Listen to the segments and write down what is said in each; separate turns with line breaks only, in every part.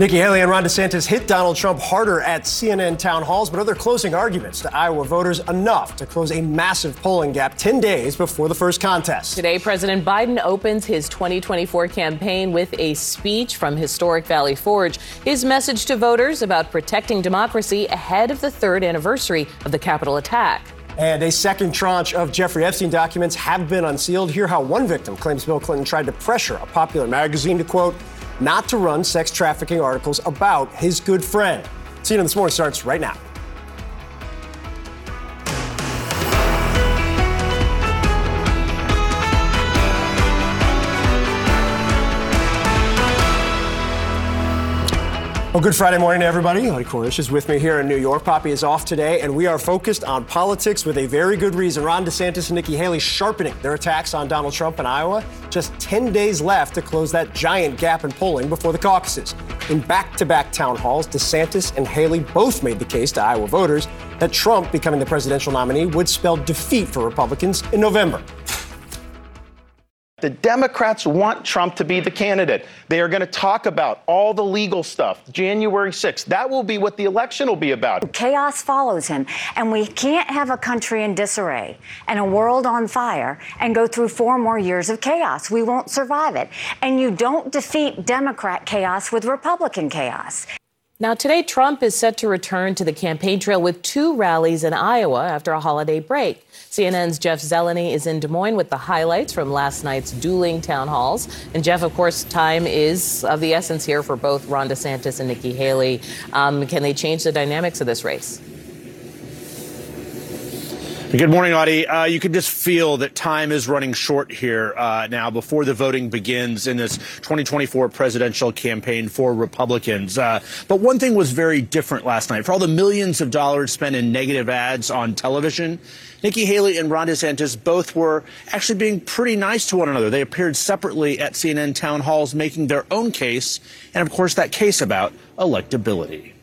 Nikki Haley and Ron DeSantis hit Donald Trump harder at CNN town halls, but are their closing arguments to Iowa voters enough to close a massive polling gap 10 days before the first contest?
Today, President Biden opens his 2024 campaign with a speech from historic Valley Forge. His message to voters about protecting democracy ahead of the third anniversary of the Capitol attack.
And a second tranche of Jeffrey Epstein documents have been unsealed. Hear how one victim claims Bill Clinton tried to pressure a popular magazine to, quote, not to run sex trafficking articles about his good friend. CNN This Morning starts right now. Well, good Friday morning to everybody. Audie Cornish is with me here in New York. Poppy is off today, and we are focused on politics with a very good reason. Ron DeSantis and Nikki Haley sharpening their attacks on Donald Trump in Iowa. Just 10 days left to close that giant gap in polling before the caucuses. In back to back town halls, DeSantis and Haley both made the case to Iowa voters that Trump becoming the presidential nominee would spell defeat for Republicans in November.
The Democrats want Trump to be the candidate. They are going to talk about all the legal stuff, January 6th. That will be what the election will be about.
Chaos follows him. And we can't have a country in disarray and a world on fire and go through four more years of chaos. We won't survive it. And you don't defeat Democrat chaos with Republican chaos.
Now, today, Trump is set to return to the campaign trail with two rallies in Iowa after a holiday break. CNN's Jeff Zeleny is in Des Moines with the highlights from last night's dueling town halls. And Jeff, of course, time is of the essence here for both Ron DeSantis and Nikki Haley. Um, can they change the dynamics of this race?
Good morning, Audie. Uh, you can just feel that time is running short here uh, now before the voting begins in this 2024 presidential campaign for Republicans. Uh, but one thing was very different last night. For all the millions of dollars spent in negative ads on television, Nikki Haley and Ron DeSantis both were actually being pretty nice to one another. They appeared separately at CNN town halls making their own case, and of course, that case about electability.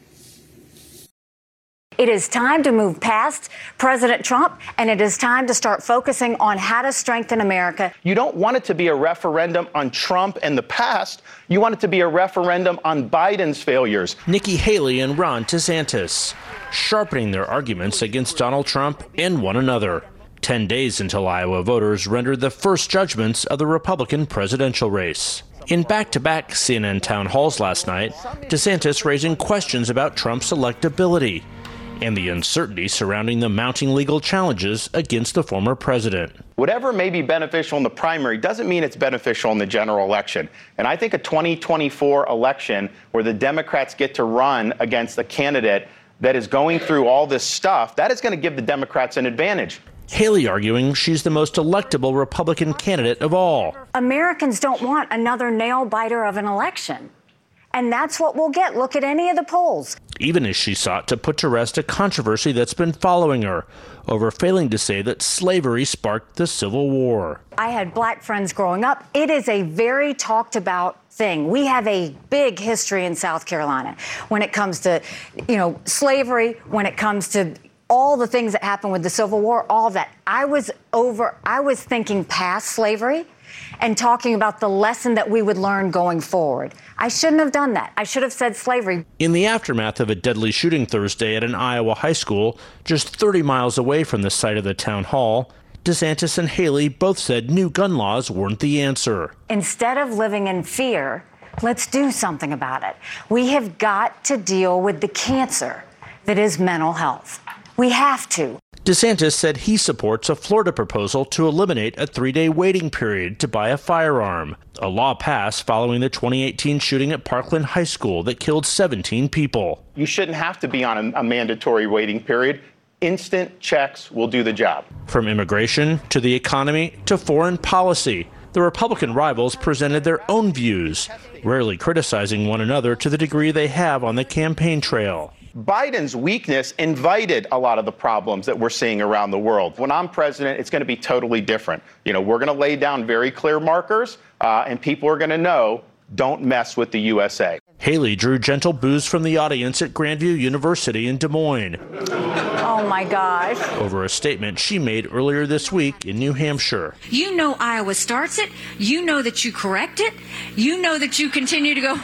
It is time to move past President Trump, and it is time to start focusing on how to strengthen America.
You don't want it to be a referendum on Trump and the past. You want it to be a referendum on Biden's failures.
Nikki Haley and Ron DeSantis sharpening their arguments against Donald Trump and one another. 10 days until Iowa voters rendered the first judgments of the Republican presidential race. In back to back CNN town halls last night, DeSantis raising questions about Trump's electability and the uncertainty surrounding the mounting legal challenges against the former president.
Whatever may be beneficial in the primary doesn't mean it's beneficial in the general election. And I think a 2024 election where the Democrats get to run against a candidate that is going through all this stuff, that is going to give the Democrats an advantage.
Haley arguing she's the most electable Republican candidate of all.
Americans don't want another nail biter of an election. And that's what we'll get. Look at any of the polls.
Even as she sought to put to rest a controversy that's been following her over failing to say that slavery sparked the Civil War.
I had black friends growing up. It is a very talked about thing. We have a big history in South Carolina when it comes to, you know, slavery, when it comes to all the things that happened with the Civil War, all that. I was over, I was thinking past slavery and talking about the lesson that we would learn going forward. I shouldn't have done that. I should have said slavery.
In the aftermath of a deadly shooting Thursday at an Iowa high school just 30 miles away from the site of the town hall, DeSantis and Haley both said new gun laws weren't the answer.
Instead of living in fear
Let's do something about it. We have got to deal with the cancer that is mental health. We have to.
DeSantis said he supports a Florida proposal to eliminate a three day waiting period to buy a firearm, a law passed following the 2018 shooting at Parkland High School that killed 17 people.
You shouldn't have to be on a, a mandatory waiting period. Instant checks will do the job.
From immigration to the economy to foreign policy, the Republican rivals presented their own views, rarely criticizing one another to the degree they have on the campaign trail.
Biden's weakness invited a lot of the problems that we're seeing around the world. When I'm president, it's going to be totally different. You know, we're going to lay down very clear markers, uh, and people are going to know don't mess with the USA.
Haley drew gentle boos from the audience at Grandview University in Des Moines.
Oh my gosh.
Over a statement she made earlier this week in New Hampshire.
You know Iowa starts it. You know that you correct it. You know that you continue to go.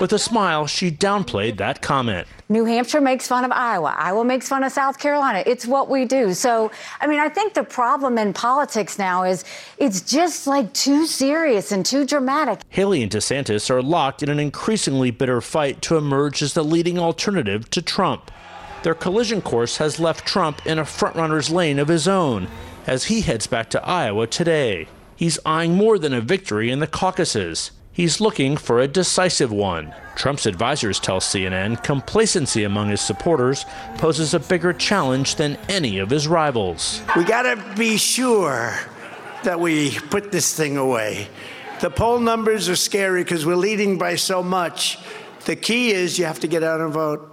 With a smile, she downplayed that comment.
New Hampshire makes fun of Iowa. Iowa makes fun of South Carolina. It's what we do. So, I mean, I think the problem in politics now is it's just like too serious and too dramatic.
Haley and DeSantis are locked in an increasingly bitter fight to emerge as the leading alternative to Trump. Their collision course has left Trump in a frontrunner's lane of his own as he heads back to Iowa today. He's eyeing more than a victory in the caucuses. He's looking for a decisive one. Trump's advisors tell CNN complacency among his supporters poses a bigger challenge than any of his rivals.
We got to be sure that we put this thing away. The poll numbers are scary because we're leading by so much. The key is you have to get out and vote.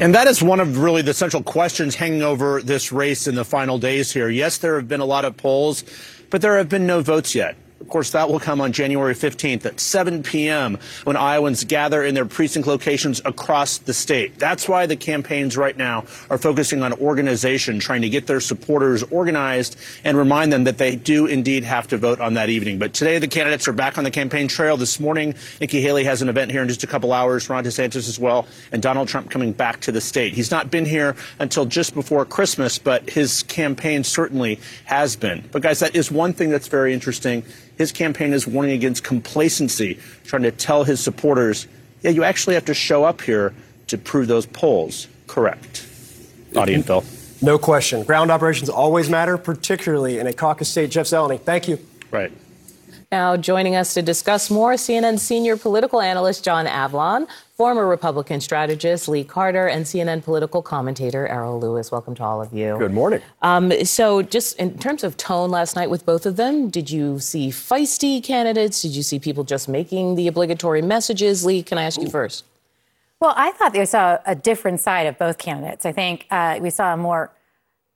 And that is one of really the central questions hanging over this race in the final days here. Yes, there have been a lot of polls but there have been no votes yet. Of course, that will come on January 15th at 7 p.m. when Iowans gather in their precinct locations across the state. That's why the campaigns right now are focusing on organization, trying to get their supporters organized and remind them that they do indeed have to vote on that evening. But today, the candidates are back on the campaign trail. This morning, Nikki Haley has an event here in just a couple hours, Ron DeSantis as well, and Donald Trump coming back to the state. He's not been here until just before Christmas, but his campaign certainly has been. But guys, that is one thing that's very interesting his campaign is warning against complacency, trying to tell his supporters, yeah, you actually have to show up here to prove those polls correct. Audie and Phil.
No question. Ground operations always matter, particularly in a caucus state. Jeff Zeleny, thank you.
Right.
Now, joining us to discuss more, CNN senior political analyst John Avlon, former Republican strategist Lee Carter, and CNN political commentator Errol Louis. Welcome to all of you.
Good morning.
Um, so, just in terms of tone last night with both of them, did you see feisty candidates? Did you see people just making the obligatory messages? Lee, can I ask Ooh. you first?
Well, I thought we saw a different side of both candidates. I think uh, we saw a more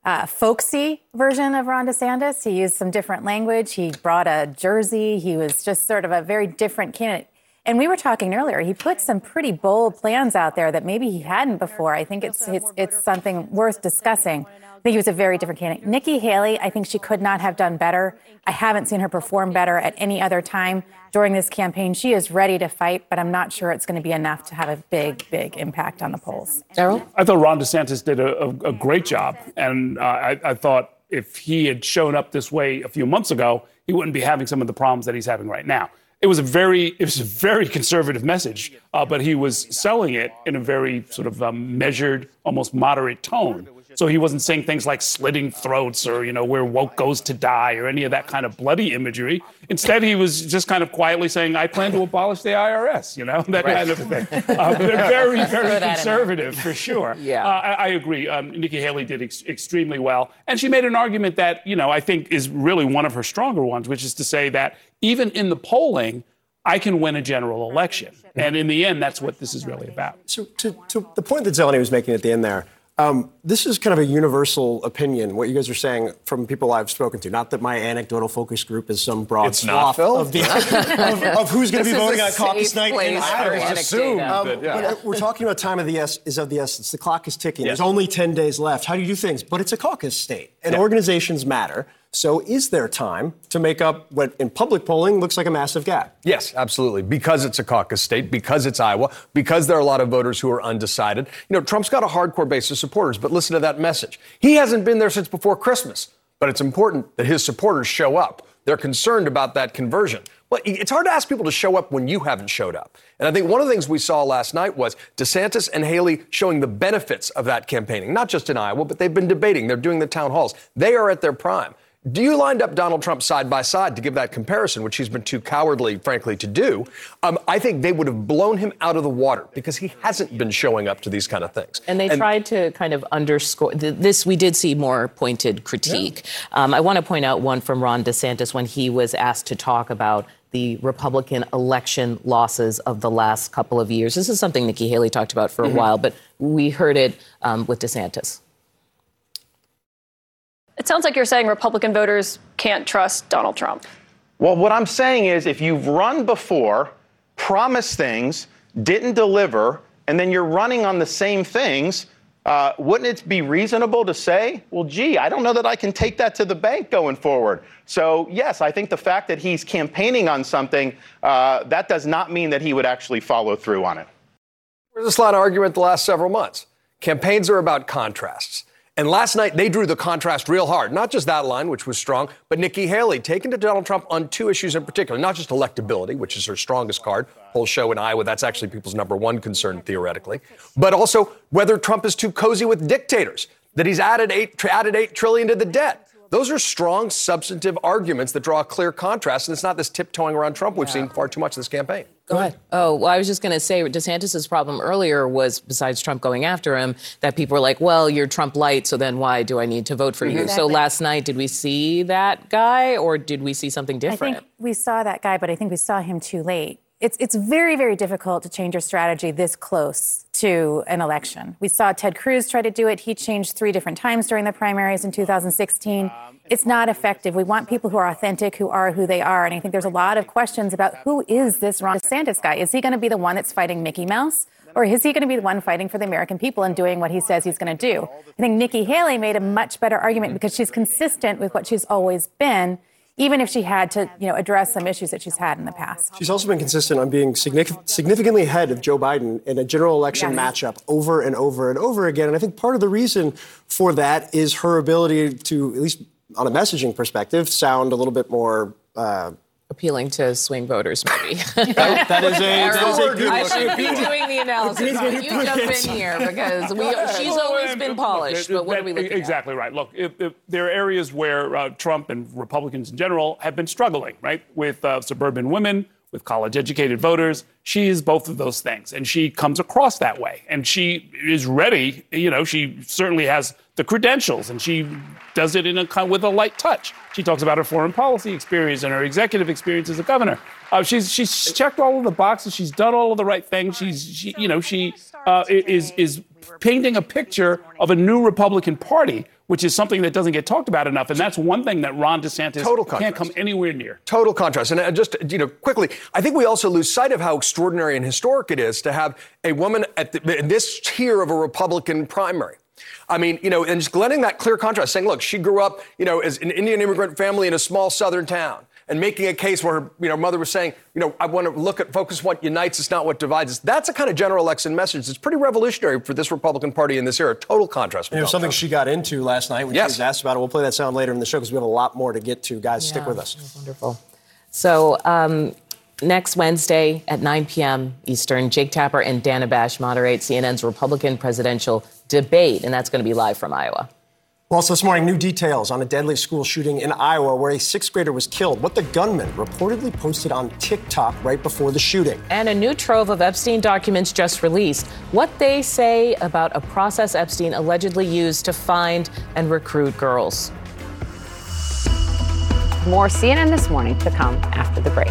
uh, folksy version of Ron DeSantis. He used some different language. He brought a jersey. He was just sort of a very different candidate. And we were talking earlier. He put some pretty bold plans out there that maybe he hadn't before. I think it's it's, it's something worth discussing I think he was a very different candidate. Nikki Haley, I think she could not have done better. I haven't seen her perform better at any other time during this campaign. She is ready to fight, but I'm not sure it's going to be enough to have a big, big impact on the polls.
Errol?
I thought Ron DeSantis did a, a, a great job. And uh, I, I thought if he had shown up this way a few months ago, he wouldn't be having some of the problems that he's having right now. It was a very, it was a very conservative message, uh, but he was selling it in a very sort of um, measured, almost moderate tone. So he wasn't saying things like slitting throats or, you know, where woke goes to die or any of that kind of bloody imagery. Instead, he was just kind of quietly saying, I plan to abolish the IRS, you know, that right. kind of thing. Uh, very, very conservative for sure.
Yeah.
Uh, I, I, agree. Um, Nikki Haley did ex- extremely well. And she made an argument that, you know, I think is really one of her stronger ones, which is to say that even in the polling, I can win a general election. And in the end, that's what this is really about.
So, to, to the point that Zeleny was making at the end there, um, this is kind of a universal opinion, what you guys are saying from people I've spoken to. Not that my anecdotal focus group is some broad
it's swath of,
the, of, of, who's going to be voting on caucus night in Iowa.
Assume, um,
but, yeah. but we're talking about time of the es- is of the essence. The clock is ticking. Yes. There's only 10 days left. How do you do things? But it's a caucus state, and yeah. organizations matter. So is there time to make up what in public polling looks like a massive gap?
Yes, absolutely. Because it's a caucus state, because it's Iowa, because there are a lot of voters who are undecided. You know, Trump's got a hardcore base of supporters, but listen to that message. He hasn't been there since before Christmas. but it's important that his supporters show up. They're concerned about that conversion. Well, it's hard to ask people to show up when you haven't showed up. And I think one of the things we saw last night was DeSantis and Haley showing the benefits of that campaigning, not just in Iowa, but they've been debating. They're doing the town halls. They are at their prime. Do you lined up Donald Trump side by side to give that comparison, which he's been too cowardly, frankly, to do? Um, I think they would have blown him out of the water because he hasn't been showing up to these kind of things.
And they and, tried to kind of underscore this. We did see more pointed critique. Yeah. Um, I want to point out one from Ron DeSantis when he was asked to talk about the Republican election losses of the last couple of years. This is something Nikki Haley talked about for a mm-hmm. while, but we heard it um, with DeSantis.
It sounds like you're saying Republican voters can't trust Donald Trump.
Well, what I'm saying is if you've run before, promised things, didn't deliver, and then you're running on the same things, uh, wouldn't it be reasonable to say, well, gee, I don't know that I can take that to the bank going forward? So, yes, I think the fact that he's campaigning on something, uh, that does not mean that he would actually follow through on it.
There's this line of argument the last several months. Campaigns are about contrasts. And last night, they drew the contrast real hard. Not just that line, which was strong, but Nikki Haley taken to Donald Trump on two issues in particular. Not just electability, which is her strongest card. Whole show in Iowa, that's actually people's number one concern, theoretically. But also whether Trump is too cozy with dictators, that he's added eight, added eight trillion to the debt. Those are strong, substantive arguments that draw a clear contrast, and it's not this tiptoeing around Trump we've yeah. seen far too much in this campaign.
Go ahead. Oh, well, I was just going to say DeSantis's problem earlier was, besides Trump going after him, that people were like, well, you're Trump light, so then why do I need to vote for you? Mm-hmm. Exactly. So last night, did we see that guy or did we see something different?
I think we saw that guy, but I think we saw him too late. It's, it's very, very difficult to change your strategy this close to an election. We saw Ted Cruz try to do it. He changed three different times during the primaries in 2016. Um, it's not effective. We want people who are authentic, who are who they are. And I think there's a lot of questions about who is this Ron DeSantis guy? Is he going to be the one that's fighting Mickey Mouse? Or is he going to be the one fighting for the American people and doing what he says he's going to do? I think Nikki Haley made a much better argument because she's consistent with what she's always been even if she had to, you know, address some issues that she's had in the past.
She's also been consistent on being significantly ahead of Joe Biden in a general election yes. matchup over and over and over again. And I think part of the reason for that is her ability to, at least on a messaging perspective, sound a little bit more. Uh,
appealing to swing voters, maybe.
that, that is a, that is a good
I should be doing the analysis. You jump in here because we, she's always been polished. But what are we looking at?
exactly at? right. Look, if, if there are areas where uh, Trump and Republicans in general have been struggling, right, with uh, suburban women, with college-educated voters. She is both of those things, and she comes across that way. And she is ready. You know, she certainly has the credentials, and she does it in a with a light touch. She talks about her foreign policy experience and her executive experience as a governor. Uh, she's she's checked all of the boxes. She's done all of the right things. She's she, you know she uh, is is painting a picture of a new Republican Party, which is something that doesn't get talked about enough. And that's one thing that Ron DeSantis can't come anywhere near.
Total contrast. And uh, just, you know, quickly, I think we also lose sight of how extraordinary and historic it is to have a woman at the, this tier of a Republican primary. I mean, you know, and just letting that clear contrast, saying, look, she grew up, you know, as an Indian immigrant family in a small southern town and making a case where her you know, mother was saying, you know, I want to look at focus what unites us, not what divides us. That's a kind of general election message. It's pretty revolutionary for this Republican Party in this era. Total contrast.
You know, something she got into last night when yes. she was asked about it. We'll play that sound later in the show because we have a lot more to get to. Guys, yeah, stick with us.
Wonderful. So. Um, next Wednesday at 9 p.m. Eastern, Jake Tapper and Dana Bash moderate CNN's Republican presidential debate, and that's going to be live from Iowa.
Well, also this morning, new details on a deadly school shooting in Iowa where a sixth grader was killed. What the gunman reportedly posted on TikTok right before the shooting.
And a new trove of Epstein documents just released. What they say about a process Epstein allegedly used to find and recruit girls.
More CNN this morning to come after the break.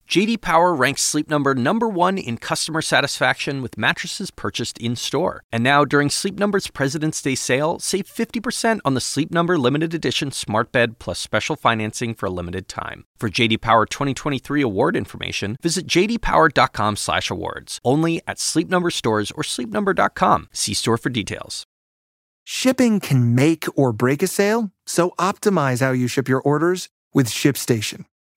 JD Power ranks Sleep Number number 1 in customer satisfaction with mattresses purchased in-store. And now during Sleep Number's President's Day sale, save 50% on the Sleep Number limited edition smart bed plus special financing for a limited time. For JD Power 2023 award information, visit jdpower.com/awards. Only at Sleep Number stores or sleepnumber.com. See store for details.
Shipping can make or break a sale, so optimize how you ship your orders with ShipStation.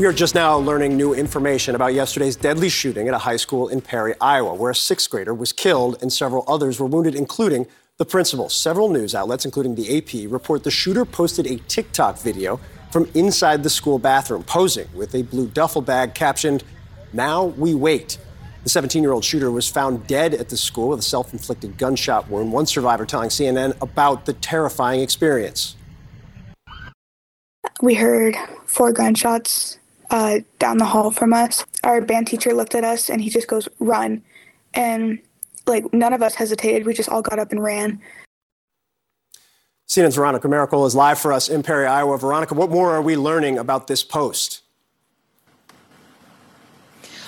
We are just now learning new information about yesterday's deadly shooting at a high school in Perry, Iowa, where a sixth grader was killed and several others were wounded, including the principal. Several news outlets, including the AP, report the shooter posted a TikTok video from inside the school bathroom, posing with a blue duffel bag captioned, Now we wait. The 17 year old shooter was found dead at the school with a self inflicted gunshot wound. One survivor telling CNN about the terrifying experience.
We heard four gunshots uh, down the hall from us. Our band teacher looked at us and he just goes, run. And like none of us hesitated. We just all got up and ran.
CNN's Veronica Miracle is live for us in Perry, Iowa. Veronica, what more are we learning about this post?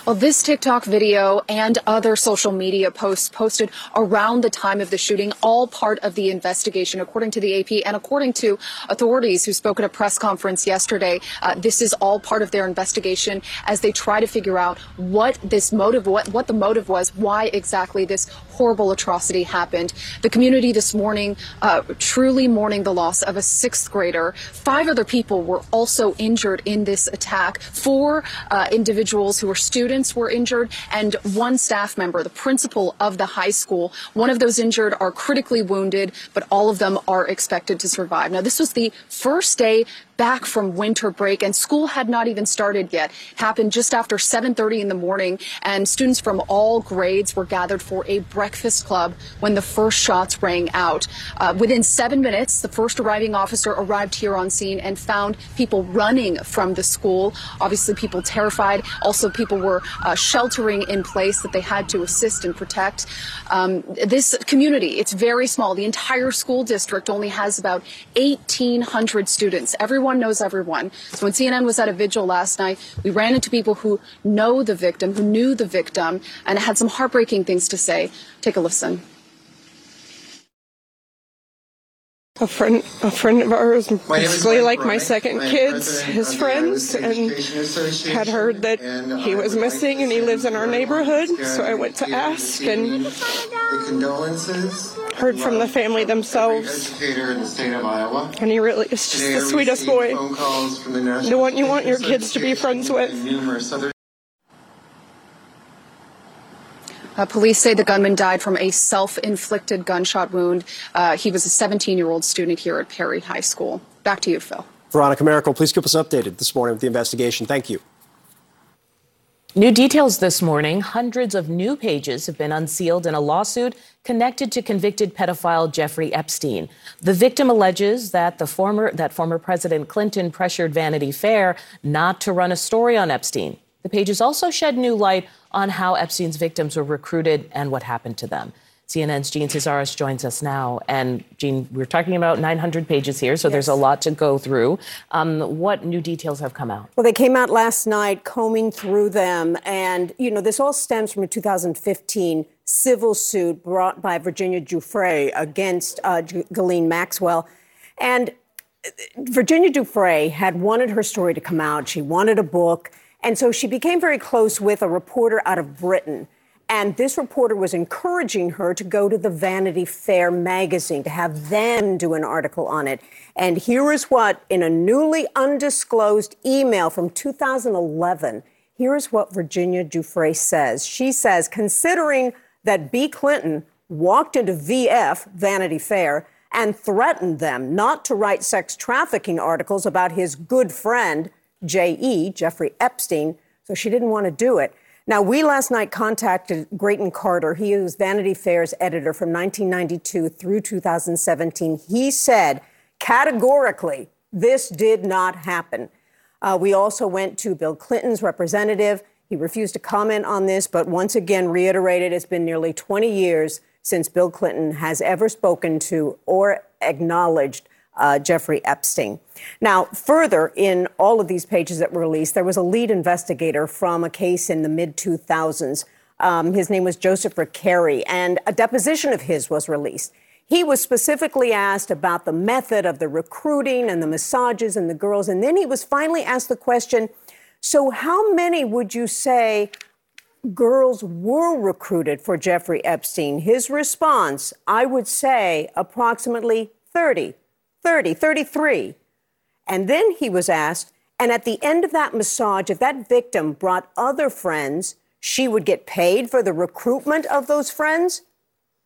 Well, this TikTok video and other social media posts posted around the time of the shooting, all part of the investigation, according to the AP and according to authorities who spoke at a press conference yesterday. Uh, this is all part of their investigation as they try to figure out what this motive, what, what the motive was, why exactly this horrible atrocity happened. The community this morning uh, truly mourning the loss of a sixth grader. Five other people were also injured in this attack. Four uh, individuals who were students were injured and one staff member, the principal of the high school. One of those injured are critically wounded, but all of them are expected to survive. Now, this was the first day back from winter break and school had not even started yet. Happened just after 7:30 in the morning and students from all grades were gathered for a breakfast club when the first shots rang out. Uh, within 7 minutes, the first arriving officer arrived here on scene and found people running from the school. Obviously people terrified. Also people were uh, sheltering in place that they had to assist and protect. Um, this community, it's very small. The entire school district only has about 1800 students. Everyone everyone knows everyone. So when CNN was at a vigil last night, we ran into people who know the victim, who knew the victim, and had some heartbreaking things to say. Take a listen.
A friend a friend of ours basically like my second kids his friends and had heard that he was missing and he lives in our neighborhood so i went to ask and heard from the family themselves. and he really is just the sweetest boy. the one you want your kids to be friends with
Uh, police say the gunman died from a self-inflicted gunshot wound. Uh, he was a 17-year-old student here at Perry High School. Back to you, Phil.
Veronica Miracle, please keep us updated this morning with the investigation. Thank you.
New details this morning. Hundreds of new pages have been unsealed in a lawsuit connected to convicted pedophile Jeffrey Epstein. The victim alleges that the former that former President Clinton pressured Vanity Fair not to run a story on Epstein. The pages also shed new light on how Epstein's victims were recruited and what happened to them. CNN's Jean Casarez joins us now. And Jean, we're talking about 900 pages here, so yes. there's a lot to go through. Um, what new details have come out?
Well, they came out last night, combing through them. And, you know, this all stems from a 2015 civil suit brought by Virginia Giuffre against uh, Ghislaine Maxwell. And uh, Virginia Giuffre had wanted her story to come out. She wanted a book. And so she became very close with a reporter out of Britain. And this reporter was encouraging her to go to the Vanity Fair magazine to have them do an article on it. And here is what, in a newly undisclosed email from 2011, here is what Virginia Giuffre says. She says, considering that B. Clinton walked into VF, Vanity Fair, and threatened them not to write sex trafficking articles about his good friend, J.E., Jeffrey Epstein, so she didn't want to do it. Now, we last night contacted Graydon Carter. He was Vanity Fair's editor from 1992 through 2017. He said categorically, this did not happen. Uh, we also went to Bill Clinton's representative. He refused to comment on this, but once again reiterated it's been nearly 20 years since Bill Clinton has ever spoken to or acknowledged uh, Jeffrey Epstein. Now, further, in all of these pages that were released, there was a lead investigator from a case in the mid 2000s. Um, his name was Joseph Recarey, and a deposition of his was released. He was specifically asked about the method of the recruiting and the massages and the girls, and then he was finally asked the question so, how many would you say girls were recruited for Jeffrey Epstein? His response, I would say approximately 30, 30, 33. And then he was asked, and at the end of that massage, if that victim brought other friends, she would get paid for the recruitment of those friends?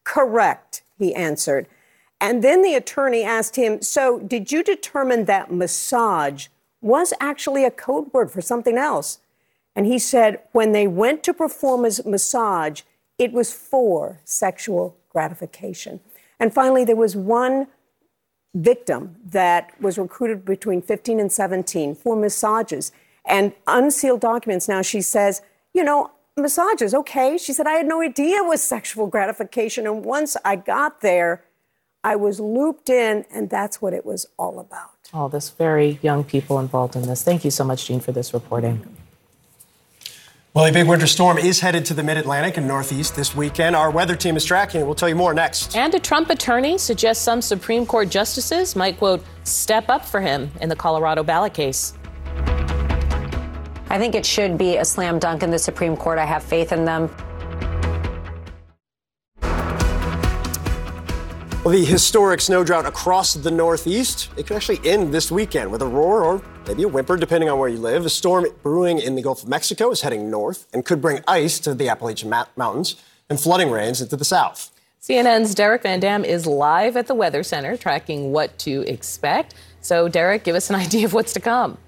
Correct, he answered. And then the attorney asked him, So, did you determine that massage was actually a code word for something else? And he said, When they went to perform a massage, it was for sexual gratification. And finally, there was one victim that was recruited between 15 and 17 for massages and unsealed documents. Now she says, you know, massages, okay. She said, I had no idea it was sexual gratification. And once I got there, I was looped in, and that's what it was all about.
All this very young people involved in this. Thank you so much, Jean, for this reporting.
Well, a big winter storm is headed to the mid Atlantic and Northeast this weekend. Our weather team is tracking it. We'll tell you more next.
And a Trump attorney suggests some Supreme Court justices might, quote, step up for him in the Colorado ballot case.
I think it should be a slam dunk in the Supreme Court. I have faith in them.
Well, the historic snow drought across the Northeast, it could actually end this weekend with a roar or maybe a whimper, depending on where you live. A storm brewing in the Gulf of Mexico is heading north and could bring ice to the Appalachian Mountains and flooding rains into the south.
CNN's Derek Van Dam is live at the Weather Center tracking what to expect. So, Derek, give us an idea of what's to come.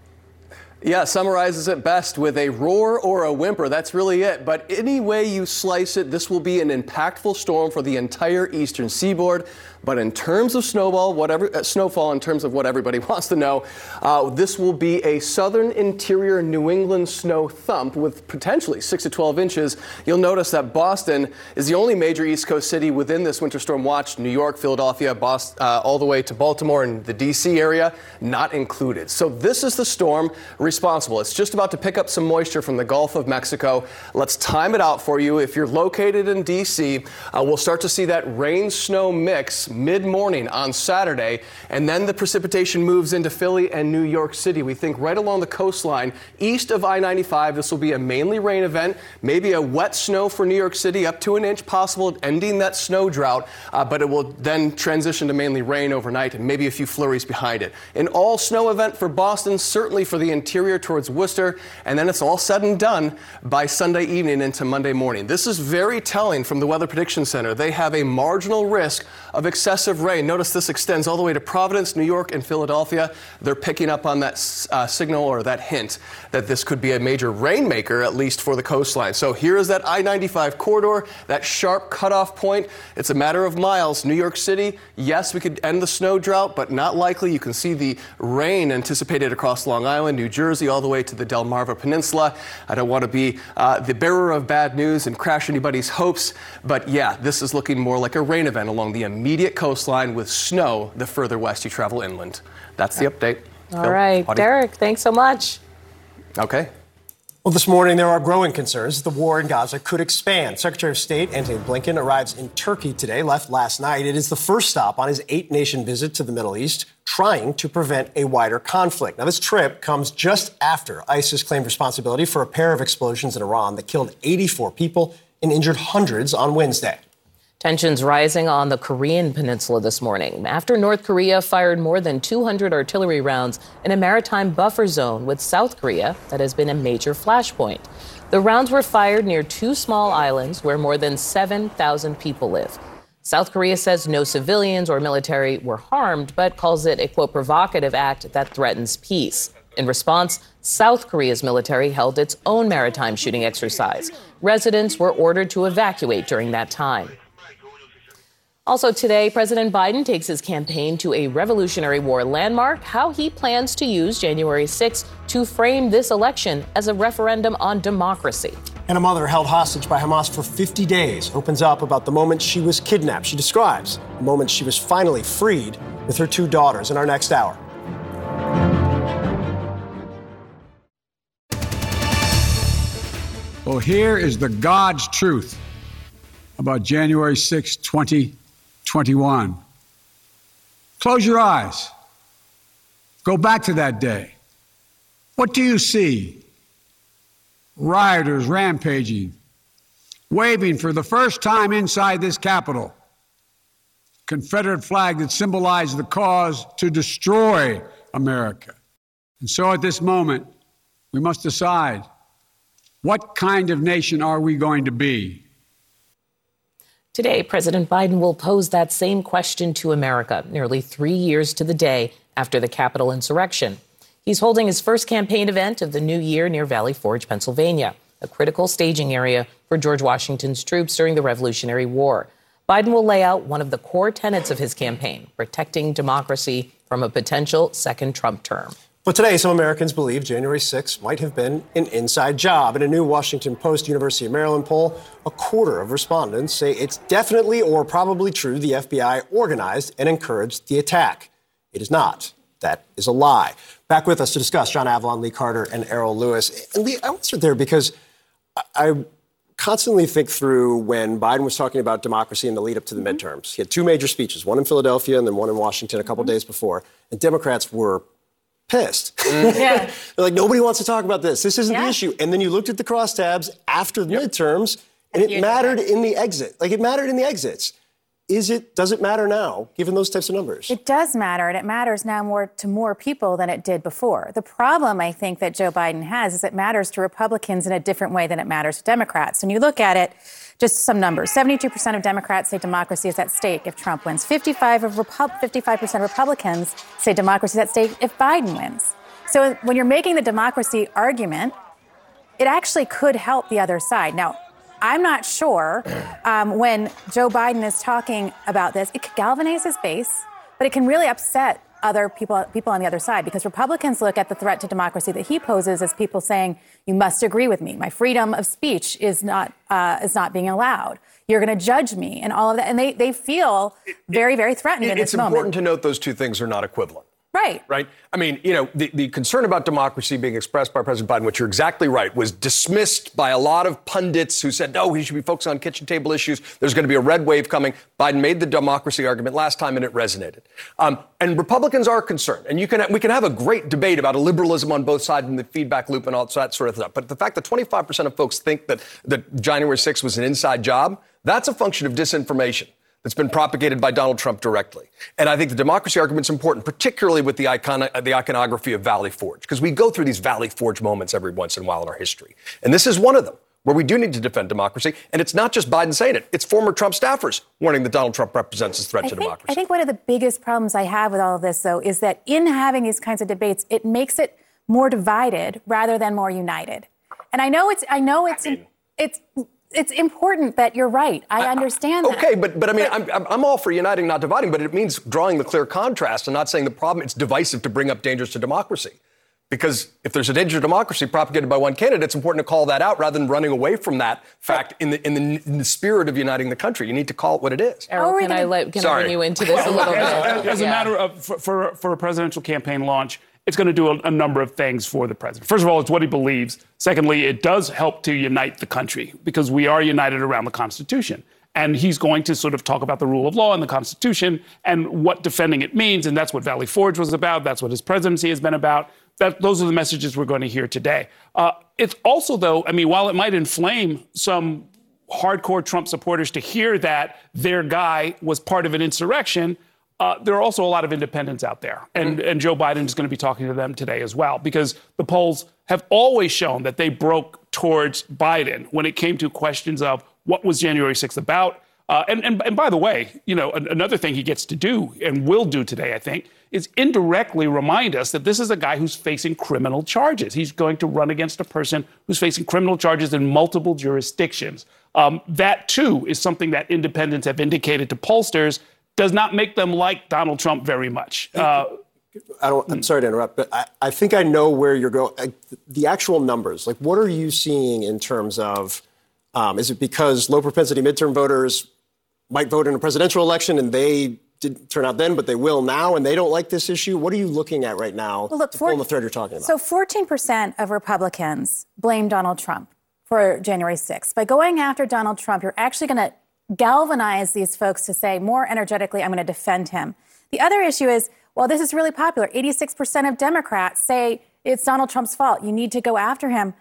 Yeah, summarizes it best with a roar or a whimper. That's really it. But any way you slice it, this will be an impactful storm for the entire eastern seaboard. But in terms of snowball, whatever uh, snowfall, in terms of what everybody wants to know, uh, this will be a southern interior New England snow thump with potentially six to 12 inches. You'll notice that Boston is the only major East Coast city within this winter storm watch. New York, Philadelphia, Boston, uh, all the way to Baltimore and the D.C. area, not included. So this is the storm responsible. It's just about to pick up some moisture from the Gulf of Mexico. Let's time it out for you. If you're located in D.C., uh, we'll start to see that rain snow mix mid morning on Saturday, and then the precipitation moves into Philly and New York City. We think right along the coastline east of I 95. This will be a mainly rain event, maybe a wet snow for New York City, up to an inch possible, ending that snow drought, uh, but it will then transition to mainly rain overnight and maybe a few flurries behind it. An all snow event for Boston, certainly for the interior towards Worcester, and then it's all said and done by Sunday evening into Monday morning. This is very telling from the Weather Prediction Center. They have a marginal risk of excessive rain. Notice this extends all the way to Providence, New York, and Philadelphia. They're picking up on that uh, signal or that hint that this could be a major rainmaker, at least for the coastline. So here is that I 95 corridor, that sharp cutoff point. It's a matter of miles. New York City, yes, we could end the snow drought, but not likely. You can see the rain anticipated across Long Island, New Jersey, all the way to the Delmarva Peninsula. I don't want to be uh, the bearer of bad news and crash anybody's hopes, but yeah, this is looking more like a rain event along the immediate coastline with snow the further west you travel inland. That's the update.
All Phil, right, Derek, thanks so much.
Okay.
Well, this morning there are growing concerns that the war in Gaza could expand. Secretary of State Antony Blinken arrives in Turkey today, left last night. It is the first stop on his eight nation visit to the Middle East, trying to prevent a wider conflict. Now, this trip comes just after ISIS claimed responsibility for a pair of explosions in Iran that killed 84 people and injured hundreds on Wednesday.
Tensions rising on the Korean peninsula this morning after North Korea fired more than 200 artillery rounds in a maritime buffer zone with South Korea that has been a major flashpoint. The rounds were fired near two small islands where more than 7,000 people live. South Korea says no civilians or military were harmed, but calls it a quote provocative act that threatens peace. In response, South Korea's military held its own maritime shooting exercise. Residents were ordered to evacuate during that time. Also today, President Biden takes his campaign to a Revolutionary War landmark, how he plans to use January 6 to frame this election as a referendum on democracy.
And a mother held hostage by Hamas for 50 days opens up about the moment she was kidnapped. She describes the moment she was finally freed with her two daughters in our next hour.
Well, here is the God's truth about January 6, 2021. Close your eyes. Go back to that day. What do you see? Rioters rampaging, waving for the first time inside this Capitol. Confederate flag that symbolized the cause to destroy America. And so at this moment, we must decide what kind of nation are we going to be?
Today, President Biden will pose that same question to America, nearly three years to the day after the Capitol insurrection. He's holding his first campaign event of the new year near Valley Forge, Pennsylvania, a critical staging area for George Washington's troops during the Revolutionary War. Biden will lay out one of the core tenets of his campaign protecting democracy from a potential second Trump term.
But today, some Americans believe January 6 might have been an inside job. In a new Washington Post University of Maryland poll, a quarter of respondents say it's definitely or probably true the FBI organized and encouraged the attack. It is not. That is a lie. Back with us to discuss John Avlon, Lee Carter, and Errol Louis. And Lee, I want to start there because I constantly think through when Biden was talking about democracy in the lead up to the midterms. He had two major speeches, one in Philadelphia and then one in Washington a couple mm-hmm. days before. And Democrats were pissed. Mm. Yeah. They're like, nobody wants to talk about this. This isn't yeah. the issue. And then you looked at the crosstabs after the yep. midterms, and it mattered in the exit. Like it mattered in the exits. Is it? Does it matter now, given those types of numbers?
It does matter, and it matters now more to more people than it did before. The problem, I think, that Joe Biden has is it matters to Republicans in a different way than it matters to Democrats. When you look at it, just some numbers: 72% of Democrats say democracy is at stake if Trump wins. 55 of Repu- 55% of Republicans say democracy is at stake if Biden wins. So when you're making the democracy argument, it actually could help the other side. Now, I'm not sure um, when Joe Biden is talking about this, it could galvanize his base, but it can really upset other people people on the other side because Republicans look at the threat to democracy that he poses as people saying you must agree with me. My freedom of speech is not uh, is not being allowed. You're going to judge me and all of that. And they they feel very very threatened
it,
in this
it's important to note those two things are not equivalent
Right.
Right. I mean, you know, the, the concern about democracy being expressed by President Biden, which you're exactly right, was dismissed by a lot of pundits who said, no, he should be focused on kitchen table issues. There's going to be a red wave coming. Biden made the democracy argument last time and it resonated. Um, and Republicans are concerned. And you can, we can have a great debate about a liberalism on both sides and the feedback loop and all that sort of stuff. But the fact that 25% of folks think that, that January 6th was an inside job, that's a function of disinformation that's been propagated by Donald Trump directly. And I think the democracy argument is important, particularly with the, icon, the iconography of Valley Forge, because we go through these Valley Forge moments every once in a while in our history. And this is one of them where we do need to defend democracy. And it's not just Biden saying it, it's former Trump staffers warning that Donald Trump represents a threat
I
to
think,
democracy.
I think one of the biggest problems I have with all of this, though, is that in having these kinds of debates, it makes it more divided rather than more united. And I know it's, I know it's, I mean, it's, it's important that you're right. I understand
that. Okay, but but I mean, but, I'm, I'm all for uniting, not dividing. But it means drawing the clear contrast and not saying the problem. It's divisive to bring up dangers to democracy. Because if there's a danger to democracy propagated by one candidate, it's important to call that out rather than running away from that fact in the in the, in the spirit of uniting the country. You need to call it what it is.
Errol, can I let can I bring you into this a little bit?
As, as yeah. a matter of for, for, for a presidential campaign launch, it's going to do a, a, number of things for the president. First of all, it's what he believes. Secondly, it does help to unite the country because we are united around the Constitution. And he's going to sort of talk about the rule of law and the Constitution and what defending it means. And that's what Valley Forge was about. That's what his presidency has been about. That, those are the messages we're going to hear today. Uh, it's also, though, I mean, while it might inflame some hardcore Trump supporters to hear that their guy was part of an insurrection, uh, there are also a lot of independents out there, and, mm-hmm. and Joe Biden is going to be talking to them today as well, because the polls have always shown that they broke towards Biden when it came to questions of what was January 6th about. Uh, and, and, and by the way, you know, another thing he gets to do and will do today, I think, is indirectly remind us that this is a guy who's facing criminal charges. He's going to run against a person who's facing criminal charges in multiple jurisdictions. Um, that, too, is something that independents have indicated to pollsters does not make them like Donald Trump very much. Uh,
I don't, I'm sorry to interrupt, but I, I think I know where you're going. I, the actual numbers, like what are you seeing in terms of, um, is it because low propensity midterm voters might vote in a presidential election and they didn't turn out then, but they will now, and they don't like this issue. What are you looking at right now
Well, look,
to
for-
pull the thread you're talking about?
So 14% of Republicans blame Donald Trump for January 6th. By going after Donald Trump, you're actually going to galvanize these folks to say more energetically, I'm going to defend him. The other issue is, well, this is really popular. 86% of Democrats say it's Donald Trump's fault. You need to go after him.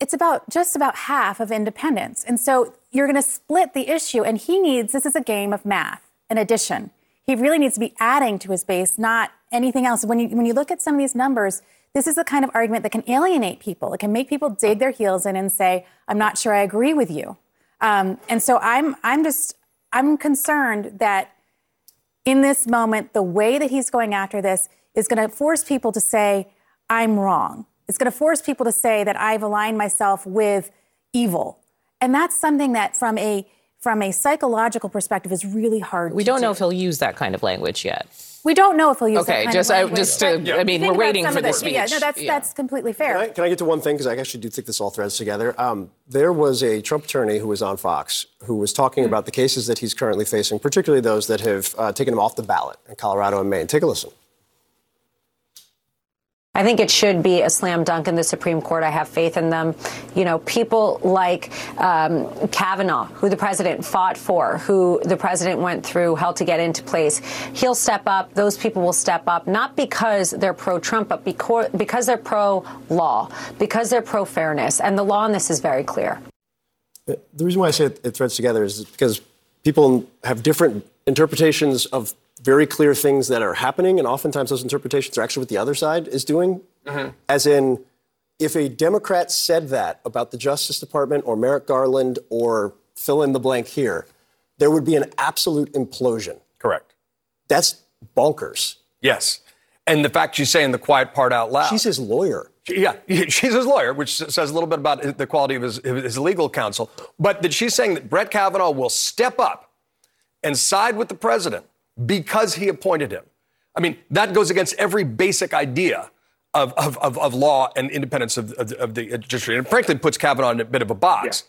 It's about just about half of independents. And so you're going to split the issue. And he needs this is a game of math and addition. He really needs to be adding to his base, not anything else. When you, when you look at some of these numbers, this is the kind of argument that can alienate people. It can make people dig their heels in and say, I'm not sure I agree with you. Um, and so I'm, I'm just, I'm concerned that in this moment, the way that he's going after this is going to force people to say, I'm wrong. It's going to force people to say that I've aligned myself with evil. And that's something that from a from a psychological perspective is really hard to We
don't
do.
know if he'll use that kind of language yet.
We don't know if he'll use that
Okay,
kind
just-
of
I-
language,
just to-
but
I mean,
think
we're waiting for
of
the
Yeah, no, that's
Yeah.
that's completely fair.
Can I, can I get to one thing? Because I actually do think this all threads together. Um, there was a Trump attorney who was on Fox who was talking about the cases that he's currently facing, particularly those that have uh, taken him off the ballot in Colorado and Maine. Take a listen.
I think it should be a slam dunk in the Supreme Court. I have faith in them. You know, people like um, Kavanaugh, who the president fought for, who the president went through hell to get into place. He'll step up. Those people will step up, not because they're pro Trump, but because, because they're pro law, because they're pro fairness. And the law on this is very clear.
The reason why I say it, it threads together is because people have different interpretations of very clear things that are happening, and oftentimes those interpretations are actually what the other side is doing. Uh-huh. As in, if a Democrat said that about the Justice Department or Merrick Garland or fill in the blank here, there would be an absolute implosion.
Correct.
That's bonkers.
Yes. And the fact she's saying the quiet part out loud.
She's his lawyer.
Yeah, she's his lawyer, which says a little bit about the quality of his, his legal counsel. But that she's saying that Brett Kavanaugh will step up and side with the president because he appointed him. I mean, that goes against every basic idea of, of, of, of law and independence of, of, of the judiciary. And frankly, puts Kavanaugh in a bit of a box.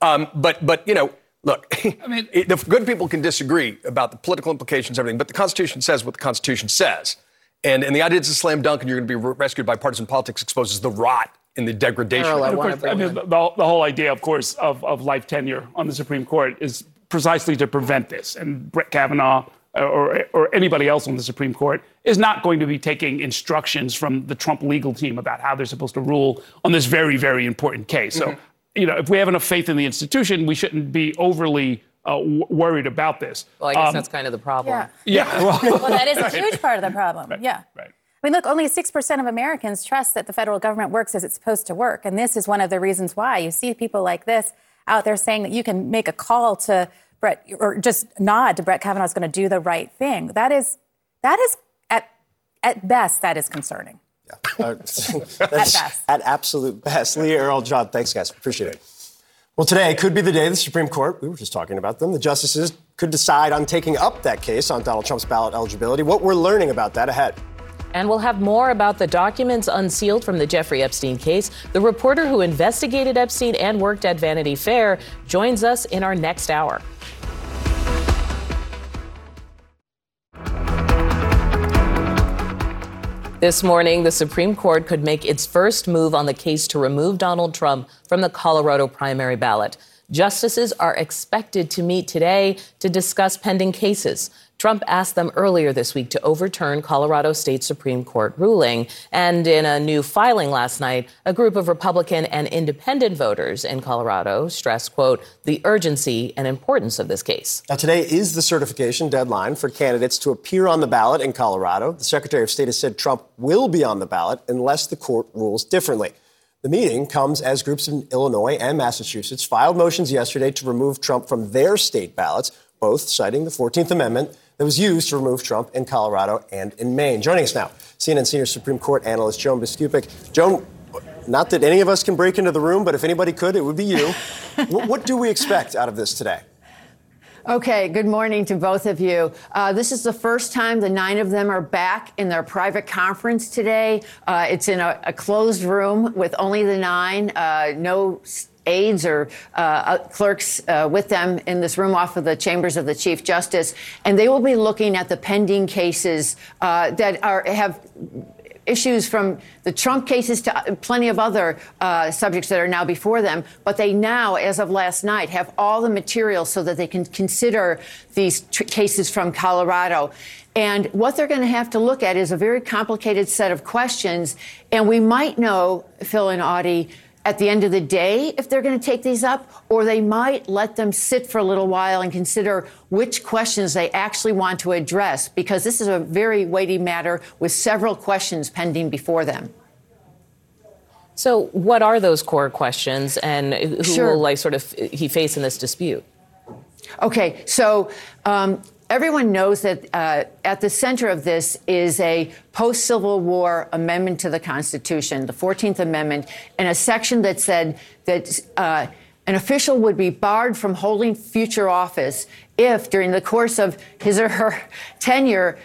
Um, but, but, you know, look, I mean, the good people can disagree about the political implications, everything, but the Constitution says what the Constitution says. And, and the idea it's a slam dunk and you're going to be re- rescued by partisan politics exposes the rot and the degradation.
And of course, I mean, the, the whole idea, of course, of, of life tenure on the Supreme Court is precisely to prevent this. And Brett Kavanaugh or, or anybody else on the Supreme Court is not going to be taking instructions from the Trump legal team about how they're supposed to rule on this very, very important case. So,
Mm-hmm.
you know, if we have enough faith in the institution, we shouldn't be overly uh, w- worried about this.
Well, I guess
Um,
that's kind of the problem.
Yeah.
Yeah.
well, that is a huge part of the problem. Yeah.
Right.
I mean, look, only 6% of Americans trust that the federal government works as it's supposed to work. And this is one of the reasons why you see people like this out there saying that you can make a call to Brett or just nod to Brett Kavanaugh's going to do the right thing. That is, that is at, at best, that is concerning.
Uh, that's
best.
At absolute best. Leah, Errol, John, thanks, guys. Appreciate it. Well, today could be the day the Supreme Court, we were just talking about them, the justices could decide on taking up that case on Donald Trump's ballot eligibility. What we're learning about that ahead.
And we'll have more about the documents unsealed from the Jeffrey Epstein case. The reporter who investigated Epstein and worked at Vanity Fair joins us in our next hour. This morning, the Supreme Court could make its first move on the case to remove Donald Trump from the Colorado primary ballot. Justices are expected to meet today to discuss pending cases. Trump asked them earlier this week to overturn Colorado State Supreme Court ruling. And in a new filing last night, a group of Republican and independent voters in Colorado stressed, quote, the urgency and importance of this case.
Now, today is the certification deadline for candidates to appear on the ballot in Colorado. The Secretary of State has said Trump will be on the ballot unless the court rules differently. The meeting comes as groups in Illinois and Massachusetts filed motions yesterday to remove Trump from their state ballots, both citing the 14th Amendment that was used to remove Trump in Colorado and in Maine. Joining us now, CNN senior Supreme Court analyst Joan Biskupic. Joan, not that any of us can break into the room, but if anybody could, it would be you. what, what do we expect out of this today?
Okay, good morning to both of you. Uh, this is the first time the nine of them are back in their private conference today. Uh, it's in a, a closed room with only the nine, uh, no aides or uh, clerks uh, with them in this room off of the chambers of the Chief Justice, and they will be looking at the pending cases uh, that are have issues from the Trump cases to plenty of other uh, subjects that are now before them. But they now, as of last night, have all the material so that they can consider these tr- cases from Colorado. And what they're going to have to look at is a very complicated set of questions. And we might know, Phil and Audie, at the end of the day if they're going to take these up, or they might let them sit for a little while and consider which questions they actually want to address, because this is a very weighty matter with several questions pending before them.
So, what are those core questions, and who
Sure.
will like sort of he face in this dispute?
Okay, so um, everyone knows that uh, at the center of this is a post Civil War amendment to the Constitution, the 14th Amendment, and a section that said that. Uh, an official would be barred from holding future office if, during the course of his or her tenure,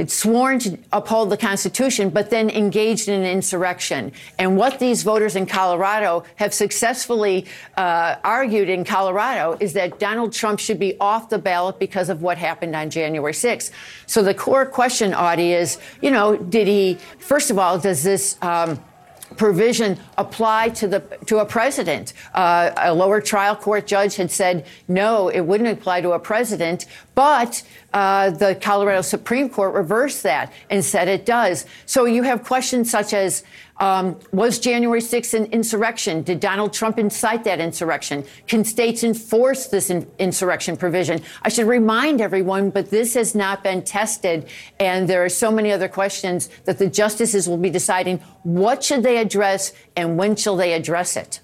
it's sworn to uphold the Constitution, but then engaged in an insurrection. And what these voters in Colorado have successfully uh, argued in Colorado is that Donald Trump should be off the ballot because of what happened on January 6th. So the core question, Audie, is, you know, did he, first of all, does this, um, provision apply to the to a president. Uh, a lower trial court judge had said no, it wouldn't apply to a president, but uh, the Colorado Supreme Court reversed that and said it does. So you have questions such as. Um, was January 6th an insurrection? Did Donald Trump incite that insurrection? Can states enforce this in- insurrection provision? I should remind everyone, but this has not been tested, and there are so many other questions that the justices will be deciding what should they address and when shall they address it.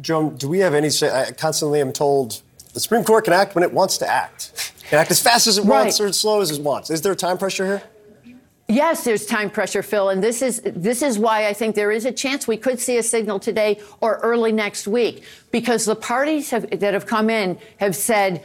Joan, do we have any say? I constantly am told the Supreme Court can act when it wants to act. It can act as fast as it wants or as slow as it wants. Is there time pressure here?
Yes, there's time pressure, Phil, and this is this is why I think there is a chance we could see a signal today or early next week, because the parties have, that have come in have said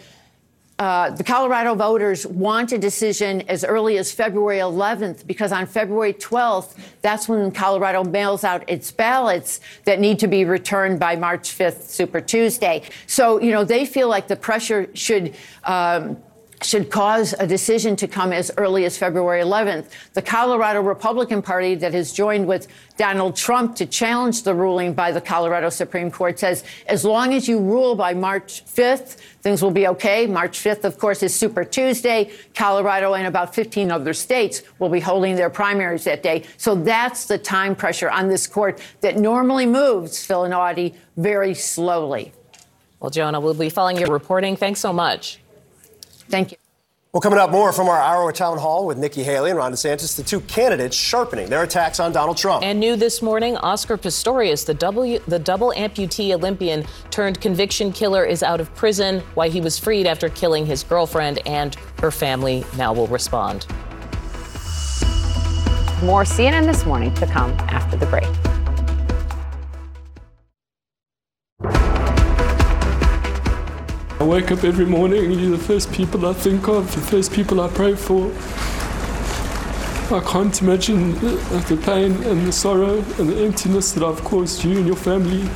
uh, the Colorado voters want a decision as early as February 11th, because on February 12th, that's when Colorado mails out its ballots that need to be returned by March 5th, Super Tuesday. So, you know, they feel like the pressure should. Um, should cause a decision to come as early as February 11th. The Colorado Republican Party that has joined with Donald Trump to challenge the ruling by the Colorado Supreme Court says as long as you rule by March 5th, things will be okay. March 5th, of course, is Super Tuesday. Colorado and about 15 other states will be holding their primaries that day. So that's the time pressure on this court that normally moves, Phil and Audie, very slowly.
Well, Jonah, we'll be following your reporting. Thanks so much.
Thank you.
Well, coming up more from our Iowa town hall with Nikki Haley and Ron DeSantis, the two candidates sharpening their attacks on Donald Trump.
And new this morning, Oscar Pistorius, the double, the double amputee Olympian turned conviction killer, is out of prison. Why he was freed after killing his girlfriend and her family now will respond.
More CNN this morning to come after the break.
I wake up every morning and you're the first people I think of, the first people I pray for. I can't imagine the, pain and the sorrow and the emptiness that I've caused you and your family.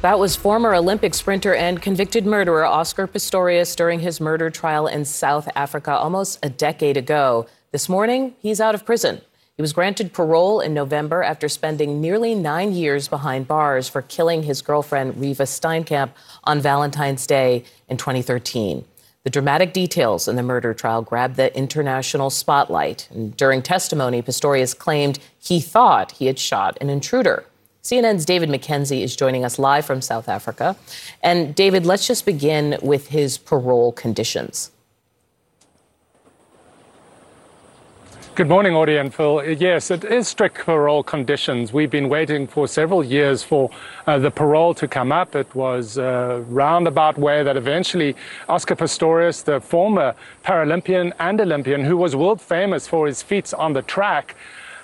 That was former Olympic sprinter and convicted murderer Oscar Pistorius during his murder trial in South Africa almost a decade ago. This morning, he's out of prison. He was granted parole in November after spending nearly nine years behind bars for killing his girlfriend, Reeva Steenkamp, on Valentine's Day in 2013. The dramatic details in the murder trial grabbed the international spotlight. And during testimony, Pistorius claimed he thought he had shot an intruder. CNN's David McKenzie is joining us live from South Africa. And David, let's just begin with his parole conditions.
Good morning, Audie and Phil. Yes, it is strict parole conditions. We've been waiting for several years for uh, the parole to come up. It was a roundabout way that eventually Oscar Pistorius, the former Paralympian and Olympian, who was world famous for his feats on the track,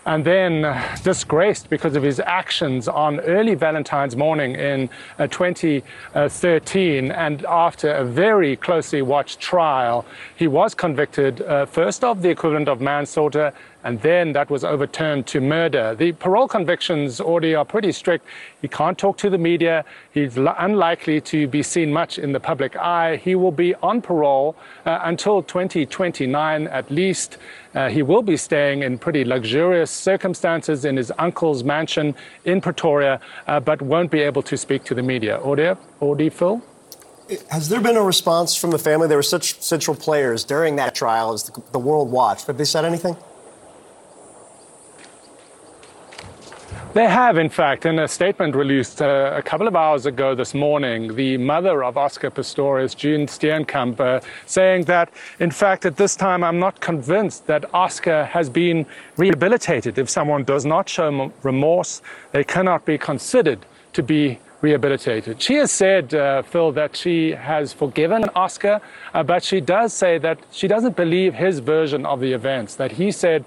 and then uh, disgraced because of his actions on early Valentine's morning in uh, 2013. And after a very closely watched trial, he was convicted uh, first of the equivalent of manslaughter, and then that was overturned to murder. The parole convictions already are pretty strict. He can't talk to the media. He's unlikely to be seen much in the public eye. He will be on parole uh, until 2029 at least. Uh, he will be staying in pretty luxurious circumstances in his uncle's mansion in Pretoria, uh, but won't be able to speak to the media. Audie, Audie Phil?
Has there been a response from the family? There were such central players during that trial as the, the world watched. Have they said anything?
They have, in fact, in a statement released uh, a couple of hours ago this morning, the mother of Oscar Pistorius, June Steenkamp, uh, saying that, in fact, at this time, I'm not convinced that Oscar has been rehabilitated. If someone does not show remorse, they cannot be considered to be rehabilitated. She has said, uh, Phil, that she has forgiven Oscar, uh, but she does say that she doesn't believe his version of the events, that he said,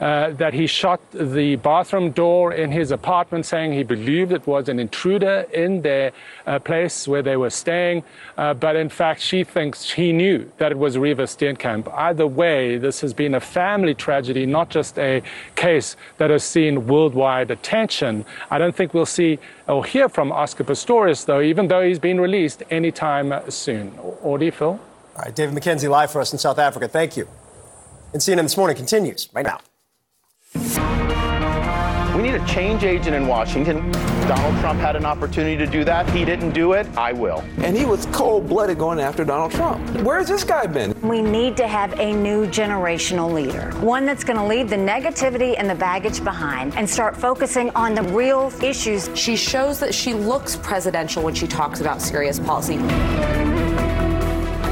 uh, that he shut the bathroom door in his apartment, saying he believed it was an intruder in their uh, place where they were staying. Uh, but in fact, she thinks he knew that it was Reeva Steenkamp. Either way, this has been a family tragedy, not just a case that has seen worldwide attention. I don't think we'll see or hear from Oscar Pistorius, though, even though he's been released anytime soon. Audie, Phil?
All right, David McKenzie live for us in South Africa. Thank you. And CNN This Morning continues right now.
We need a change agent in Washington. Donald Trump had an opportunity to do that. He didn't do it. I will.
And he was cold blooded going after Donald Trump. Where's this guy been?
We need to have a new generational leader, one that's going to leave the negativity and the baggage behind and start focusing on the real issues.
She shows that she looks presidential when she talks about serious policy.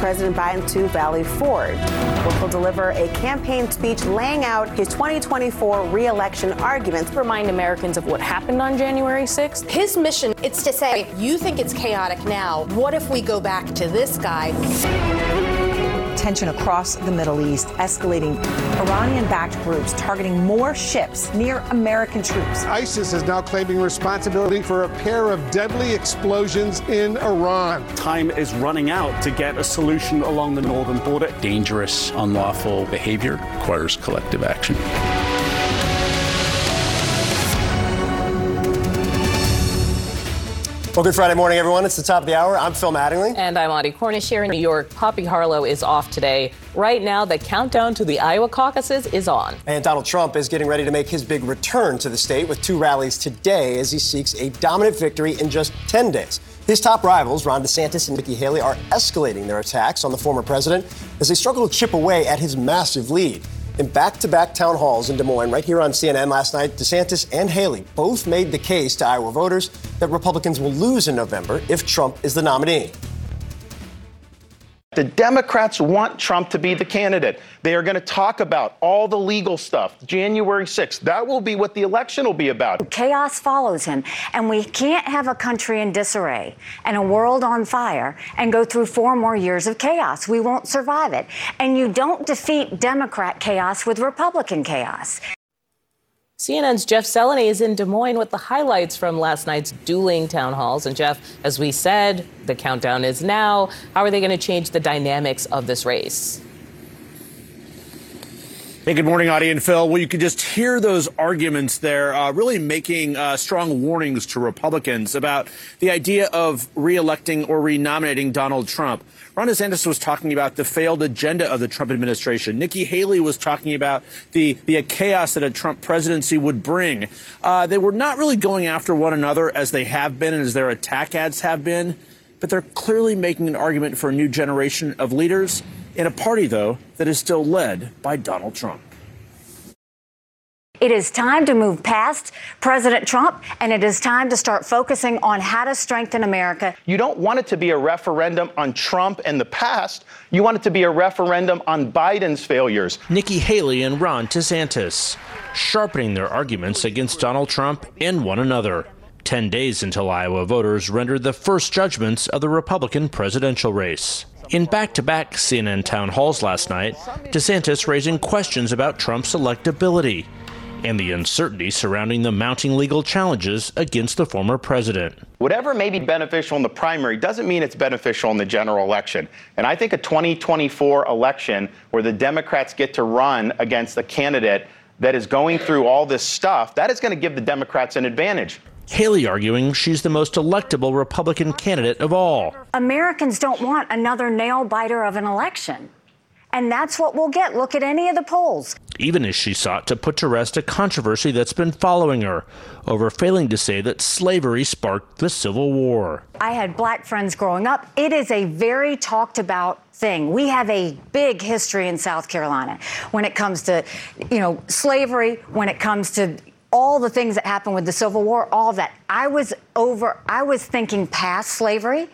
President Biden to Valley Forge, where he'll deliver a campaign speech laying out his 2024 reelection arguments.
Remind Americans of what happened on January 6th.
His mission is to say, you think it's chaotic now. What if we go back to this guy?
Tension across the Middle East, escalating Iranian backed groups targeting more ships near American troops.
ISIS is now claiming responsibility for a pair of deadly explosions in Iran.
Time is running out to get a solution along the northern border.
Dangerous, unlawful behavior requires collective action.
Well, good Friday morning, everyone. It's the top of the hour. I'm Phil Mattingly.
And I'm Audie Cornish here in New York. Poppy Harlow is off today. Right now, the countdown to the Iowa caucuses is on.
And Donald Trump is getting ready to make his big return to the state with two rallies today as he seeks a dominant victory in just 10 days. His top rivals, Ron DeSantis and Nikki Haley, are escalating their attacks on the former president as they struggle to chip away at his massive lead. In back to back town halls in Des Moines, right here on CNN last night, DeSantis and Haley both made the case to Iowa voters that Republicans will lose in November if Trump is the nominee.
The Democrats want Trump to be the candidate. They are going to talk about all the legal stuff. January 6th, that will be what the election will be about.
Chaos follows him, and we can't have a country in disarray and a world on fire and go through four more years of chaos. We won't survive it. And you don't defeat Democrat chaos with Republican chaos.
CNN's Jeff Zeleny is in Des Moines with the highlights from last night's dueling town halls. And Jeff, as we said, the countdown is now. How are they going to change the dynamics of this race?
Hey, good morning, Audie and Phil. Well, you could just hear those arguments there, uh, really making uh, strong warnings to Republicans about the idea of reelecting or renominating Donald Trump. Ron DeSantis was talking about the failed agenda of the Trump administration. Nikki Haley was talking about the, the chaos that a Trump presidency would bring. Uh, they were not really going after one another as they have been and as their attack ads have been, but they're clearly making an argument for a new generation of leaders in a party, though, that is still led by Donald Trump.
It is time to move past President Trump, and it is time to start focusing on how to strengthen America.
You don't want it to be a referendum on Trump and the past. You want it to be a referendum on Biden's failures.
Nikki Haley and Ron DeSantis sharpening their arguments against Donald Trump and one another. 10 days until Iowa voters rendered the first judgments of the Republican presidential race. In back to back CNN town halls last night, DeSantis raising questions about Trump's electability and the uncertainty surrounding the mounting legal challenges against the former president.
Whatever may be beneficial in the primary doesn't mean it's beneficial in the general election. And I think a 2024 election where the Democrats get to run against a candidate that is going through all this stuff, that is going to give the Democrats an advantage.
Haley arguing she's the most electable Republican candidate of all.
Americans don't want another nail biter of an election. And that's what we'll get. Look at any of the polls.
Even as she sought to put to rest a controversy that's been following her over failing to say that slavery sparked the Civil War.
I had black friends growing up. It is a very talked about thing. We have a big history in South Carolina when it comes to, you know, slavery, when it comes to all the things that happened with the Civil War, all that. I was over, I was thinking past slavery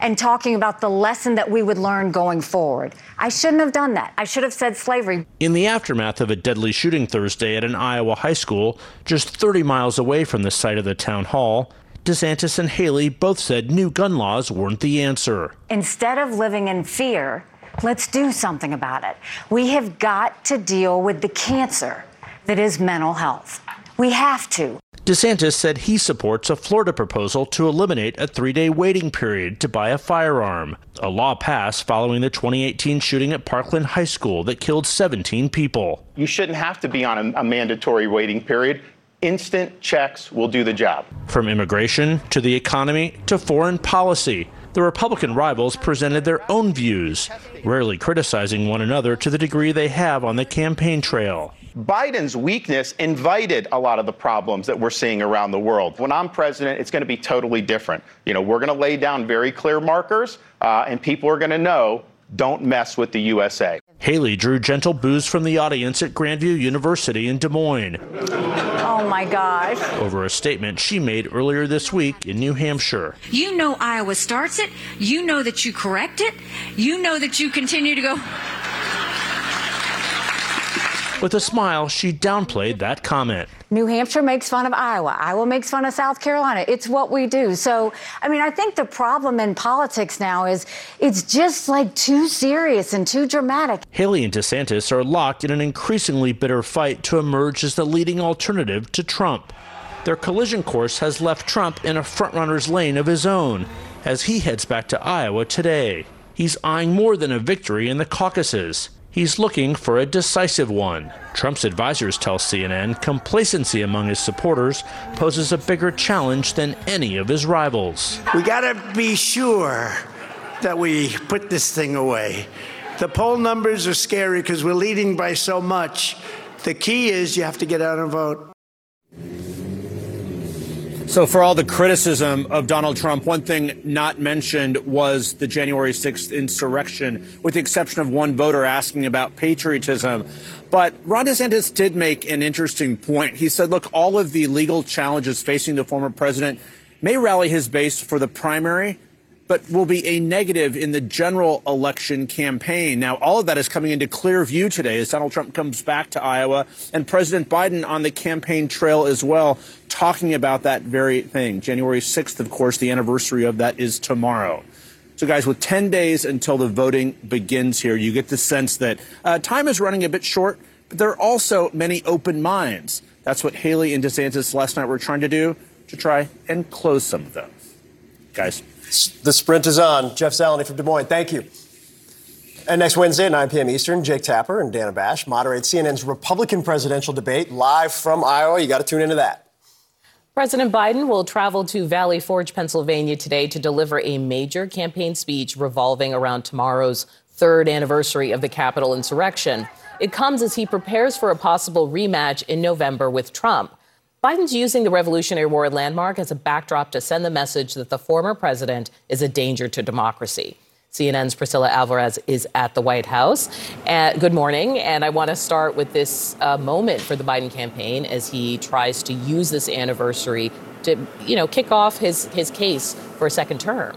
and talking about the lesson that we would learn going forward. I shouldn't have done that. I should have said slavery.
In the aftermath of a deadly shooting Thursday at an Iowa high school just 30 miles away from the site of the town hall, DeSantis and Haley both said new gun laws weren't the answer.
Instead of living in fear, let's do something about it. We have got to deal with the cancer that is mental health. We have to.
DeSantis said he supports a Florida proposal to eliminate a three day waiting period to buy a firearm, a law passed following the 2018 shooting at Parkland High School that killed 17 people.
You shouldn't have to be on a, a mandatory waiting period. Instant checks will do the job.
From immigration to the economy to foreign policy, the Republican rivals presented their own views, rarely criticizing one another to the degree they have on the campaign trail.
Biden's weakness invited a lot of the problems that we're seeing around the world. When I'm president, it's going to be totally different. You know, we're going to lay down very clear markers, uh, and people are going to know don't mess with the USA.
Haley drew gentle boos from the audience at Grandview University in Des Moines.
Oh my gosh.
Over a statement she made earlier this week in New Hampshire.
You know Iowa starts it. You know that you correct it. You know that you continue to go.
With a smile, she downplayed that comment.
New Hampshire makes fun of Iowa. Iowa makes fun of South Carolina. It's what we do. So, I mean, I think the problem in politics now is it's just like too serious and too dramatic.
Haley and DeSantis are locked in an increasingly bitter fight to emerge as the leading alternative to Trump. Their collision course has left Trump in a frontrunner's lane of his own as he heads back to Iowa today. He's eyeing more than a victory in the caucuses. He's looking for a decisive one. Trump's advisors tell CNN complacency among his supporters poses a bigger challenge than any of his rivals.
We got to be sure that we put this thing away. The poll numbers are scary because we're leading by so much. The key is you have to get out and vote.
So, for all the criticism of Donald Trump, one thing not mentioned was the January 6th insurrection, with the exception of one voter asking about patriotism. But Ron DeSantis did make an interesting point. He said, look, all of the legal challenges facing the former president may rally his base for the primary, but will be a negative in the general election campaign. Now, all of that is coming into clear view today as Donald Trump comes back to Iowa and President Biden on the campaign trail as well, talking about that very thing. January 6th, of course, the anniversary of that is tomorrow. So, guys, with 10 days until the voting begins here, you get the sense that uh, time is running a bit short, but there are also many open minds. That's what Haley and DeSantis last night were trying to do to try and close some of them. Guys.
The sprint is on. Jeff Zeleny from Des Moines, thank you. And next Wednesday at 9 p.m. Eastern, Jake Tapper and Dana Bash moderate CNN's Republican presidential debate live from Iowa. You got to tune into that.
President Biden will travel to Valley Forge, Pennsylvania today to deliver a major campaign speech revolving around tomorrow's third anniversary of the Capitol insurrection. It comes as he prepares for a possible rematch in November with Trump. Biden's using the Revolutionary War landmark as a backdrop to send the message that the former president is a danger to democracy. CNN's Priscilla Alvarez is at the White House. Uh, good morning. And I want to start with this uh, moment for the Biden campaign as he tries to use this anniversary to, you know, kick off his, his case for a second term.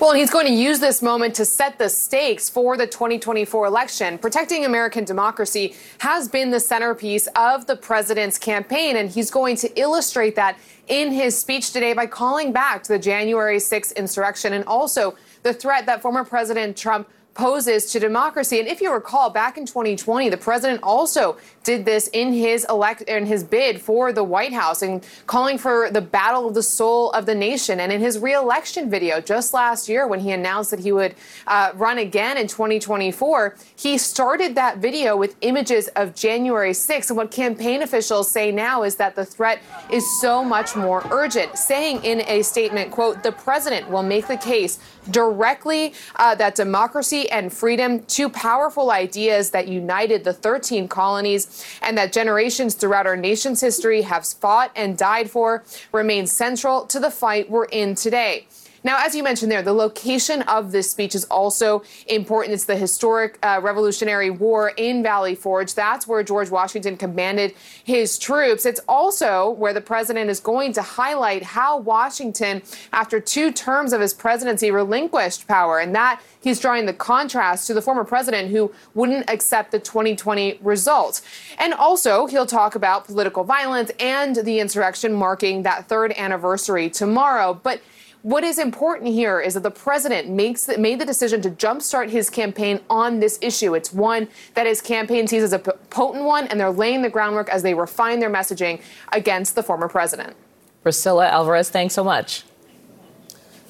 Well, he's going to use this moment to set the stakes for the 2024 election. Protecting American democracy has been the centerpiece of the president's campaign, and he's going to illustrate that in his speech today by calling back to the January 6th insurrection and also the threat that former President Trump poses to democracy. And if you recall, back in 2020, the president also did this in his elect in his bid for the White House and calling for the battle of the soul of the nation. And in his reelection video just last year, when he announced that he would uh, run again in 2024, he started that video with images of January 6th. And what campaign officials say now is that the threat is so much more urgent, saying in a statement, quote, the president will make the case directly uh, that democracy and freedom, two powerful ideas that united the 13 colonies and that generations throughout our nation's history have fought and died for, remain central to the fight we're in today. Now, as you mentioned there, the location of this speech is also important. It's the historic uh, Revolutionary War in Valley Forge. That's where George Washington commanded his troops. It's also where the president is going to highlight how Washington, after two terms of his presidency, relinquished power. And that he's drawing the contrast to the former president who wouldn't accept the 2020 results. And also, he'll talk about political violence and the insurrection marking that third anniversary tomorrow. But what is important here is that the president makes the, made the decision to jumpstart his campaign on this issue. It's one that his campaign sees as a potent one, and they're laying the groundwork as they refine their messaging against the former president.
Priscilla Alvarez, thanks so much.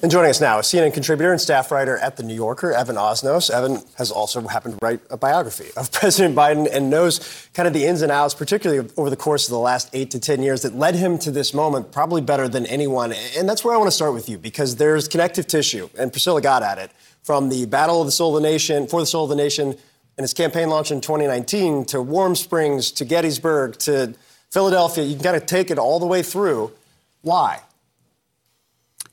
And joining us now, a CNN contributor and staff writer at The New Yorker, Evan Osnos. Evan has also happened to write a biography of President Biden and knows kind of the ins and outs, particularly over the course of the last eight to 10 years, that led him to this moment probably better than anyone. And that's where I want to start with you because there's connective tissue, and Priscilla got at it, from the Battle of the Soul of the Nation, for the Soul of the Nation, and his campaign launch in 2019 to Warm Springs, to Gettysburg, to Philadelphia. You can kind of take it all the way through. Why?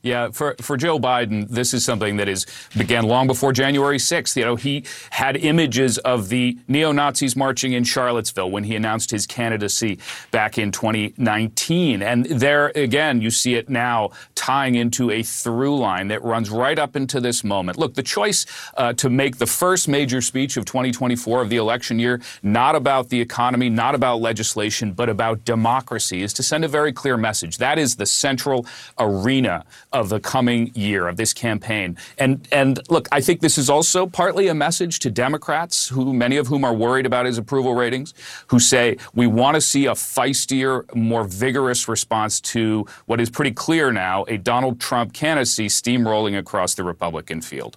Yeah, for, for Joe Biden, this is something that is began long before January 6th. You know, he had images of the neo Nazis marching in Charlottesville when he announced his candidacy back in 2019. And there again, you see it now tying into a through line that runs right up into this moment. Look, the choice uh, to make the first major speech of 2024 of the election year, not about the economy, not about legislation, but about democracy, is to send a very clear message. That is the central arena of the coming year of this campaign. And and look, I think this is also partly a message to Democrats, who many of whom are worried about his approval ratings, who say we want to see a feistier, more vigorous response to what is pretty clear now a Donald Trump candidacy steamrolling across the Republican field.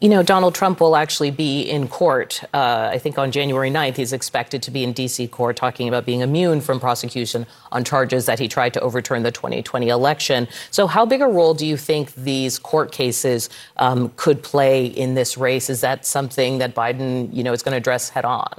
You know, Donald Trump will actually be in court. Uh, I think on January 9th, he's expected to be in D.C. court talking about being immune from prosecution on charges that he tried to overturn the 2020 election. So, how big a role do you think these court cases um, could play in this race? Is that something that Biden, you know, is going to address head on?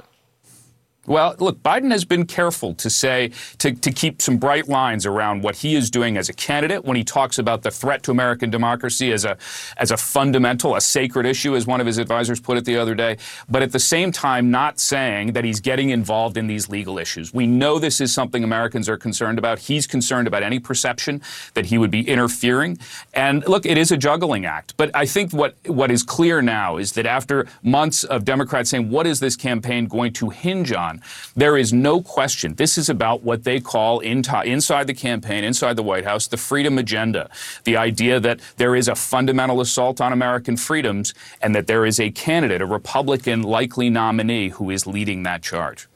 Well, look, Biden has been careful to say, to, to keep some bright lines around what he is doing as a candidate when he talks about the threat to American democracy as a, as a fundamental, a sacred issue, as one of his advisors put it the other day, but at the same time, not saying that he's getting involved in these legal issues. We know this is something Americans are concerned about. He's concerned about any perception that he would be interfering. And look, it is a juggling act. But I think what, what is clear now is that after months of Democrats saying, what is this campaign going to hinge on? There is no question. This is about what they call inside the campaign, inside the White House, the freedom agenda. The idea that there is a fundamental assault on American freedoms and that there is a candidate, a Republican likely nominee, who is leading that charge.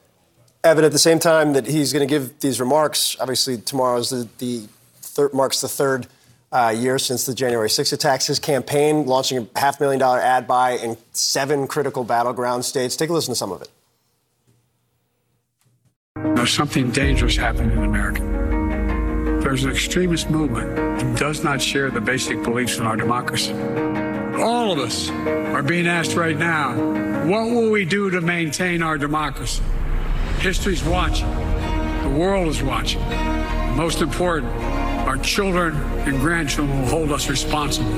Evan, at the same time that he's going to give these remarks, obviously tomorrow is the, the thir- marks the third uh, year since the January 6 attacks. His campaign launching a half million dollar ad buy in seven critical battleground states. Take a listen to some of it.
There's something dangerous happening in America. There's an extremist movement that does not share the basic beliefs in our democracy. All of us are being asked right now what will we do to maintain our democracy? History's watching, the world is watching. Most important, our children and grandchildren will hold us responsible.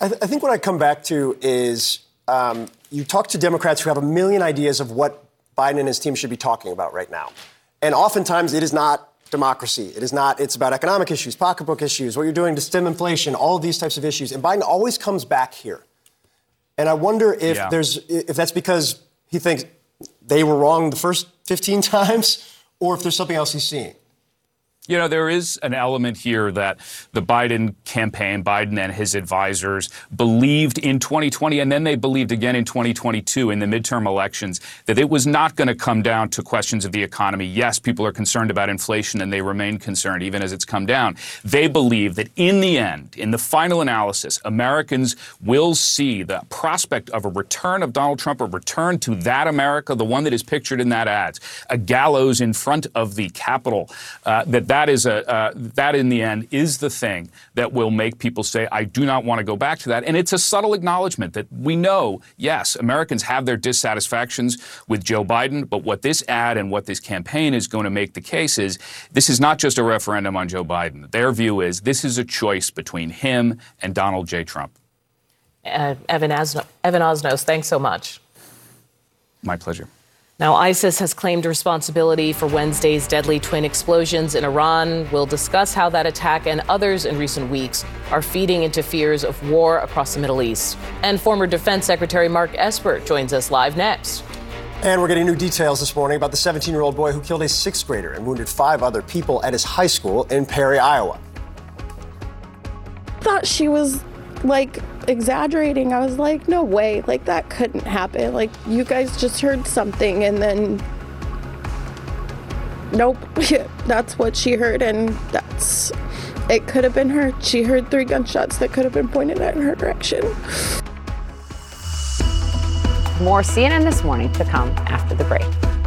I, th- I think what I come back to is um, you talk to Democrats who have a million ideas of what Biden and his team should be talking about right now. And oftentimes it is not democracy. It is not, it's about economic issues, pocketbook issues, what you're doing to stem inflation, all of these types of issues. And Biden always comes back here. And I wonder if yeah. there's if that's because he thinks they were wrong the first 15 times or if there's something else he's seeing.
You know, there is an element here that the Biden campaign, Biden and his advisors believed in 2020, and then they believed again in 2022 in the midterm elections that it was not going to come down to questions of the economy. Yes, people are concerned about inflation, and they remain concerned even as it's come down. They believe that in the end, in the final analysis, Americans will see the prospect of a return of Donald Trump, a return to that America, the one that is pictured in that ads, a gallows in front of the Capitol, uh, that that that is a uh, that in the end is the thing that will make people say, "I do not want to go back to that." And it's a subtle acknowledgement that we know, yes, Americans have their dissatisfactions with Joe Biden, but what this ad and what this campaign is going to make the case is this is not just a referendum on Joe Biden. Their view is this is a choice between him and Donald J. Trump.
Uh, Evan, Asno- Evan Osnos, thanks so much.
My pleasure.
Now, ISIS has claimed responsibility for Wednesday's deadly twin explosions in Iran. We'll discuss how that attack and others in recent weeks are feeding into fears of war across the Middle East. And former Defense Secretary Mark Esper joins us live next.
And we're getting new details this morning about the 17 year old boy who killed a sixth grader and wounded five other people at his high school in Perry, Iowa.
Thought she was like exaggerating. I was like, no way, like that couldn't happen. Like you guys just heard something and then nope, that's what she heard and that's it could have been her. She heard three gunshots that could have been pointed at in her direction.
More CNN this morning to come after the break.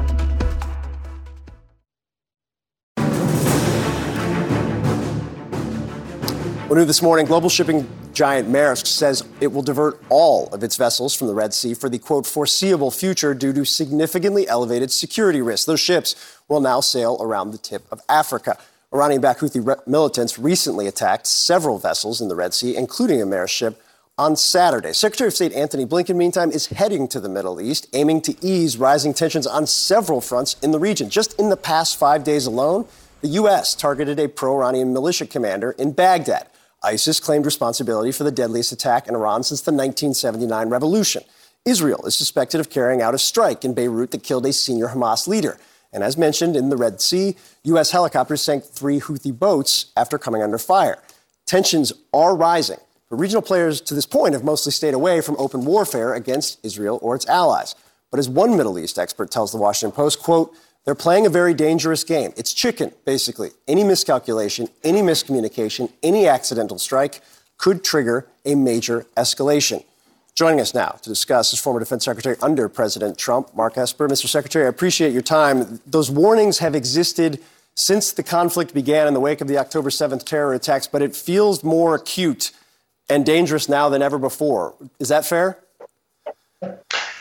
Well, new this morning, global shipping giant Maersk says it will divert all of its vessels from the Red Sea for the quote foreseeable future due to significantly elevated security risks. Those ships will now sail around the tip of Africa. Iranian backed Houthi militants recently attacked several vessels in the Red Sea, including a Maersk ship, on Saturday. Secretary of State Antony Blinken, meantime, is heading to the Middle East, aiming to ease rising tensions on several fronts in the region. Just in the past five days alone, the U.S. targeted a pro Iranian militia commander in Baghdad. ISIS claimed responsibility for the deadliest attack in Iran since the 1979 revolution. Israel is suspected of carrying out a strike in Beirut that killed a senior Hamas leader. And as mentioned in the Red Sea, U.S. helicopters sank three Houthi boats after coming under fire. Tensions are rising, but regional players to this point have mostly stayed away from open warfare against Israel or its allies. But as one Middle East expert tells the Washington Post, quote, they're playing a very dangerous game. It's chicken, basically. Any miscalculation, any miscommunication, any accidental strike could trigger a major escalation. Joining us now to discuss is former Defense Secretary under President Trump, Mark Esper. Mr. Secretary, I appreciate your time. Those warnings have existed since the conflict began in the wake of the October 7th terror attacks, but it feels more acute and dangerous now than ever before. Is that fair?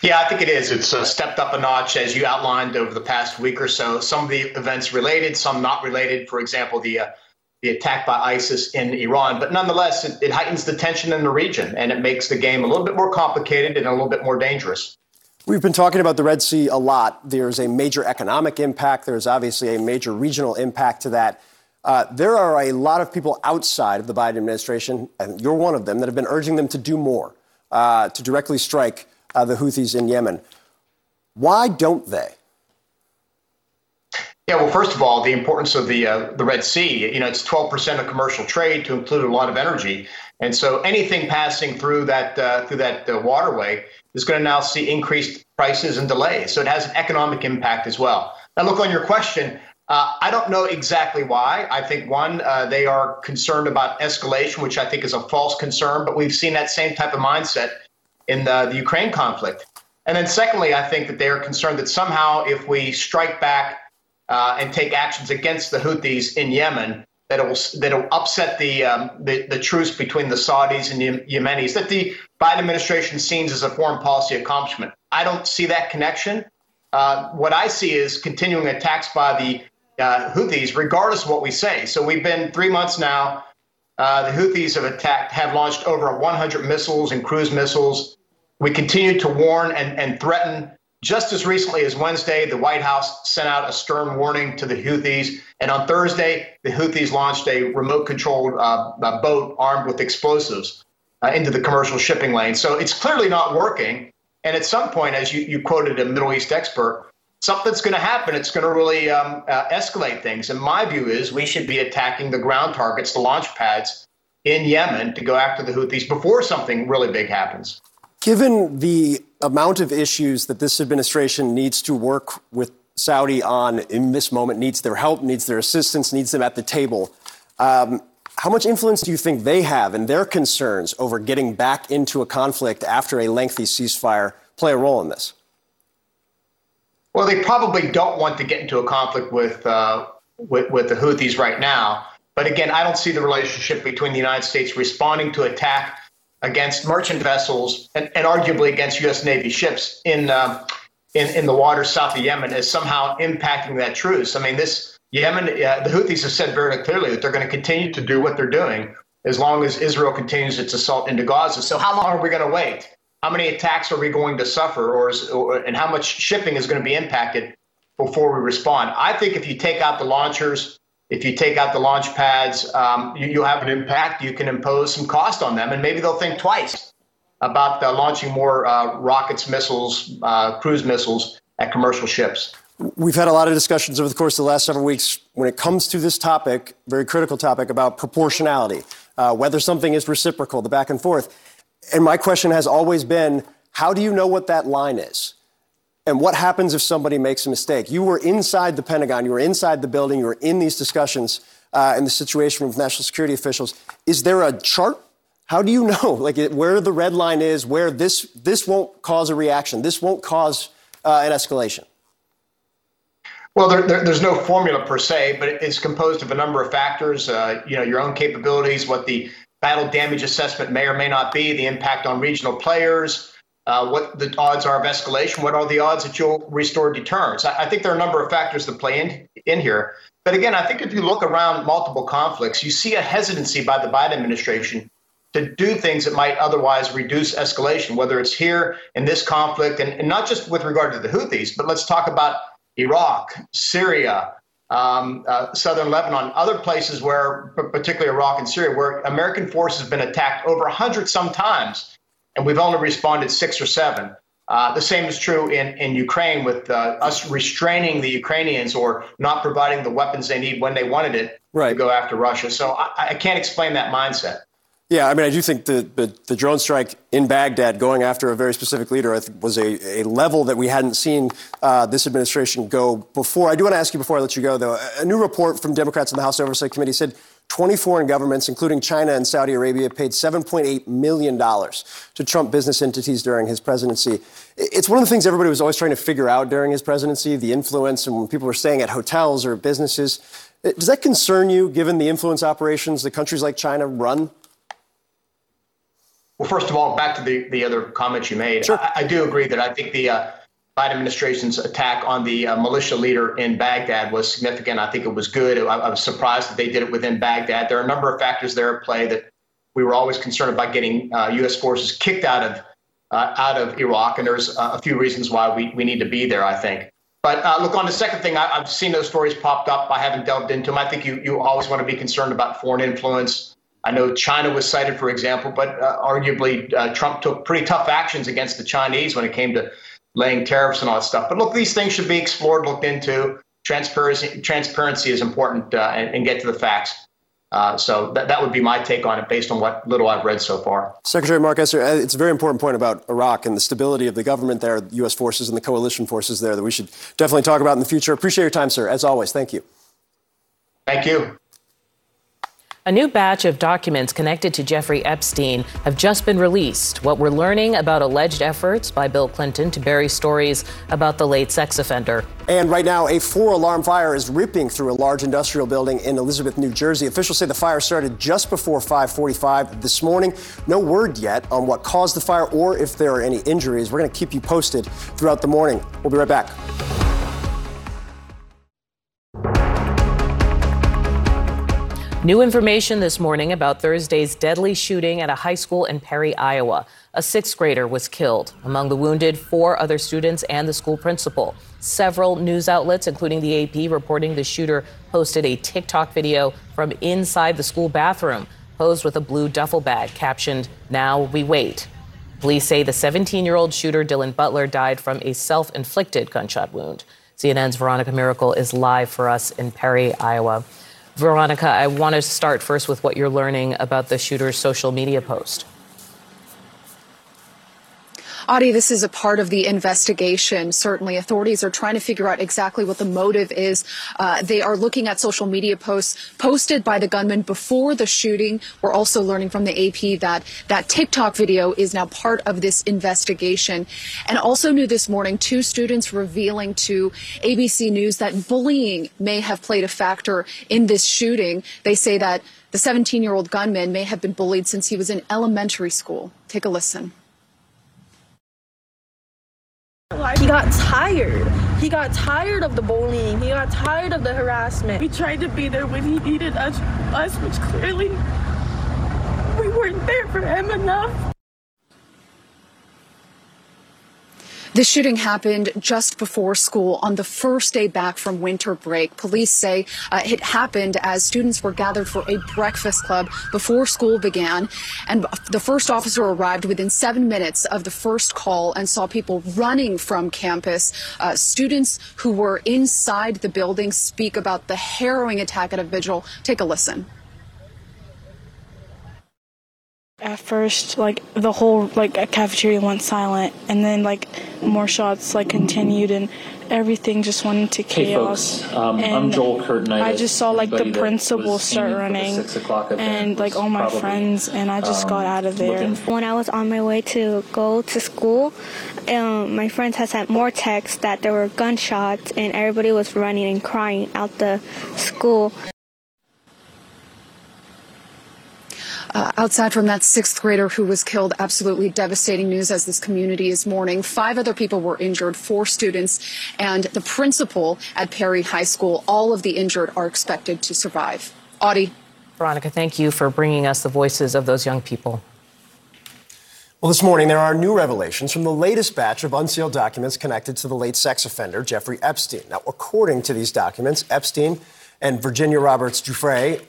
Yeah, I think it is. It's uh, stepped up a notch, as you outlined over the past week or so. Some of the events related, some not related. For example, the uh, the attack by ISIS in Iran. But nonetheless, it, it heightens the tension in the region, and it makes the game a little bit more complicated and a little bit more dangerous.
We've been talking about the Red Sea a lot. There's a major economic impact. There's obviously a major regional impact to that. Uh, there are a lot of people outside of the Biden administration, and you're one of them, that have been urging them to do more, uh, to directly strike uh, the Houthis in Yemen. Why don't they?
Yeah, well, first of all, the importance of the uh, the Red Sea. You know, it's 12% of commercial trade to include a lot of energy, and so anything passing through that uh, through that uh, waterway is going to now see increased prices and delays. So it has an economic impact as well. Now, look on your question. Uh, I don't know exactly why. I think one, uh, they are concerned about escalation, which I think is a false concern. But we've seen that same type of mindset in the, the Ukraine conflict. And then, secondly, I think that they are concerned that somehow if we strike back uh, and take actions against the Houthis in Yemen, that it will that it will upset the, um, the the truce between the Saudis and the Yemenis. That the Biden administration sees as a foreign policy accomplishment. I don't see that connection. Uh, what I see is continuing attacks by the uh, Houthis, regardless of what we say. So we've been three months now. Uh, the Houthis have attacked, have launched over 100 missiles and cruise missiles we continue to warn and, and threaten. Just as recently as Wednesday, the White House sent out a stern warning to the Houthis. And on Thursday, the Houthis launched a remote controlled uh, boat armed with explosives uh, into the commercial shipping lane. So it's clearly not working. And at some point, as you, you quoted a Middle East expert, something's going to happen. It's going to really um, uh, escalate things. And my view is we should be attacking the ground targets, the launch pads in Yemen to go after the Houthis before something really big happens.
Given the amount of issues that this administration needs to work with Saudi on in this moment, needs their help, needs their assistance, needs them at the table, um, how much influence do you think they have and their concerns over getting back into a conflict after a lengthy ceasefire play a role in this?
Well, they probably don't want to get into a conflict with, uh, with, with the Houthis right now. But again, I don't see the relationship between the United States responding to attack against merchant vessels and, and arguably against U.S. Navy ships in, uh, in in the waters south of Yemen is somehow impacting that truce. I mean, this Yemen, uh, the Houthis have said very clearly that they're going to continue to do what they're doing as long as Israel continues its assault into Gaza. So, how long are we going to wait? How many attacks are we going to suffer, or, is, or and how much shipping is going to be impacted before we respond? I think if you take out the launchers if you take out the launch pads, um, you, will have an impact. You can impose some cost on them, and maybe they'll think twice about uh, launching more uh, rockets, missiles, uh, cruise missiles at commercial ships.
We've had a lot of discussions over the course of the last several weeks when it comes to this topic, very critical topic about proportionality, uh, whether something is reciprocal, the back and forth. And my question has always been how do you know what that line is? And what happens if somebody makes a mistake? You were inside the Pentagon, you were inside the building, you were in these discussions uh, in the situation with national security officials. Is there a chart? How do you know, like, where the red line is, where this this won't cause a reaction, this won't cause uh, an escalation?
Well, there, there, there's no formula per se, but it's composed of a number of factors. Uh, you know, your own capabilities, what the battle damage assessment may or may not be, the impact on regional players, uh, what the odds are of escalation, what are the odds that you'll restore deterrence. I, I, think there are a number of factors that play in, in here. But again, I think if you look around multiple conflicts, you see a hesitancy by the Biden administration to do things that might otherwise reduce escalation, whether it's here in this conflict, and, and not just with regard to the Houthis, but let's talk about Iraq, Syria, um, uh, southern Lebanon, other places where, particularly Iraq and Syria, where American forces have been attacked over 100 some times and we've only responded six or seven. Uh, the same is true in, in Ukraine with uh, us restraining the Ukrainians or not providing the weapons they need when they wanted it right. to go after Russia. So I, I can't explain that mindset.
Yeah, I mean, I do think the, the, the, drone strike in Baghdad going after a very specific leader was a, a level that we hadn't seen uh, this administration go before. I do want to ask you before I let you go, though. A new report from Democrats in the House Oversight Committee said 20 foreign governments, including China and Saudi Arabia, paid $7.8 million to Trump business entities during his presidency. It's one of the things everybody was always trying to figure out during his presidency the influence, and when people were staying at hotels or businesses. Does that concern you, given the influence operations that countries like China run?
Well, first of all, back to the, the other comments you made. Sure. I, I do agree that I think the uh, Biden administration's attack on the uh, militia leader in Baghdad was significant. I think it was good. I, I, was surprised that they did it within Baghdad. There are a number of factors there at play that we were always concerned about getting uh, U.S. forces kicked out of uh, out of Iraq, and there's a few reasons why we, we need to be there. I think. But uh, look, on the second thing, I, have seen those stories popped up. I haven't delved into them. I think you you always want to be concerned about foreign influence. I know China was cited, for example, but uh, arguably uh, Trump took pretty tough actions against the Chinese when it came to laying tariffs and all that stuff. But look, these things should be explored, looked into. Transparency, transparency is important, uh, and, and, get to the facts. Uh, so that, that would be my take on it based on what little I've read so far.
Secretary Mark Esper, uh, it's a very important point about Iraq and the stability of the government there, U.S. forces and the coalition forces there that we should definitely talk about in the future. Appreciate your time, sir. As always, thank you.
Thank you.
A new batch of documents connected to Jeffrey Epstein have just been released. What we're learning about alleged efforts by Bill Clinton to bury stories about the late sex offender.
And right now, a four alarm fire is ripping through a large industrial building in Elizabeth, New Jersey. Officials say the fire started just before 545 this morning. No word yet on what caused the fire or if there are any injuries. We're going to keep you posted throughout the morning. We'll be right back.
New information this morning about Thursday's deadly shooting at a high school in Perry, Iowa. A sixth grader was killed. Among the wounded, four other students and the school principal. Several news outlets, including the AP, reporting the shooter posted a TikTok video from inside the school bathroom, posed with a blue duffel bag captioned, Now we wait. Police say the 17 year old shooter, Dylan Butler, died from a self inflicted gunshot wound. CNN's Veronica Miracle is live for us in Perry, Iowa. Veronica, I want to start first with what you're learning about the shooter's social media post.
Audie, this is a part of the investigation. Certainly, authorities are trying to figure out exactly what the motive is. Uh, they are looking at social media posts posted by the gunman before the shooting. We're also learning from the AP that that TikTok video is now part of this investigation. And also new this morning, two students revealing to ABC News that bullying may have played a factor in this shooting. They say that the 17 year old gunman may have been bullied since he was in elementary school. Take a listen.
He got tired. He got tired of the bullying. He got tired of the harassment.
We tried to be there when he needed us, us which clearly we weren't there for him enough.
The shooting happened just before school on the first day back from winter break. Police say uh, it happened as students were gathered for a breakfast club before school began. And the first officer arrived within seven minutes of the first call and saw people running from campus. Uh, students who were inside the building speak about the harrowing attack at a vigil. Take a listen.
At first, like the whole like cafeteria went silent, and then like more shots like continued, and everything just went into chaos.
Hey folks, um,
and
I'm Joel Curtin.
I just saw like the principal start running, and like all my friends, and I just um, got out of there.
When I was on my way to go to school, um, my friends had sent more texts that there were gunshots, and everybody was running and crying out the school.
Uh, outside from that sixth grader who was killed, absolutely devastating news as this community is mourning. Five other people were injured, four students, and the principal at Perry High School. All of the injured are expected to survive. Audie.
Veronica, thank you for bringing us the voices of those young people.
Well, this morning there are new revelations from the latest batch of unsealed documents connected to the late sex offender Jeffrey Epstein. Now, according to these documents, Epstein and Virginia Roberts Giuffre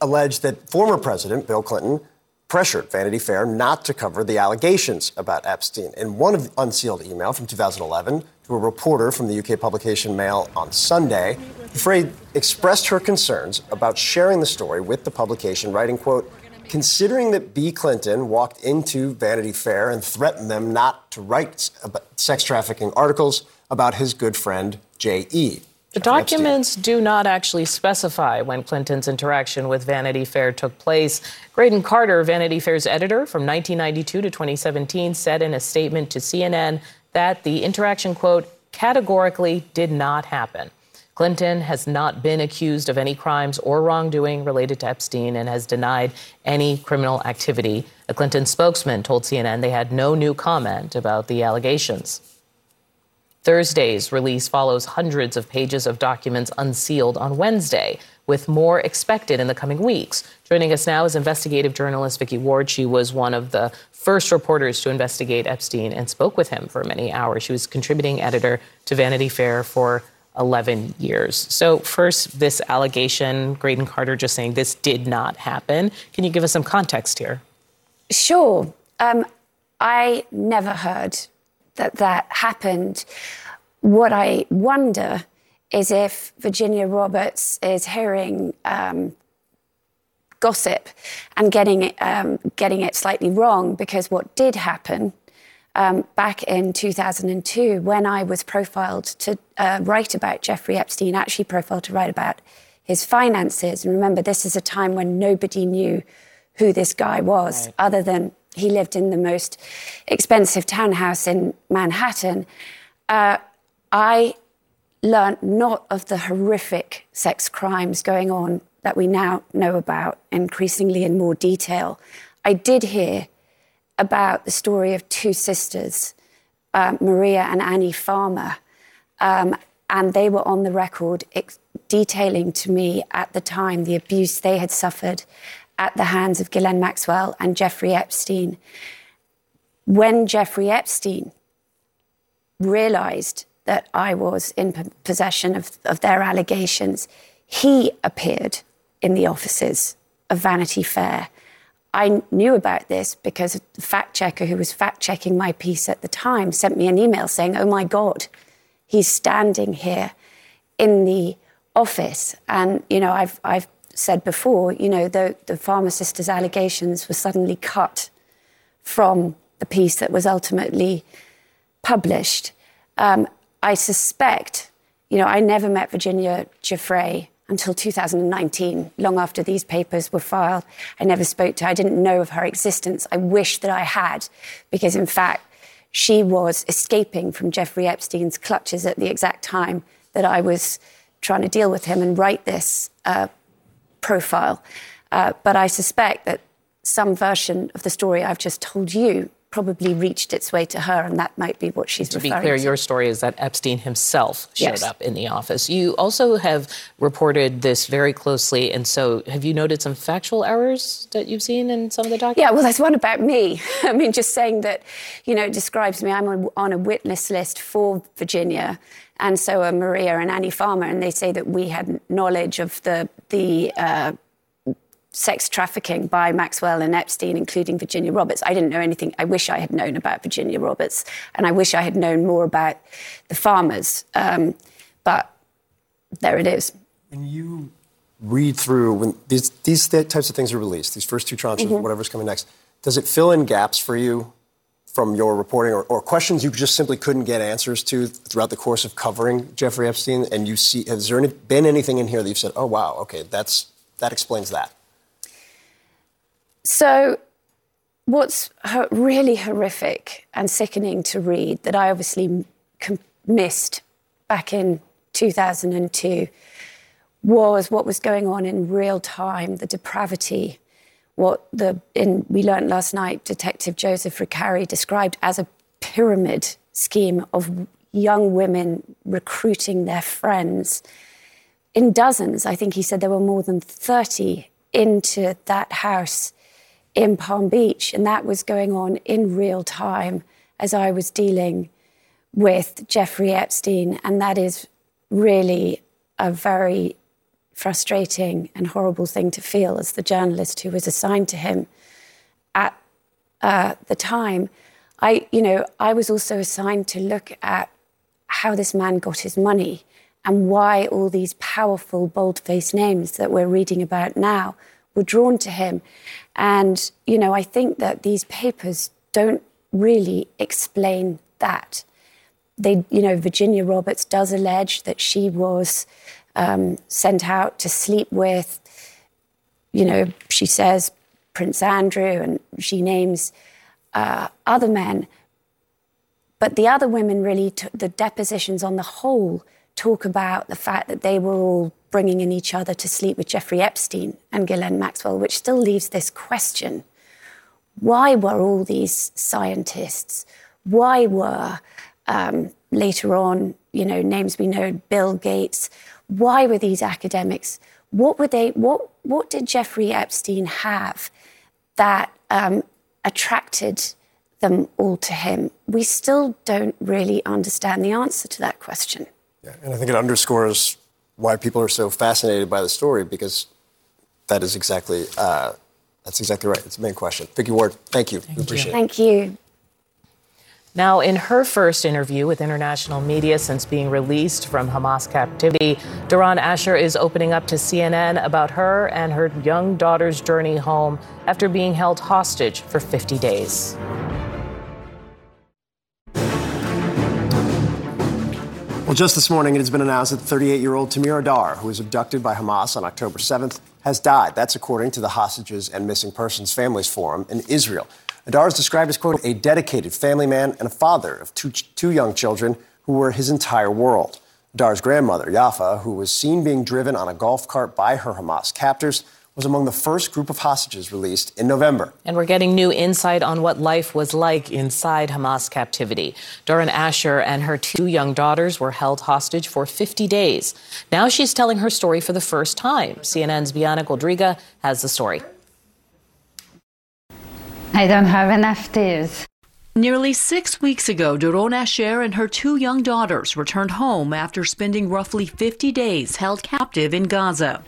alleged that former President Bill Clinton pressured Vanity Fair not to cover the allegations about Epstein. In one of unsealed email from 2011 to a reporter from the UK publication Mail on Sunday, Giuffre expressed her concerns about sharing the story with the publication, writing, quote, considering that B. Clinton walked into Vanity Fair and threatened them not to write sex trafficking articles about his good friend J.E.
The documents do not actually specify when Clinton's interaction with Vanity Fair took place. Graydon Carter, Vanity Fair's editor from 1992 to 2017, said in a statement to CNN that the interaction, quote, categorically did not happen. Clinton has not been accused of any crimes or wrongdoing related to Epstein and has denied any criminal activity. A Clinton spokesman told CNN they had no new comment about the allegations. Thursday's release follows hundreds of pages of documents unsealed on Wednesday, with more expected in the coming weeks. Joining us now is investigative journalist Vicky Ward. She was one of the first reporters to investigate Epstein and spoke with him for many hours. She was contributing editor to Vanity Fair for 11 years. So, first, this allegation, Graydon Carter just saying this did not happen. Can you give us some context here?
Sure. Um, I never heard that that happened. What I wonder is if Virginia Roberts is hearing um, gossip and getting it, um, getting it slightly wrong, because what did happen um, back in 2002, when I was profiled to uh, write about Jeffrey Epstein, actually profiled to write about his finances. And remember, this is a time when nobody knew who this guy was, right. other than he lived in the most expensive townhouse in Manhattan. Uh, I learned not of the horrific sex crimes going on that we now know about increasingly in more detail. I did hear about the story of two sisters, uh, Maria and Annie Farmer, um, and they were on the record ex- detailing to me at the time the abuse they had suffered at the hands of Ghislaine Maxwell and Jeffrey Epstein. When Jeffrey Epstein realized that I was in possession of, of their allegations, he appeared in the offices of Vanity Fair. I knew about this because the fact checker who was fact checking my piece at the time sent me an email saying, Oh my God, he's standing here in the office. And, you know, I've, I've said before, you know, the, the Sisters allegations were suddenly cut from the piece that was ultimately published. Um, I suspect, you know, I never met Virginia Giuffre until 2019, long after these papers were filed. I never spoke to her. I didn't know of her existence. I wish that I had, because in fact, she was escaping from Jeffrey Epstein's clutches at the exact time that I was trying to deal with him and write this uh, profile. Uh, but I suspect that some version of the story I've just told you probably reached its way to her, and that might be what she's
to
referring
be clear,
to.
your story is that Epstein himself showed
Yes.
up in the office. You also have reported this very closely, and so have you noted some factual errors that you've seen in some of the documents?
Yeah, well, there's one about me. I mean, just saying that, you know, it describes me. I'm on, on a witness list for Virginia, and so are Maria and Annie Farmer, and they say that we had knowledge of the the uh, sex trafficking by Maxwell and Epstein, including Virginia Roberts. I didn't know anything. I wish I had known about Virginia Roberts, and I wish I had known more about the farmers. Um, but there it is.
When you read through when these these types of things are released, these first two tranches,
Mhm.
whatever's coming next, does it fill in gaps for you from your reporting or, or questions you just simply couldn't get answers to throughout the course of covering Jeffrey Epstein? And you see, has there any, been anything in here that you've said, oh wow, okay, that's that explains that?
So, what's really horrific and sickening to read that I obviously missed back in 2002 was what was going on in real time, the depravity, what the in, we learned last night, Detective Joseph Recarey described as a pyramid scheme of young women recruiting their friends in dozens. I think he said there were more than 30 into that house in Palm Beach. And that was going on in real time as I was dealing with Jeffrey Epstein. And that is really a very frustrating and horrible thing to feel as the journalist who was assigned to him at uh, the time. I, you know, I was also assigned to look at how this man got his money and why all these powerful, bold-faced names that we're reading about now were drawn to him. And, you know, I think that these papers don't really explain that. They, you know, Virginia Roberts does allege that she was um, sent out to sleep with, you know, she says Prince Andrew and she names uh, other men. But the other women really, the depositions on the whole, talk about the fact that they were all bringing in each other to sleep with Jeffrey Epstein and Ghislaine Maxwell, which still leaves this question why were all these scientists, why were um, later on, you know, names we know, Bill Gates, why were these academics, what were they, what, what did Jeffrey Epstein have that um, attracted them all to him? We still don't really understand the answer to that question.
Yeah, and I think it underscores why people are so fascinated by the story because that is exactly uh, that's exactly right. It's the main question. Vicky Ward, thank you. we appreciate it.
Thank you.
Now, in her first interview with international media since being released from Hamas captivity, Doron Asher is opening up to CNN about her and her young daughter's journey home after being held hostage for 50 days.
Well, just this morning, it has been announced that 38 year old Tamir Adar, who was abducted by Hamas on October 7th, has died. That's according to the Hostages and Missing Persons Families Forum in Israel. Adar is described as, quote, a dedicated family man and a father of two, two young children who were his entire world. Adar's grandmother, Yafa, who was seen being driven on a golf cart by her Hamas captors, was among the first group of hostages released in November.
And we're getting new insight on what life was like inside Hamas captivity. Doron Asher and her two young daughters were held hostage for 50 days. Now she's telling her story for the first time. CNN's Bianna Golodryga has the story.
I don't have enough tears.
Nearly six weeks ago, Doron Asher and her two young daughters returned home after spending roughly 50 days held captive in Gaza.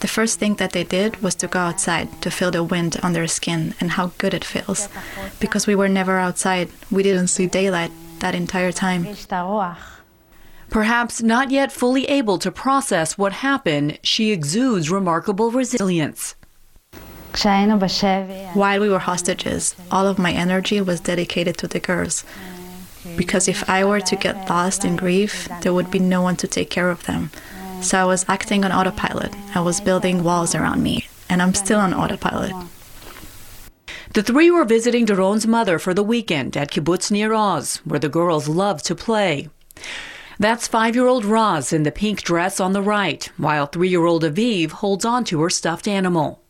The first thing that they did was to go outside to feel the wind on their skin and how good it feels. Because we were never outside, we didn't see daylight that entire time.
Perhaps not yet fully able to process what happened, she exudes remarkable resilience.
While we were hostages, all of my energy was dedicated to the girls. Because if I were to get lost in grief, there would be no one to take care of them. So I was acting on autopilot. I was building walls around me, and I'm still on autopilot.
The three were visiting Doron's mother for the weekend at Kibbutz Nir Oz, where the girls love to play. That's five year old Raz in the pink dress on the right, while three year old Aviv holds on to her stuffed animal.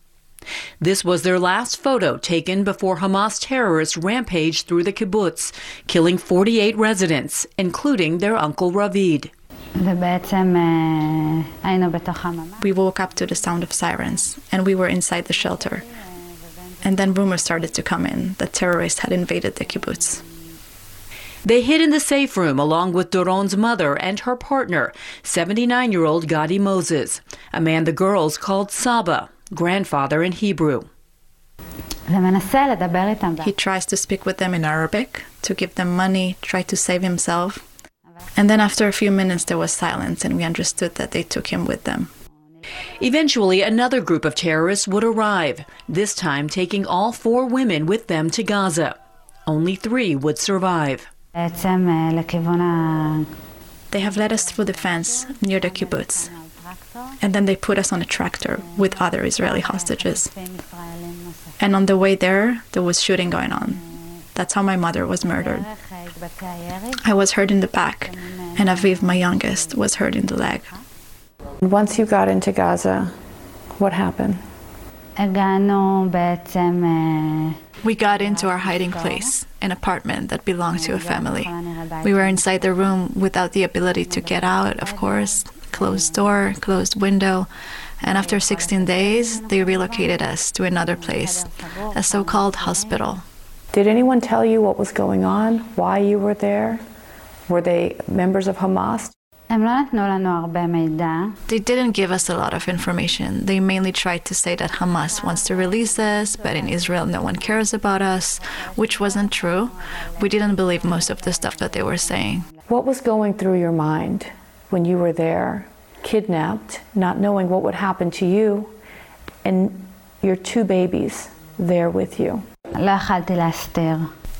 This was their last photo taken before Hamas terrorists rampaged through the kibbutz, killing 48 residents, including their uncle Ravid.
We woke up to the sound of sirens, and we were inside the shelter. And then rumors started to come in that terrorists had invaded the kibbutz.
They hid in the safe room along with Doron's mother and her partner, 79 year old Gadi Moses, a man the girls called Saba, grandfather in Hebrew.
He tries to speak with them in Arabic, to give them money, try to save himself. And then after a few minutes, there was silence, and we understood that they took him with them.
Eventually, another group of terrorists would arrive, this time taking all four women with them to Gaza. Only three would survive.
They have led us through the fence near the kibbutz, and then they put us on a tractor with other Israeli hostages. And on the way there, there was shooting going on. That's how my mother was murdered. I was hurt in the back, and Aviv, my youngest, was hurt in the leg.
Once you got into Gaza, what happened?
We got into our hiding place, an apartment that belonged to a family. We were inside the room without the ability to get out, of course, closed door, closed window. And after 16 days, they relocated us to another place, a so called hospital.
Did anyone tell you what was going on, why you were there? Were they members of Hamas?
They didn't give us a lot of information. They mainly tried to say that Hamas wants to release us, but in Israel no one cares about us, which wasn't true. We didn't believe most of the stuff that they were saying.
What was going through your mind when you were there, kidnapped, not knowing what would happen to you, and your two babies there with you?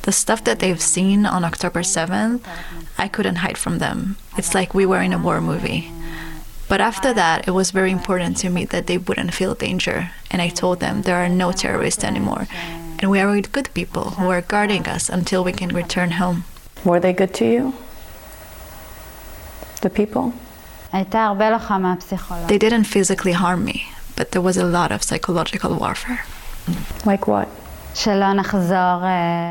The stuff that they've seen on October 7th, I couldn't hide from them. It's like we were in a war movie. But after that, it was very important to me that they wouldn't feel danger. And I told them there are no terrorists anymore. And we are with good people who are guarding us until we can return home.
Were they good to you? The people?
They didn't physically harm me, but there was a lot of psychological warfare.
Like what?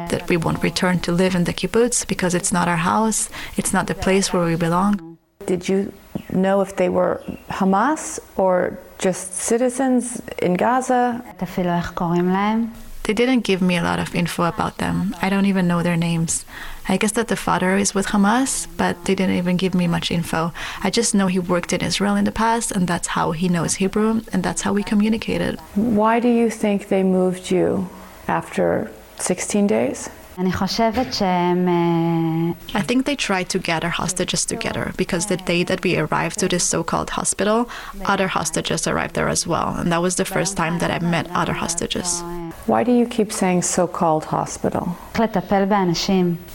that we won't return to live in the kibbutz because it's not our house, it's not the place where we belong.
Did you know if they were Hamas or just citizens in Gaza?
They didn't give me a lot of info about them. I don't even know their names. I guess that the father is with Hamas, but they didn't even give me much info. I just know he worked in Israel in the past, and that's how he knows Hebrew, and that's how we communicated.
Why do you think they moved you after 16 days?
I think they tried to gather hostages together because the day that we arrived to this so called hospital, other hostages arrived there as well. And that was the first time that I met other hostages.
Why do you keep saying so called hospital?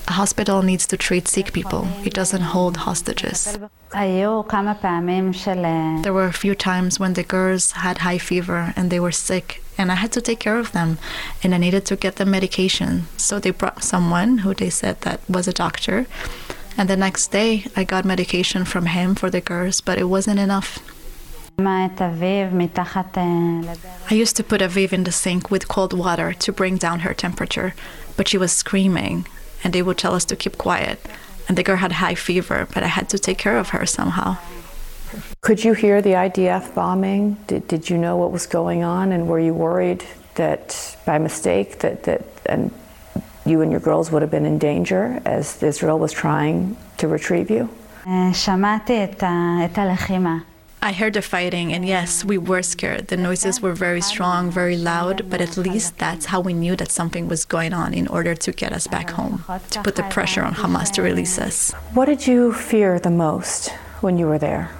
A hospital needs to treat sick people, it doesn't hold hostages. There were a few times when the girls had high fever and they were sick, and I had to take care of them, and I needed to get them medication. So they brought someone who they said that was a doctor, and the next day I got medication from him for the girls, but it wasn't enough. I used to put Aviv in the sink with cold water to bring down her temperature, but she was screaming, and they would tell us to keep quiet. And the girl had high fever, but I had to take care of her somehow.
Could you hear the IDF bombing? Did, did you know what was going on, and were you worried that by mistake that, that and you and your girls would have been in danger as Israel was trying to retrieve you?
I heard the fighting, and yes, we were scared. The noises were very strong, very loud, but at least that's how we knew that something was going on in order to get us back home, to put the pressure on Hamas to release us.
What did you fear the most when you were there?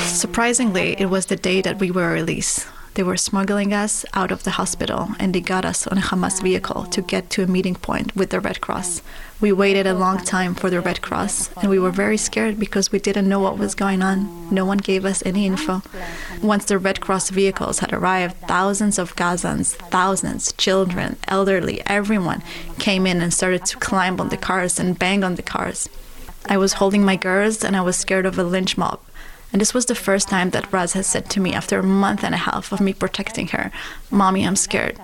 Surprisingly, it was the day that we were released. They were smuggling us out of the hospital and they got us on a Hamas vehicle to get to a meeting point with the Red Cross. We waited a long time for the Red Cross and we were very scared because we didn't know what was going on. No one gave us any info. Once the Red Cross vehicles had arrived, thousands of Gazans, thousands, children, elderly, everyone came in and started to climb on the cars and bang on the cars. I was holding my girls and I was scared of a lynch mob. And this was the first time that Raz has said to me after a month and a half of me protecting her, Mommy, I'm scared.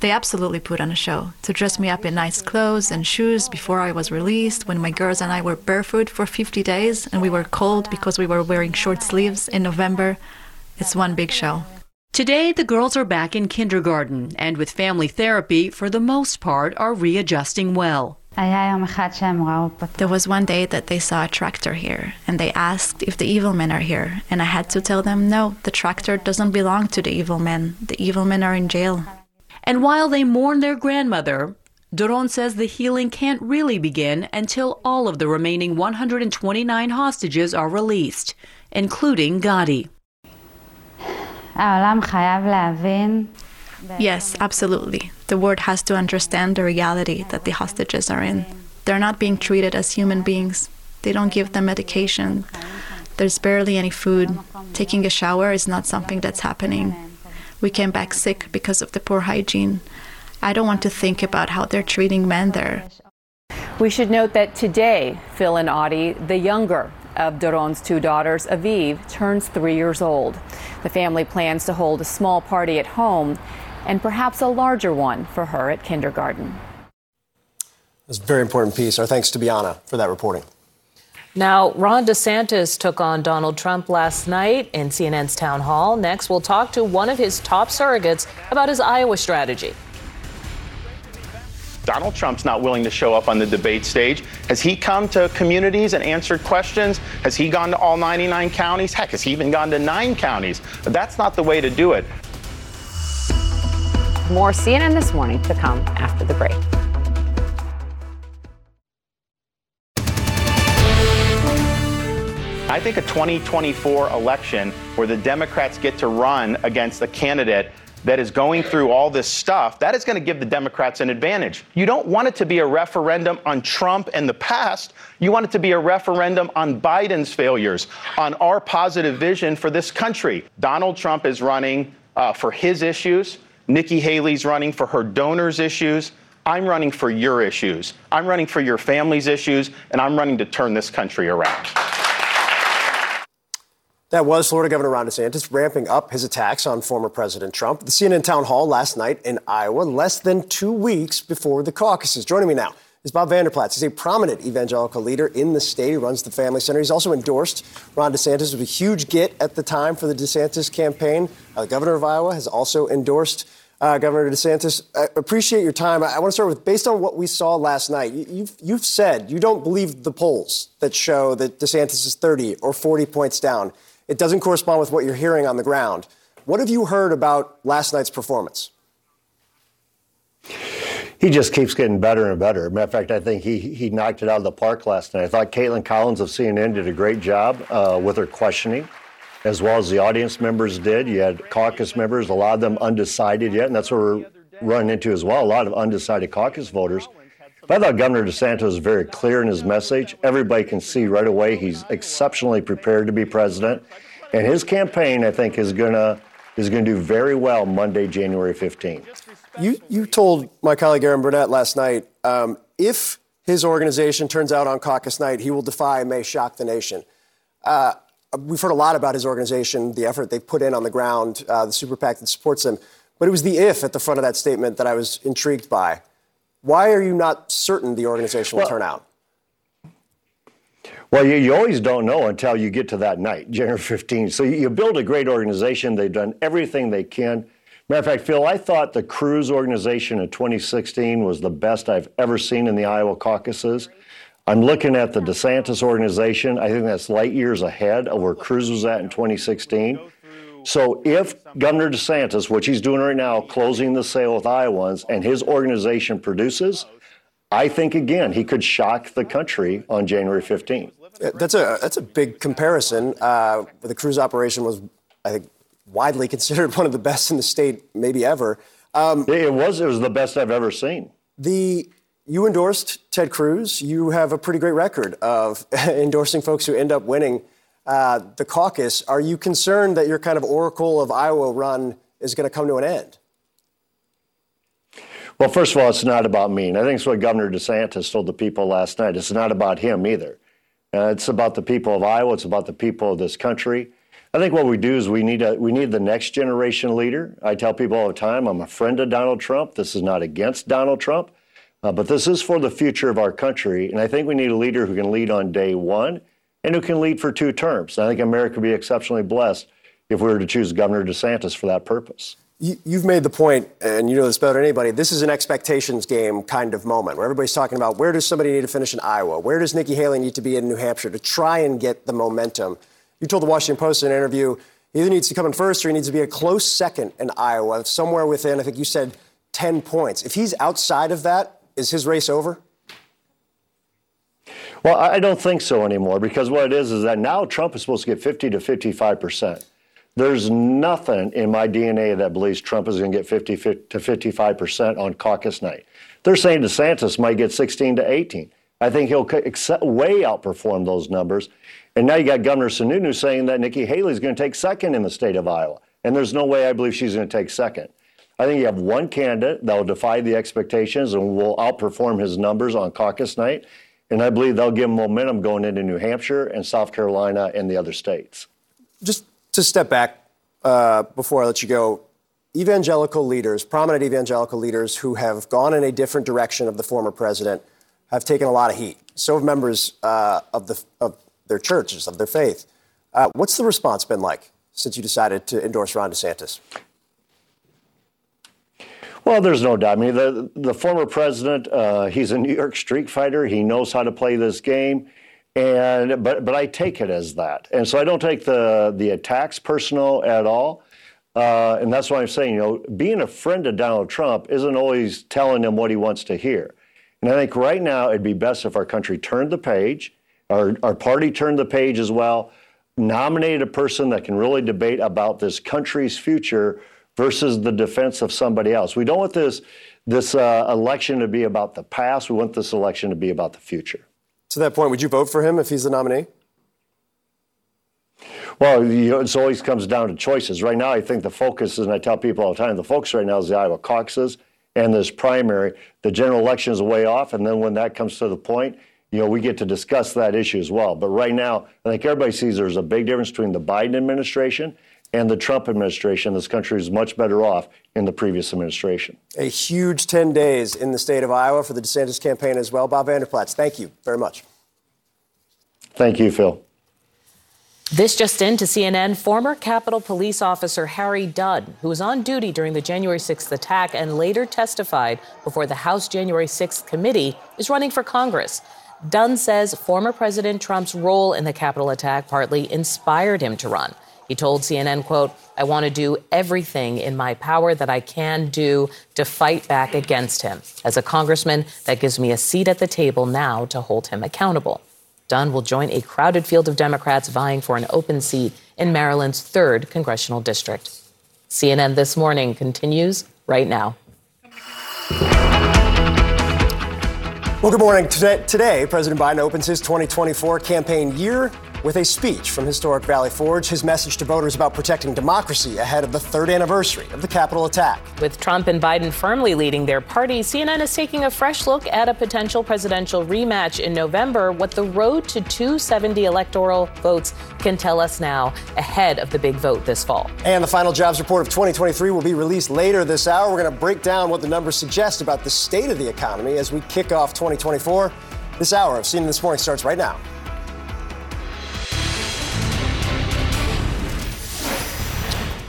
They absolutely put on a show to dress me up in nice clothes and shoes before I was released, when my girls and I were barefoot for 50 days and we were cold because we were wearing short sleeves in November. It's one big show.
Today, the girls are back in kindergarten and with family therapy, for the most part, are readjusting well.
There was one day that they saw a tractor here, and they asked if the evil men are here, and I had to tell them no, the tractor doesn't belong to the evil men. The evil men are in jail.
And while they mourn their grandmother, Doron says the healing can't really begin until all of the remaining 129 hostages are released, including Gadi.
Yes, um, absolutely. The world has to understand the reality that the hostages are in. They're not being treated as human beings. They don't give them medication. There's barely any food. Taking a shower is not something that's happening. We came back sick because of the poor hygiene. I don't want to think about how they're treating men there.
We should note that today, Phil and Audie, the younger of Doron's two daughters, Aviv, turns three years old. The family plans to hold a small party at home and perhaps a larger one for her at kindergarten.
That's a very important piece. Our thanks to Bianna for that reporting.
Now, Ron DeSantis took on Donald Trump last night in CNN's town hall. Next, we'll talk to one of his top surrogates about his Iowa strategy.
Donald Trump's not willing to show up on the debate stage. Has he come to communities and answered questions? Has he gone to all 99 counties? Heck, has he even gone to nine counties? That's not the way to do it.
More CNN this morning to come after the break.
I think a 2024 election where the Democrats get to run against a candidate that is going through all this stuff, that is going to give the Democrats an advantage. You don't want it to be a referendum on Trump and the past. You want it to be a referendum on Biden's failures, on our positive vision for this country. Donald Trump is running uh, for his issues. Nikki Haley's running for her donors' issues. I'm running for your issues. I'm running for your family's issues, and I'm running to turn this country around.
That was Florida Governor Ron DeSantis ramping up his attacks on former President Trump. The CNN town hall last night in Iowa, less than two weeks before the caucuses. Joining me now is Bob Vander Plaats. He's a prominent evangelical leader in the state. He runs the Family Center. He's also endorsed Ron DeSantis. It was a huge get at the time for the DeSantis campaign. Uh, the governor of Iowa has also endorsed uh, Governor DeSantis. I appreciate your time. I, I want to start with based on what we saw last night. You, you've, you've said you don't believe the polls that show that DeSantis is 30 or 40 points down it doesn't correspond with what you're hearing on the ground. What have you heard about last night's performance?
He just keeps getting better and better. Matter of fact, I think he he knocked it out of the park last night. I thought Kaitlan Collins of CNN did a great job uh, with her questioning, as well as the audience members did. You had caucus members, a lot of them undecided yet, and that's what we're running into as well. A lot of undecided caucus voters. But I thought Governor DeSantis was very clear in his message. Everybody can see right away he's exceptionally prepared to be president, and his campaign, I think, is gonna is going to do very well Monday, January 15th.
You you told my colleague Erin Burnett last night um, if his organization turns out on caucus night, he will defy and may shock the nation. Uh, we've heard a lot about his organization, the effort they've put in on the ground, uh, the super PAC that supports him. But it was the if at the front of that statement that I was intrigued by. Why are you not certain the organization will well, turn out?
Well, you, you, always don't know until you get to that night, January 15th. So you, you build a great organization. They've done everything they can Matter of fact, Phil, I thought the Cruz organization in 2016 was the best I've ever seen in the Iowa caucuses. I'm looking at the DeSantis organization. I think that's light years ahead of where Cruz was at in 2016. So if Governor DeSantis, which he's doing right now, closing the sale with Iowans, and his organization produces, I think again he could shock the country on January 15th.
That's a that's a big comparison. Uh, the Cruz operation was, I think, widely considered one of the best in the state, maybe ever.
Um, it was. It was the best I've ever seen.
The you endorsed Ted Cruz. You have a pretty great record of endorsing folks who end up winning uh, the caucus. Are you concerned that your kind of oracle of Iowa run is going to come to an end?
Well, first of all, it's not about me. And I think it's what Governor DeSantis told the people last night. It's not about him either. Uh, it's about the people of Iowa. It's about the people of this country. I think what we do is we need a, we need the next generation leader. I tell people all the time, I'm a friend of Donald Trump. This is not against Donald Trump, uh, but this is for the future of our country. And I think we need a leader who can lead on day one and who can lead for two terms. I think America would be exceptionally blessed if we were to choose Governor DeSantis for that purpose.
You, have made the point, and you know this better than anybody. This is an expectations game kind of moment where everybody's talking about where does somebody need to finish in Iowa? Where does Nikki Haley need to be in New Hampshire to try and get the momentum? You told the Washington Post in an interview he either needs to come in first or he needs to be a close second in Iowa, somewhere within, I think you said, 10 points. If he's outside of that, is his race over?
Well, I don't think so anymore because what it is is that now Trump is supposed to get 50 to 55 percent. There's nothing in my DNA that believes Trump is going to get 50 to 55 percent on caucus night. They're saying DeSantis might get 16 to 18. I think he'll way outperform those numbers. And now you got Governor Sununu saying that Nikki Haley is going to take second in the state of Iowa. And there's no way I believe she's going to take second. I think you have one candidate that will defy the expectations and will outperform his numbers on caucus night. And I believe they'll give momentum going into New Hampshire and South Carolina and the other states.
Just to step back uh, before I let you go, evangelical leaders, prominent evangelical leaders who have gone in a different direction of the former president, have taken a lot of heat. So have members uh, of, the, of their churches, of their faith. Uh, what's the response been like since you decided to endorse Ron DeSantis?
Well, there's no doubt. I mean, the, the former president, uh, he's a New York street fighter. He knows how to play this game. And but but I take it as that, and so I don't take the the attacks personal at all. Uh, and that's why I'm saying, you know, being a friend of Donald Trump isn't always telling him what he wants to hear. And I think right now it'd be best if our country turned the page, our, our party turned the page as well, nominated a person that can really debate about this country's future versus the defense of somebody else. We don't want this, this uh, election to be about the past. We want this election to be about the future.
To that point, would you vote for him if he's the nominee?
Well, you know, it always comes down to choices. Right now, I think the focus is, and I tell people all the time, the focus right now is the Iowa caucuses and this primary. The general election is way off, and then when that comes to the point, you know, we get to discuss that issue as well. But right now, I think everybody sees there's a big difference between the Biden administration and the Trump administration. This country is much better off in the previous administration.
A huge 10 days in the state of Iowa for the DeSantis campaign as well. Bob Vander Plaats, thank you very much.
Thank you, Phil.
This just in to CNN, former Capitol Police Officer Harry Dunn, who was on duty during the January 6th attack and later testified before the House January 6th committee, is running for Congress. Dunn says former President Trump's role in the Capitol attack partly inspired him to run. He told CNN, quote, I want to do everything in my power that I can do to fight back against him. As a congressman, that gives me a seat at the table now to hold him accountable. Dunn will join a crowded field of Democrats vying for an open seat in Maryland's 3rd congressional district. CNN This Morning continues right now.
Well, good morning. Today, President Biden opens his 2024 campaign year with a speech from historic Valley Forge, his message to voters about protecting democracy ahead of the third anniversary of the Capitol attack.
With Trump and Biden firmly leading their parties, CNN is taking a fresh look at a potential presidential rematch in November. What the road to 270 electoral votes can tell us now ahead of the big vote this fall.
And the final jobs report of 2023 will be released later this hour. We're going to break down what the numbers suggest about the state of the economy as we kick off 2024. This hour of CNN This Morning starts right now.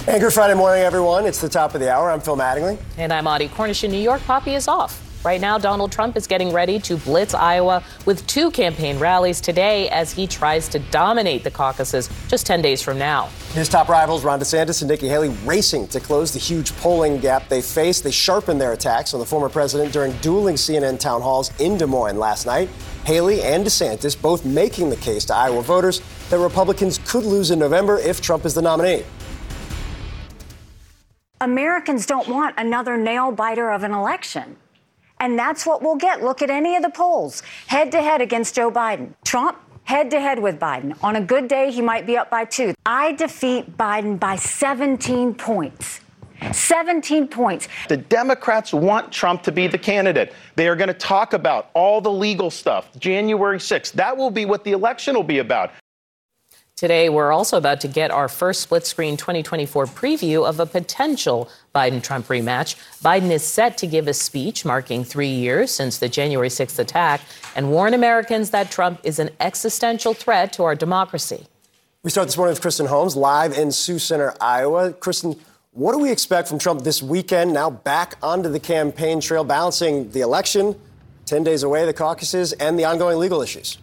Good Friday morning, everyone. It's the top of the hour. I'm Phil Mattingly.
And I'm Audie Cornish in New York. Poppy is off. Right now, Donald Trump is getting ready to blitz Iowa with two campaign rallies today as he tries to dominate the caucuses just 10 days from now.
His top rivals, Ron DeSantis and Nikki Haley, racing to close the huge polling gap they face. They sharpened their attacks on the former president during dueling CNN town halls in Des Moines last night. Haley and DeSantis both making the case to Iowa voters that Republicans could lose in November if Trump is the nominee.
Americans don't want another nail biter of an election. And that's what we'll get. Look at any of the polls head to head against Joe Biden. Trump, head to head with Biden. On a good day, he might be up by two. I defeat Biden by 17 points. 17 points.
The Democrats want Trump to be the candidate. They are going to talk about all the legal stuff, January 6th. That will be what the election will be about.
Today, we're also about to get our first split screen 2024 preview of a potential Biden Trump rematch. Biden is set to give a speech marking three years since the January 6th attack and warn Americans that Trump is an existential threat to our democracy.
We start this morning with Kristen Holmes, live in Sioux Center, Iowa. Kristen, what do we expect from Trump this weekend, now back onto the campaign trail, balancing the election, 10 days away, the caucuses, and the ongoing legal issues?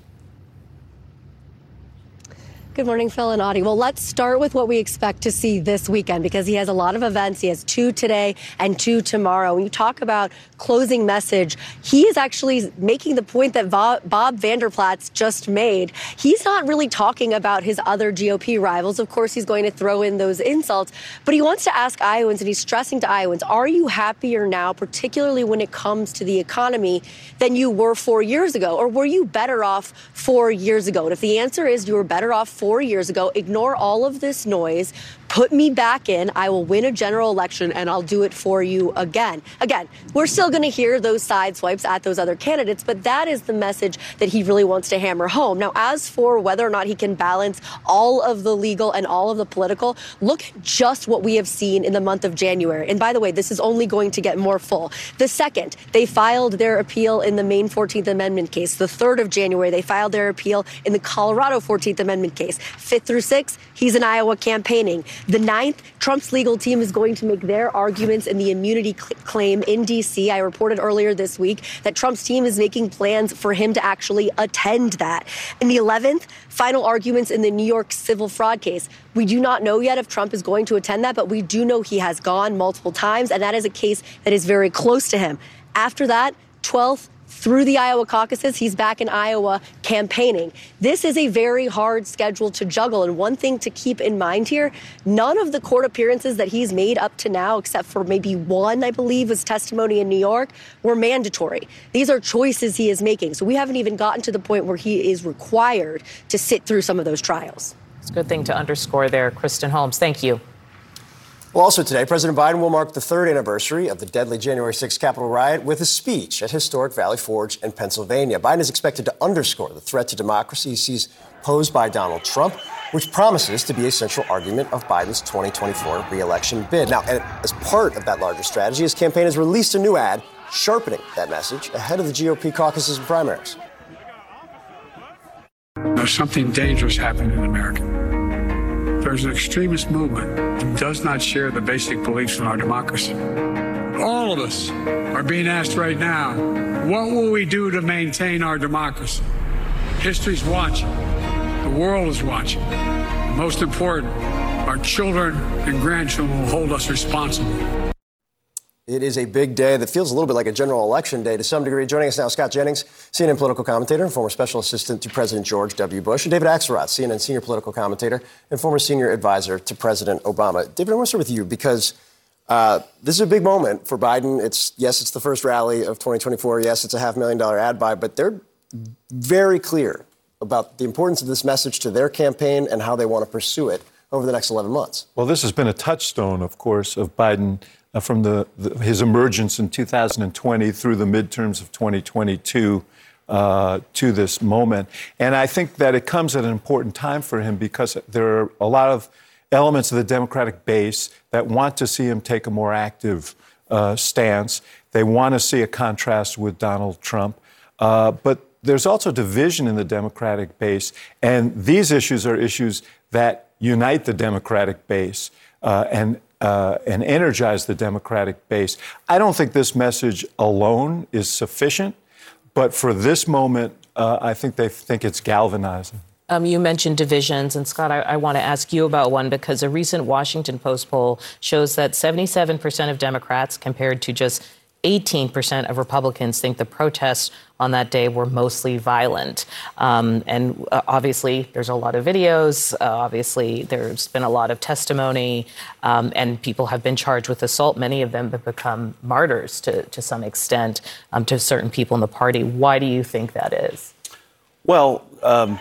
Good morning, Phil and Audie. Well, let's start with what we expect to see this weekend because he has a lot of events. He has two today and two tomorrow. When you talk about closing message, he is actually making the point that Bob Vander Plaats just made. He's not really talking about his other GOP rivals. Of course, he's going to throw in those insults, but he wants to ask Iowans and he's stressing to Iowans, are you happier now, particularly when it comes to the economy, than you were four years ago? Or were you better off four years ago? And if the answer is you were better off four years ago. Ignore all of this noise. Put me back in. I will win a general election and I'll do it for you again. Again, we're still going to hear those side swipes at those other candidates, but that is the message that he really wants to hammer home. Now, as for whether or not he can balance all of the legal and all of the political, look at just what we have seen in the month of January. And by the way, this is only going to get more full. The second, they filed their appeal in the Maine 14th Amendment case. The 3rd of January, they filed their appeal in the Colorado 14th Amendment case. Fifth through sixth, he's in Iowa campaigning. The ninth, Trump's legal team is going to make their arguments in the immunity cl- claim in D.C. I reported earlier this week that Trump's team is making plans for him to actually attend that. In the 11th, final arguments in the New York civil fraud case. We do not know yet if Trump is going to attend that, but we do know he has gone multiple times, and that is a case that is very close to him. After that, 12th, through the Iowa caucuses, he's back in Iowa campaigning. This is a very hard schedule to juggle. And one thing to keep in mind here none of the court appearances that he's made up to now, except for maybe one, I believe, was testimony in New York, were mandatory. These are choices he is making. So we haven't even gotten to the point where he is required to sit through some of those trials.
It's a good thing to underscore there, Kristen Holmes. Thank you.
Well, also today, President Biden will mark the third anniversary of the deadly January 6th Capitol riot with a speech at historic Valley Forge in Pennsylvania. Biden is expected to underscore the threat to democracy he sees posed by Donald Trump, which promises to be a central argument of Biden's 2024 reelection bid. Now, as part of that larger strategy, his campaign has released a new ad sharpening that message ahead of the GOP caucuses and primaries.
Something dangerous happening in America there's an extremist movement that does not share the basic beliefs in our democracy. All of us are being asked right now, what will we do to maintain our democracy? History's watching. The world is watching. most important, our children and grandchildren will hold us responsible.
It is a big day that feels a little bit like a general election day to some degree. Joining us now, Scott Jennings, CNN political commentator and former special assistant to President George W. Bush, and David Axelrod, CNN senior political commentator and former senior advisor to President Obama. David, I want to start with you because uh, this is a big moment for Biden. It's yes, it's the first rally of 2024. Yes, it's a half million dollar ad buy, but they're very clear about the importance of this message to their campaign and how they want to pursue it over the next 11 months.
Well, this has been a touchstone, of course, of Biden from the, the, his emergence in 2020 through the midterms of 2022 uh, to this moment. And I think that it comes at an important time for him because there are a lot of elements of the Democratic base that want to see him take a more active uh, stance. They want to see a contrast with Donald Trump. Uh, but there's also division in the Democratic base, and these issues are issues that unite the Democratic base. uh, and uh, and energize the Democratic base. I don't think this message alone is sufficient, but for this moment, uh, I think they think it's galvanizing.
Um, you mentioned divisions, and Scott, I, I want to ask you about one because a recent Washington Post poll shows that 77% of Democrats, compared to just 18% of Republicans think the protests on that day were mostly violent. Um, and uh, obviously, there's a lot of videos. Uh, obviously, there's been a lot of testimony, um, and people have been charged with assault. Many of them have become martyrs to, to some extent um, to certain people in the party. Why do you think that is?
Well, um,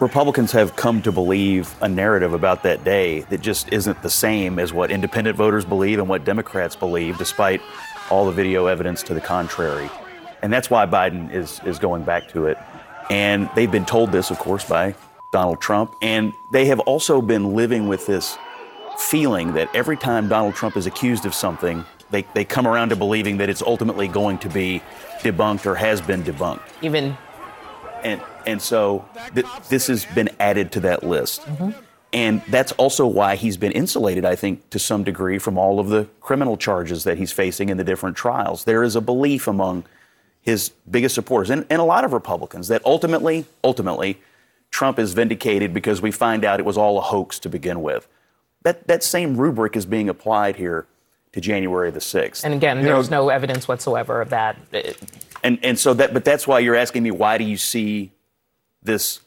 Republicans have come to believe a narrative about that day that just isn't the same as what independent voters believe and what Democrats believe, despite all the video evidence to the contrary. And that's why Biden is, is going back to it. And they've been told this, of course, by Donald Trump. And they have also been living with this feeling that every time Donald Trump is accused of something, they, they come around to believing that it's ultimately going to be debunked or has been debunked.
Even.
And, and so th- this has been added to that list. Mm-hmm. And that's also why he's been insulated, I think, to some degree from all of the criminal charges that he's facing in the different trials. There is a belief among his biggest supporters and, and a lot of Republicans that ultimately, ultimately, Trump is vindicated because we find out it was all a hoax to begin with. That, that same rubric is being applied here to January the 6th.
And again, you there's know, no evidence whatsoever of that.
And, and so that, but that's why you're asking me, why do you see this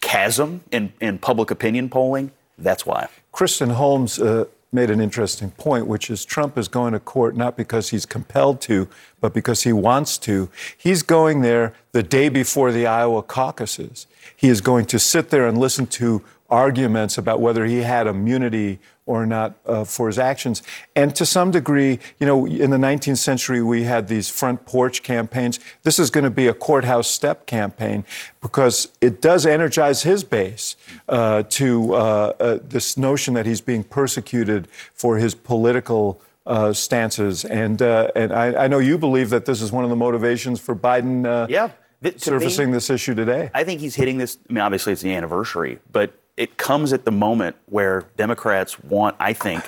chasm in, in public opinion polling. That's why.
Kristen Holmes uh, made an interesting point, which is Trump is going to court not because he's compelled to, but because he wants to. He's going there the day before the Iowa caucuses. He is going to sit there and listen to arguments about whether he had immunity or not uh, for his actions. And to some degree, you know, in the 19th century, we had these front porch campaigns. This is going to be a courthouse step campaign because it does energize his base uh, to uh, uh this notion that he's being persecuted for his political. Uh, stances, and uh, and I, I, know you believe that this is one of the motivations for Biden.
yeah,
surfacing me, this issue today.
I think he's hitting this. I mean, obviously it's the anniversary, but it comes at the moment where Democrats want, I think,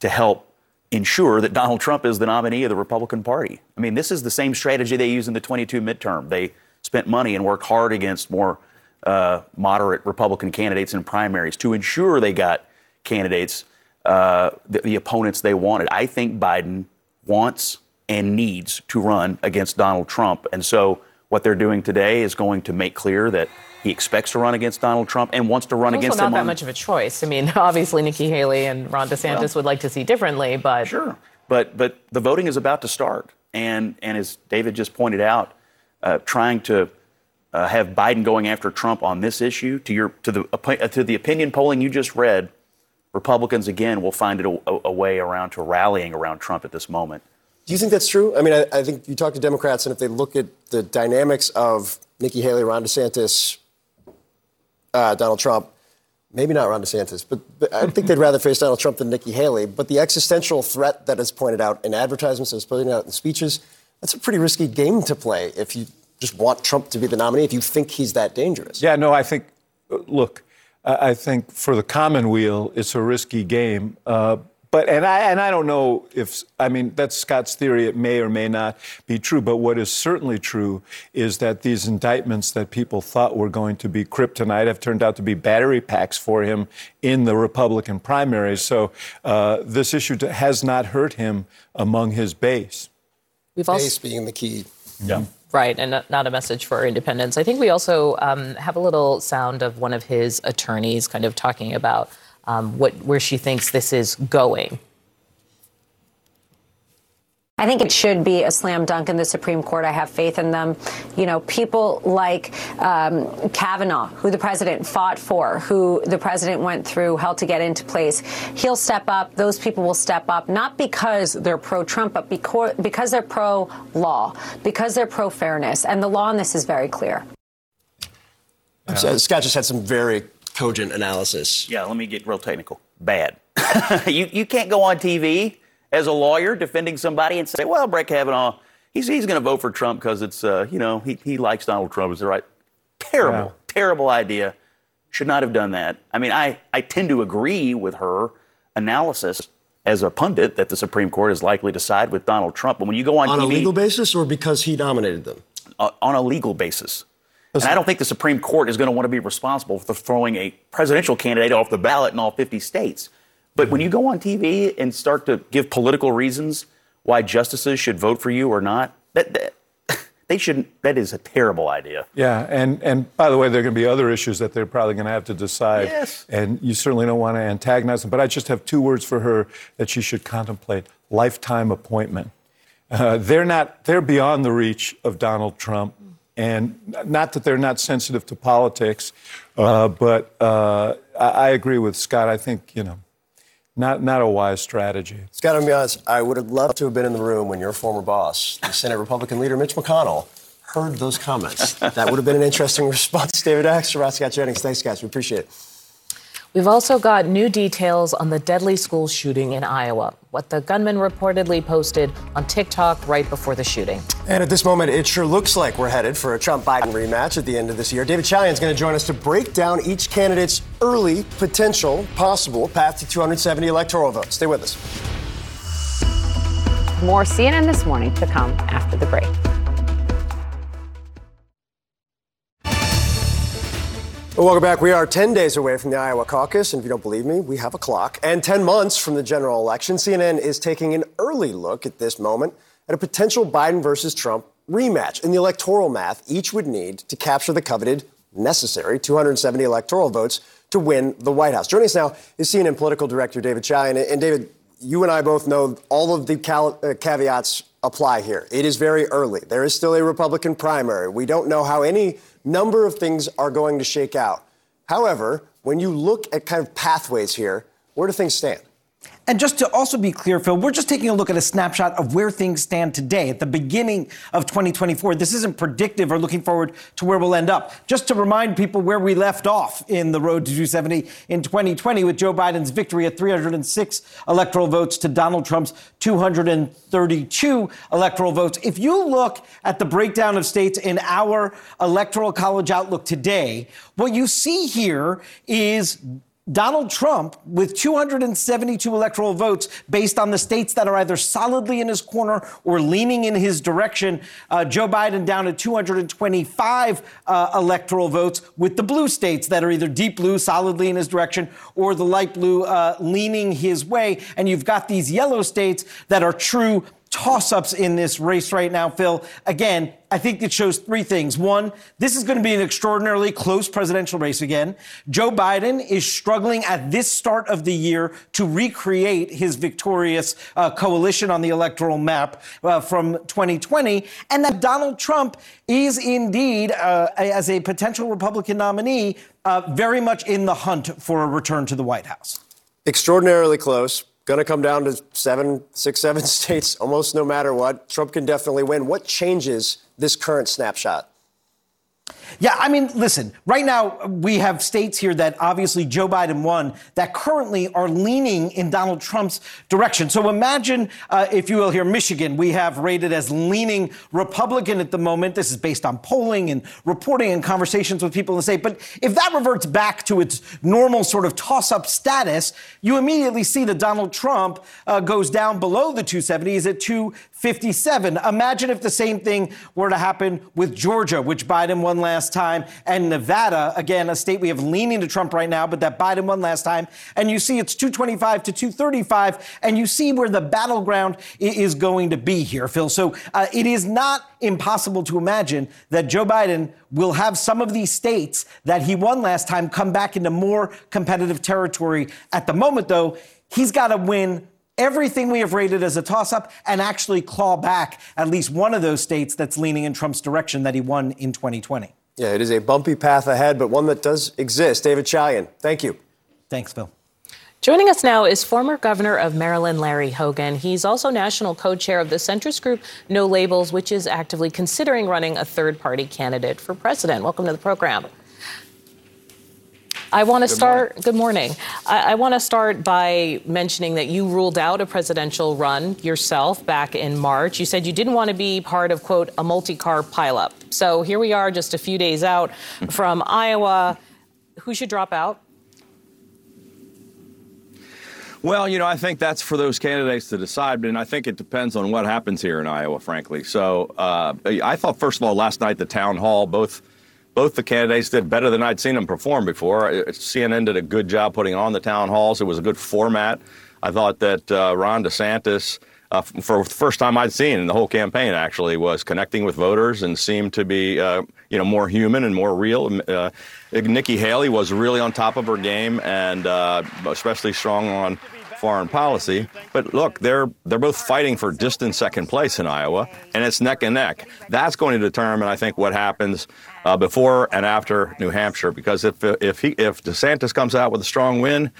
to help ensure that Donald Trump is the nominee of the Republican Party. I mean, this is the same strategy they used in the 22 midterm. They spent money and worked hard against more uh, moderate Republican candidates in primaries to ensure they got candidates, uh, the, the opponents they wanted. I think Biden wants and needs to run against Donald Trump. And so what they're doing today is going to make clear that he expects to run against Donald Trump and wants to run
it's
against
him.
Not
that much of a choice. I mean, obviously Nikki Haley and Ron DeSantis well, would like to see differently, but
sure. But but the voting is about to start, and and as David just pointed out, uh, trying to uh, have Biden going after Trump on this issue to your to the uh, to the opinion polling you just read, Republicans again will find it a, a way around to rallying around Trump at this moment.
Do you think that's true? I mean, I, I think you talk to Democrats, and if they look at the dynamics of Nikki Haley, Ron DeSantis, uh, Donald Trump, maybe not Ron DeSantis, but, but I think they'd rather face Donald Trump than Nikki Haley. But the existential threat that is pointed out in advertisements, as pointed out in speeches, that's a pretty risky game to play if you just want Trump to be the nominee, if you think he's that dangerous.
Yeah, no, I think, look, I think for the commonweal, it's a risky game. Uh, but and I and I don't know if I mean that's Scott's theory. It may or may not be true. But what is certainly true is that these indictments that people thought were going to be kryptonite have turned out to be battery packs for him in the Republican primaries. So uh, this issue has not hurt him among his base.
We've also base being the key.
Yeah.
Right, and not a message for independents. I think we also um, have a little sound of one of his attorneys kind of talking about um, what, where she thinks this is going.
I think it should be a slam dunk in the Supreme Court. I have faith in them. You know, people like um, Kavanaugh, who the president fought for, who the president went through hell to get into place. He'll step up. Those people will step up, not because they're pro Trump, but because, because they're pro law, because they're pro fairness. And the law on this is very clear.
Scott just had some very cogent analysis.
Yeah, let me get real technical. Bad. you, you can't go on TV as a lawyer defending somebody and say, well, Brett Kavanaugh, he's, he's going to vote for Trump because it's, uh, you know, he, he likes Donald Trump. Is the right? Terrible, yeah. terrible idea. Should not have done that. I mean, I, I tend to agree with her analysis as a pundit that the Supreme Court is likely to side with Donald Trump. But when you go on,
on
TV,
a legal basis or because he nominated them?
Uh, on a legal basis. And I don't think the Supreme Court is going to want to be responsible for throwing a presidential candidate off the ballot in all 50 states. But when you go on TV and start to give political reasons why justices should vote for you or not, that, that they shouldn't. That is a terrible idea.
Yeah, and and by the way, there are going to be other issues that they're probably going to have to decide.
Yes.
And you certainly don't want to antagonize them. But I just have two words for her that she should contemplate: lifetime appointment. Uh, they're not. They're beyond the reach of Donald Trump. And not that they're not sensitive to politics, uh, but uh, I, I agree with Scott. I think you know not, not a wise strategy.
Scott, I'm be honest, I would have loved to have been in the room when your former boss, the Senate Republican leader Mitch McConnell, heard those comments. that would have been an interesting response. David Axelrod, Scott Jennings. Thanks, guys. We appreciate it.
We've also got new details on the deadly school shooting in Iowa, what the gunman reportedly posted on TikTok right before the shooting.
And at this moment, it sure looks like we're headed for a Trump Biden rematch at the end of this year. David Chalian is going to join us to break down each candidate's early, potential, possible path to 270 electoral votes. Stay with us.
More CNN this morning to come after the break.
Well, welcome back. We are 10 days away from the Iowa caucus, and if you don't believe me, we have a clock. And 10 months from the general election, CNN is taking an early look at this moment at a potential Biden versus Trump rematch. In the electoral math, each would need to capture the coveted necessary 270 electoral votes to win the White House. Joining us now is CNN political director David Chalian. And David, you and I both know all of the cal- uh, caveats apply here. It is very early. There is still a Republican primary. We don't know how any number of things are going to shake out. However, when you look at kind of pathways here, where do things stand?
And just to also be clear, Phil, we're just taking a look at a snapshot of where things stand today at the beginning of 2024. This isn't predictive or looking forward to where we'll end up. Just to remind people where we left off in the road to 270 in 2020 with Joe Biden's victory at 306 electoral votes to Donald Trump's 232 electoral votes. If you look at the breakdown of states in our electoral college outlook today, what you see here is Donald Trump with 272 electoral votes based on the states that are either solidly in his corner or leaning in his direction. Uh, Joe Biden down to 225 uh, electoral votes with the blue states that are either deep blue, solidly in his direction, or the light blue uh, leaning his way. And you've got these yellow states that are true toss ups in this race right now, Phil. Again, I think it shows three things. One, this is going to be an extraordinarily close presidential race again. Joe Biden is struggling at this start of the year to recreate his victorious uh, coalition on the electoral map uh, from 2020, and that Donald Trump is indeed, uh, as a potential Republican nominee, uh, very much in the hunt for a return to the White House.
Extraordinarily close going to come down to seven, six, seven states almost no matter what. Trump can definitely win. What changes this current snapshot?
Yeah, I mean, listen, right now we have states here that obviously Joe Biden won that currently are leaning in Donald Trump's direction. So imagine, uh, if you will, here, Michigan, we have rated as leaning Republican at the moment. This is based on polling and reporting and conversations with people in the state. But if that reverts back to its normal sort of toss up status, you immediately see that Donald Trump uh, goes down below the 270s at 2. 57. Imagine if the same thing were to happen with Georgia, which Biden won last time, and Nevada, again, a state we have leaning to Trump right now, but that Biden won last time. And you see it's 225 to 235, and you see where the battleground is going to be here, Phil. So uh, it is not impossible to imagine that Joe Biden will have some of these states that he won last time come back into more competitive territory. At the moment, though, he's got to win everything we have rated as a toss up and actually claw back at least one of those states that's leaning in Trump's direction that he won in 2020.
Yeah, it is a bumpy path ahead, but one that does exist. David Chalian, thank you.
Thanks, Phil.
Joining us now is former governor of Maryland, Larry Hogan. He's also national co chair of the centrist group No Labels, which is actively considering running a third party candidate for president. Welcome to the program. I want to start. Morning. Good morning. I, I want to start by mentioning that you ruled out a presidential run yourself back in March. You said you didn't want to be part of, quote, a multi car pileup. So here we are, just a few days out from Iowa. Who should drop out?
Well, you know, I think that's for those candidates to decide, and I think it depends on what happens here in Iowa, frankly. So uh, I thought, first of all, last night the town hall, both both the candidates did better than I'd seen them perform before. Uh, CNN did a good job putting on the town halls. It was a good format. I thought that uh, Ron DeSantis, uh, for the first time I'd seen in the whole campaign, actually was connecting with voters and seemed to be, uh, you know, more human and more real. Uh, Nikki Haley was really on top of her game and uh, especially strong on foreign policy. But look, they're they're both fighting for distant second place in Iowa, and it's neck and neck. That's going to determine, I think, what happens uh, before and after New Hampshire. Because if if he if DeSantis comes out with a strong win,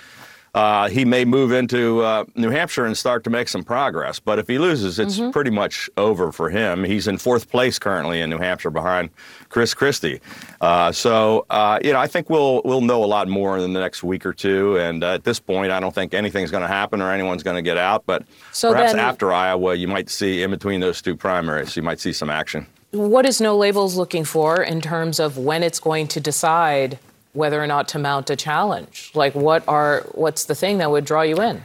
uh, he may move into uh, New Hampshire and start to make some progress. But if he loses, it's mm-hmm. pretty much over for him. He's in fourth place currently in New Hampshire behind Chris Christie. Uh, so uh, you know, I think we'll we'll know a lot more in the next week or two. And uh, at this point, I don't think anything's going to happen or anyone's going to get out. But so perhaps then, after Iowa, you might see in between those two primaries, you might see some action.
What is No Labels looking for in terms of when it's going to decide whether or not to mount a challenge? Like, what are what's the thing that would draw you in?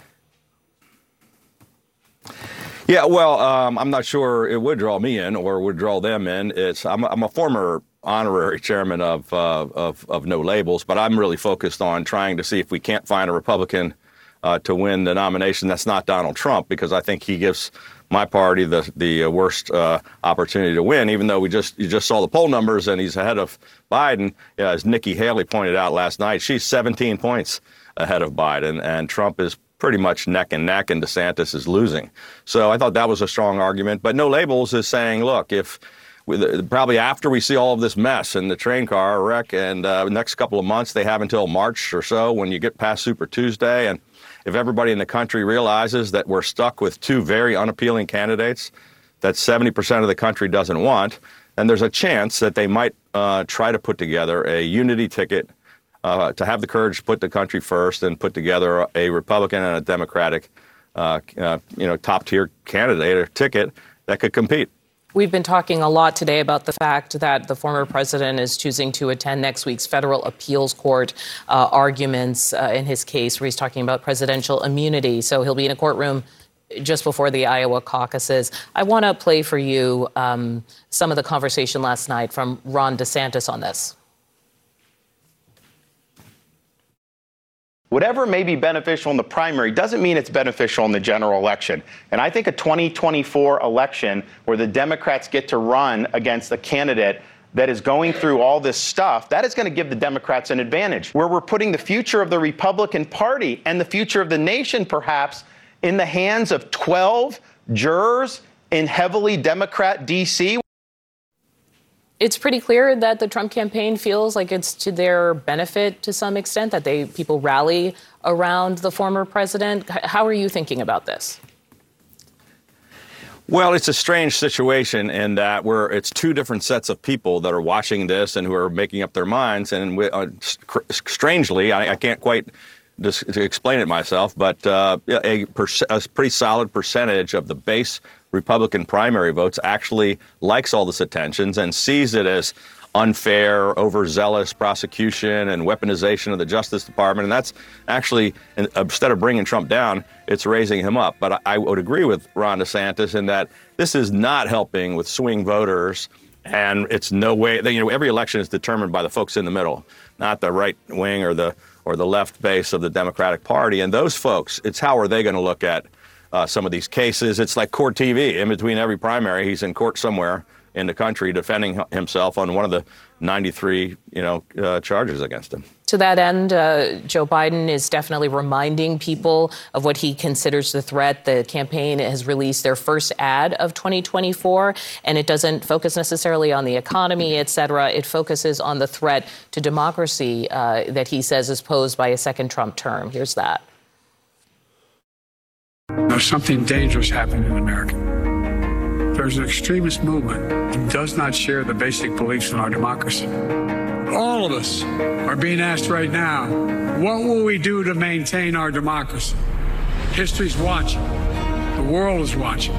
Yeah, well, um, I'm not sure it would draw me in or would draw them in. It's I'm, I'm a former honorary chairman of, uh, of, of No Labels, but I'm really focused on trying to see if we can't find a Republican uh, to win the nomination that's not Donald Trump, because I think he gives my party the the uh, worst uh, opportunity to win. Even though we just you just saw the poll numbers and he's ahead of Biden, yeah, as Nikki Haley pointed out last night, she's 17 points ahead of Biden, and Trump is pretty much neck and neck, and DeSantis is losing. So I thought that was a strong argument. But no labels is saying, look, if probably after we see all of this mess and the train car wreck, and uh, next couple of months, they have until March or so when you get past Super Tuesday and if everybody in the country realizes that we're stuck with two very unappealing candidates that 70% of the country doesn't want, then there's a chance that they might uh, try to put together a unity ticket uh, to have the courage to put the country first and put together a Republican and a Democratic, uh, uh you know, top tier candidate or ticket that could compete.
We've been talking a lot today about the fact that the former president is choosing to attend next week's federal appeals court uh, arguments uh, in his case, where he's talking about presidential immunity. So he'll be in a courtroom just before the Iowa caucuses. I want to play for you um, some of the conversation last night from Ron DeSantis on this.
Whatever may be beneficial in the primary doesn't mean it's beneficial in the general election. And I think a 2024 election where the Democrats get to run against a candidate that is going through all this stuff, that is going to give the Democrats an advantage. Where we're putting the future of the Republican Party and the future of the nation, perhaps, in the hands of 12 jurors in heavily Democrat D.C
it's pretty clear that the Trump campaign feels like it's to their benefit to some extent that they people rally around the former president. How are you thinking about this?
Well, it's a strange situation in that where it's two different sets of people that are watching this and who are making up their minds. And uh, strangely, I, I, can't quite to explain it myself, but uh, a, a pretty solid percentage of the base Republican primary votes actually likes all this attention and sees it as unfair, overzealous prosecution and weaponization of the Justice Department. And that's actually, instead of bringing Trump down, it's raising him up. But I would agree with Ron DeSantis in that this is not helping with swing voters. And it's no way, you know, every election is determined by the folks in the middle, not the right wing or the or the left base of the Democratic Party. And those folks, it's how are they going to look at uh, some of these cases. It's like court TV. In between every primary, he's in court somewhere in the country defending himself on one of the 93, you know, uh, charges against him.
To that end, uh, Joe Biden is definitely reminding people of what he considers the threat. The campaign has released their first ad of 2024, and it doesn't focus necessarily on the economy, et cetera. It focuses on the threat to democracy uh, that he says is posed by a second Trump term. Here's that.
There's something dangerous happening in America. There's an extremist movement that does not share the basic beliefs in our democracy. All of us are being asked right now, what will we do to maintain our democracy? History's watching. The world is watching.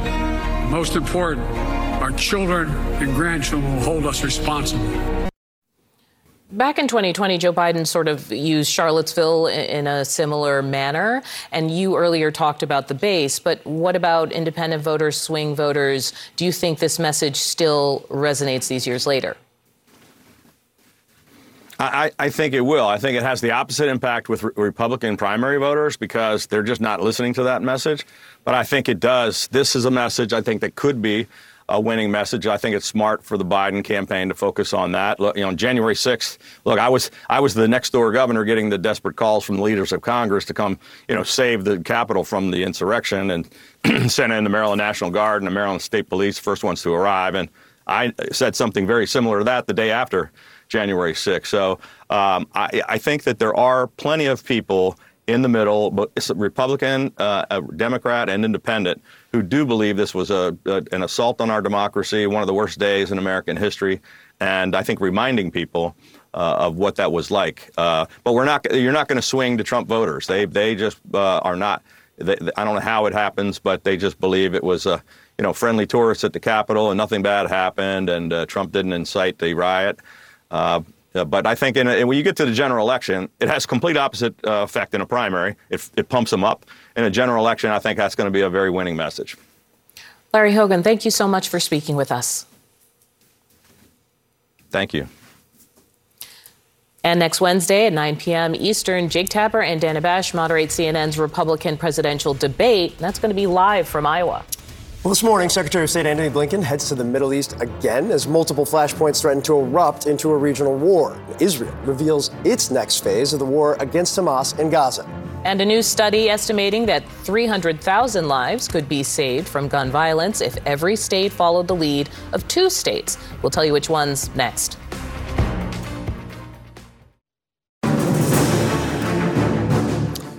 Most important, our children and grandchildren will hold us responsible.
Back in 2020, Joe Biden sort of used Charlottesville in a similar manner. And you earlier talked about the base, but what about independent voters, swing voters? Do you think this message still resonates these years later?
I, I, think it will. I think it has the opposite impact with re- Republican primary voters because they're just not listening to that message. But I think it does. This is a message I think that could be a winning message. I think it's smart for the Biden campaign to focus on that. Look, you know, January 6th. Look, I was I was the next door governor getting the desperate calls from the leaders of Congress to come, you know, save the Capitol from the insurrection and sent in the Maryland National Guard and the Maryland State Police, first ones to arrive. And I said something very similar to that the day after January 6th. So um, I, I think that there are plenty of people in the middle, but Republican, uh, Democrat, and Independent, who do believe this was a, a, an assault on our democracy, one of the worst days in American history, and I think reminding people uh, of what that was like. Uh, but we're not. You're not going to swing to Trump voters. They they just uh, are not. They, I don't know how it happens, but they just believe it was a you know friendly tourists at the Capitol and nothing bad happened, and uh, Trump didn't incite the riot. Uh, but I think in a, when you get to the general election, it has complete opposite uh, effect in a primary. It, it pumps them up. In a general election, I think that's going to be a very winning message.
Larry Hogan, thank you so much for speaking with us.
Thank you.
And next Wednesday at 9 p.m. Eastern, Jake Tapper and Dana Bash moderate CNN's Republican presidential debate. That's going to be live from Iowa.
Well, this morning, Secretary of State Antony Blinken heads to the Middle East again as multiple flashpoints threaten to erupt into a regional war. Israel reveals its next phase of the war against Hamas in Gaza.
And a new study estimating that 300,000 lives could be saved from gun violence if every state followed the lead of two states. We'll tell you which ones next.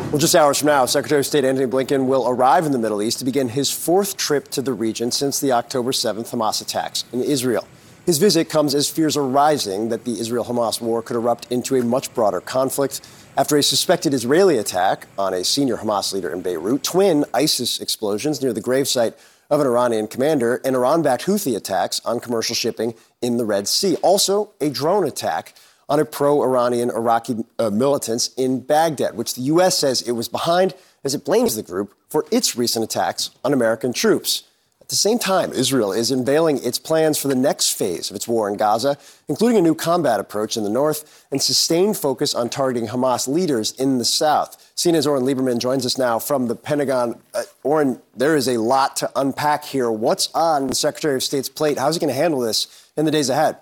Well, just hours from now, Secretary of State Antony Blinken will arrive in the Middle East to begin his fourth trip to the region since the October 7th Hamas attacks in Israel. His visit comes as fears are rising that the Israel Hamas war could erupt into a much broader conflict after a suspected Israeli attack on a senior Hamas leader in Beirut, twin ISIS explosions near the gravesite of an Iranian commander, and Iran backed Houthi attacks on commercial shipping in the Red Sea. Also, a drone attack on a pro Iranian Iraqi uh, militants in Baghdad, which the U.S. says it was behind as it blames the group for its recent attacks on American troops. At the same time, Israel is unveiling its plans for the next phase of its war in Gaza, including a new combat approach in the north and sustained focus on targeting Hamas leaders in the south. CNN's Oren Liebermann joins us now from the Pentagon. Uh, Oren, there is a lot to unpack here. What's on the Secretary of State's plate? How's he going to handle this in the days ahead?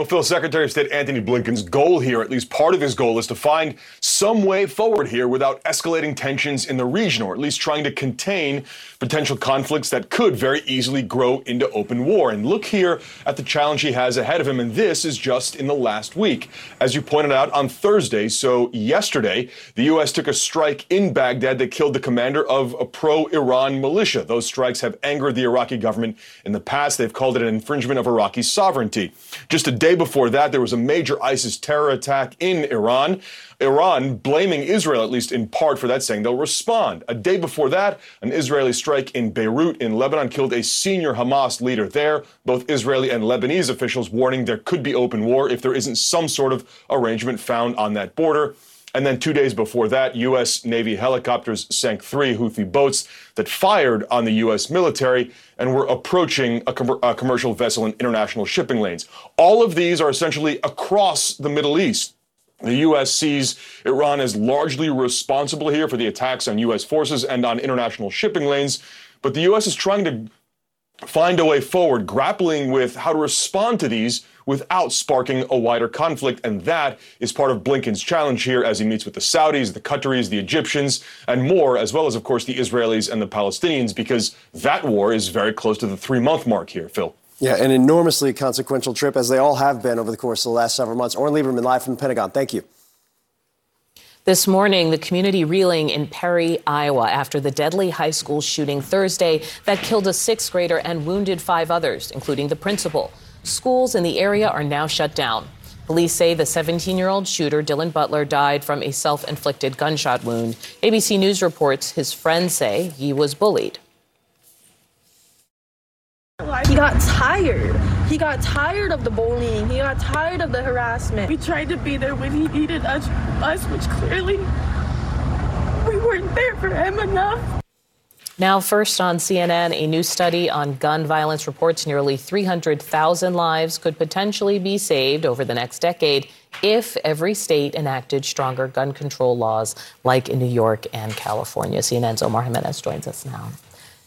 Well, Phil, Secretary of State Antony Blinken's goal here, at least part of his goal, is to find some way forward here without escalating tensions in the region, or at least trying to contain potential conflicts that could very easily grow into open war. And look here at the challenge he has ahead of him, and this is just in the last week. As you pointed out on Thursday, so yesterday, the U.S. took a strike in Baghdad that killed the commander of a pro Iran militia. Those strikes have angered the Iraqi government in the past. They've called it an infringement of Iraqi sovereignty. Just a day before that, there was a major ISIS terror attack in Iran. Iran blaming Israel, at least in part, for that, saying they'll respond. A day before that, an Israeli strike in Beirut in Lebanon killed a senior Hamas leader there. Both Israeli and Lebanese officials warning there could be open war if there isn't some sort of arrangement found on that border. And then two days before that, U.S. Navy helicopters sank three Houthi boats that fired on the U.S. military and were approaching a, com- a, commercial vessel in international shipping lanes. All of these are essentially across the Middle East. The U.S. sees Iran as largely responsible here for the attacks on U.S. forces and on international shipping lanes. But the U.S. is trying to find a way forward, grappling with how to respond to these without sparking a wider conflict. And that is part of Blinken's challenge here as he meets with the Saudis, the Qataris, the Egyptians, and more, as well as, of course, the Israelis and the Palestinians, because that war is very close to the three month mark here, Phil.
Yeah, an enormously consequential trip, as they all have been over the course of the last several months. Oren Liebermann, live from the Pentagon. Thank you.
This morning, the community reeling in Perry, Iowa, after the deadly high school shooting Thursday that killed a sixth grader and wounded five others, including the principal. Schools in the area are now shut down. Police say the 17 year old shooter, Dylan Butler, died from a self inflicted gunshot wound. ABC News reports his friends say he was bullied.
He got tired. He got tired of the bullying. He got tired of the harassment. We tried to be there when he needed us, us which clearly we weren't there for him enough.
Now, first on CNN, a new study on gun violence reports nearly 300,000 lives could potentially be saved over the next decade if every state enacted stronger gun control laws like in New York and California. CNN's Omar Jimenez joins us now.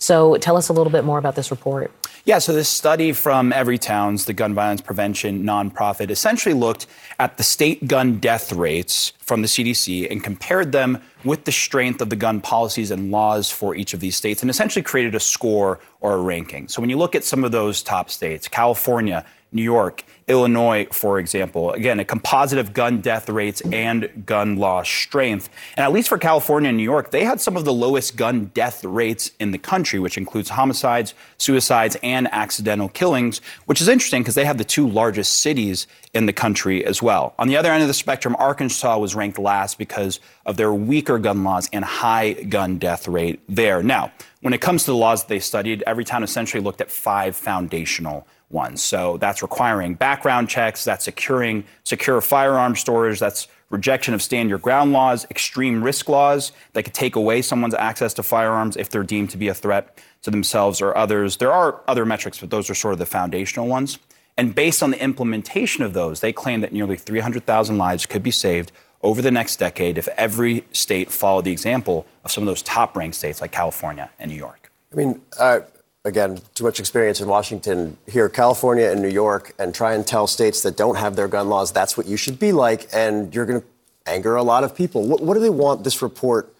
So tell us a little bit more about this report.
Yeah, so this study from Everytown's, the gun violence prevention nonprofit, essentially looked at the state gun death rates from the CDC and compared them with the strength of the gun policies and laws for each of these states and essentially created a score or a ranking. So when you look at some of those top states, California, New York, Illinois, for example. Again, a composite of gun death rates and gun law strength. And at least for California and New York, they had some of the lowest gun death rates in the country, which includes homicides, suicides, and accidental killings, which is interesting because they have the two largest cities in the country as well. On the other end of the spectrum, Arkansas was ranked last because of their weaker gun laws and high gun death rate there. Now, when it comes to the laws that they studied, Everytown essentially looked at five foundational ones. So that's requiring background checks, that's securing secure firearm storage, that's rejection of stand your ground laws, extreme risk laws that could take away someone's access to firearms if they're deemed to be a threat to themselves or others. There are other metrics, but those are sort of the foundational ones. And based on the implementation of those, they claim that nearly 300,000 lives could be saved over the next decade if every state followed the example of some of those top ranked states like California and New York.
I mean, uh, again, too much experience in Washington, here, California and New York, and try and tell states that don't have their gun laws that's what you should be like, and you're going to anger a lot of people. What, what do they want this report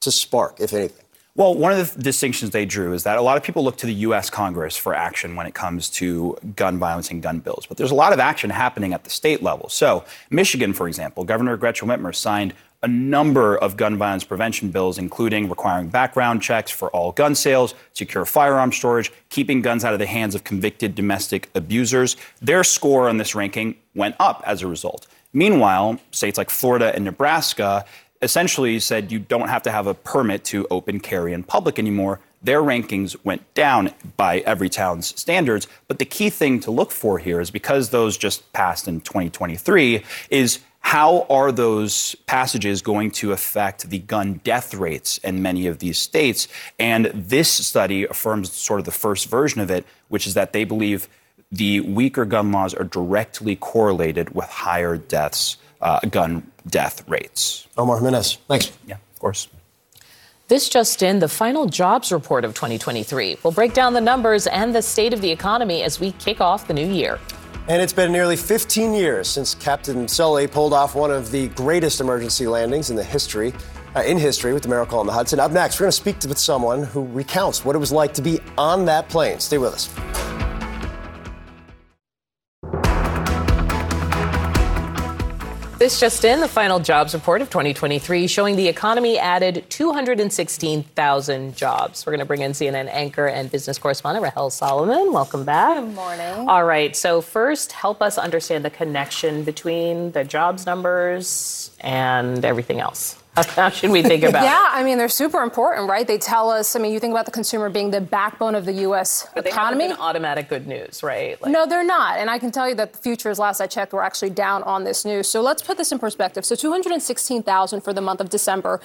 to spark, if anything?
Well, one of the distinctions they drew is that a lot of people look to the U.S. Congress for action when it comes to gun violence and gun bills. But there's a lot of action happening at the state level. So, Michigan, for example, Governor Gretchen Whitmer signed a number of gun violence prevention bills, including requiring background checks for all gun sales, secure firearm storage, keeping guns out of the hands of convicted domestic abusers. Their score on this ranking went up as a result. Meanwhile, states like Florida and Nebraska essentially said you don't have to have a permit to open carry in public anymore. Their rankings went down by Everytown's standards. But the key thing to look for here is because those just passed in 2023, is how are those passages going to affect the gun death rates in many of these states? And this study affirms sort of the first version of it, which is that they believe the weaker gun laws are directly correlated with higher deaths, uh, gun death rates.
Omar Jimenez, thanks.
Yeah, of course.
This just in, the final jobs report of 2023. We'll break down the numbers and the state of the economy as we kick off the new year.
And it's been nearly 15 years since Captain Sully pulled off one of the greatest emergency landings in the history, uh, in history, with the Miracle on the Hudson. Up next, we're going to speak with someone who recounts what it was like to be on that plane. Stay with us.
This just in, the final jobs report of 2023 showing the economy added 216,000 jobs. We're going to bring in CNN anchor and business correspondent Rahel Solomon. Welcome back.
Good morning.
All right. So, first, help us understand the connection between the jobs numbers and everything else. How should we think about
yeah,
it?
Yeah, I mean, they're super important, right? They tell us, I mean, you think about the consumer being the backbone of the U.S.
But
economy.
They automatic good news, right?
Like- no, they're not. And I can tell you that the futures, last I checked, were actually down on this news. So let's put this in perspective. So 216,000 for the month of December.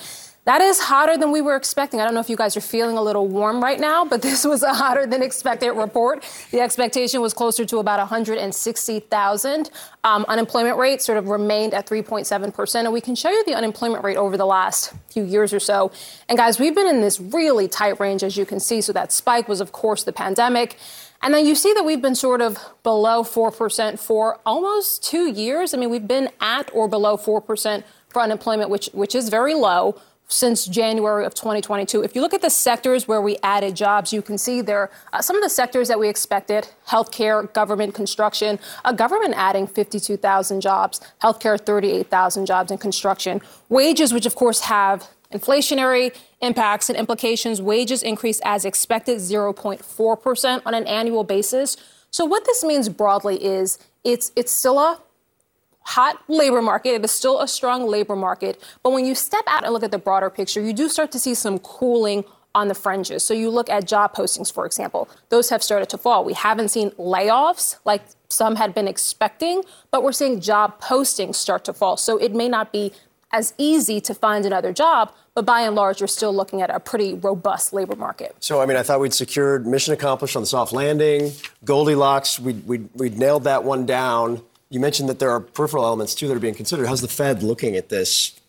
That is hotter than we were expecting. I don't know if you guys are feeling a little warm right now, but this was a hotter than expected report. The expectation was closer to about 160,000. Um, unemployment rate sort of remained at 3.7%. And we can show you the unemployment rate over the last few years or so. And guys, we've been in this really tight range, as you can see. So that spike was, of course, the pandemic. And then you see that we've been sort of below 4% for almost two years. I mean, we've been at or below 4% for unemployment, which, which is very low since January of 2022. If you look at the sectors where we added jobs, you can see there uh, some of the sectors that we expected healthcare, government, construction. Uh, government adding 52,000 jobs, healthcare 38,000 jobs, and construction. Wages, which of course have inflationary impacts and implications, wages increased as expected 0.4% on an annual basis. So what this means broadly is it's it's still a hot labor market. It is still a strong labor market. But when you step out and look at the broader picture, you do start to see some cooling on the fringes. So you look at job postings, for example, those have started to fall. We haven't seen layoffs like some had been expecting, but we're seeing job postings start to fall. So it may not be as easy to find another job, but by and large, we're still looking at a pretty robust labor market.
So, I mean, I thought we'd secured mission accomplished on the soft landing, Goldilocks, we'd, we'd, we'd nailed that one down. You mentioned that there are peripheral elements too that are being considered. How's the Fed looking at this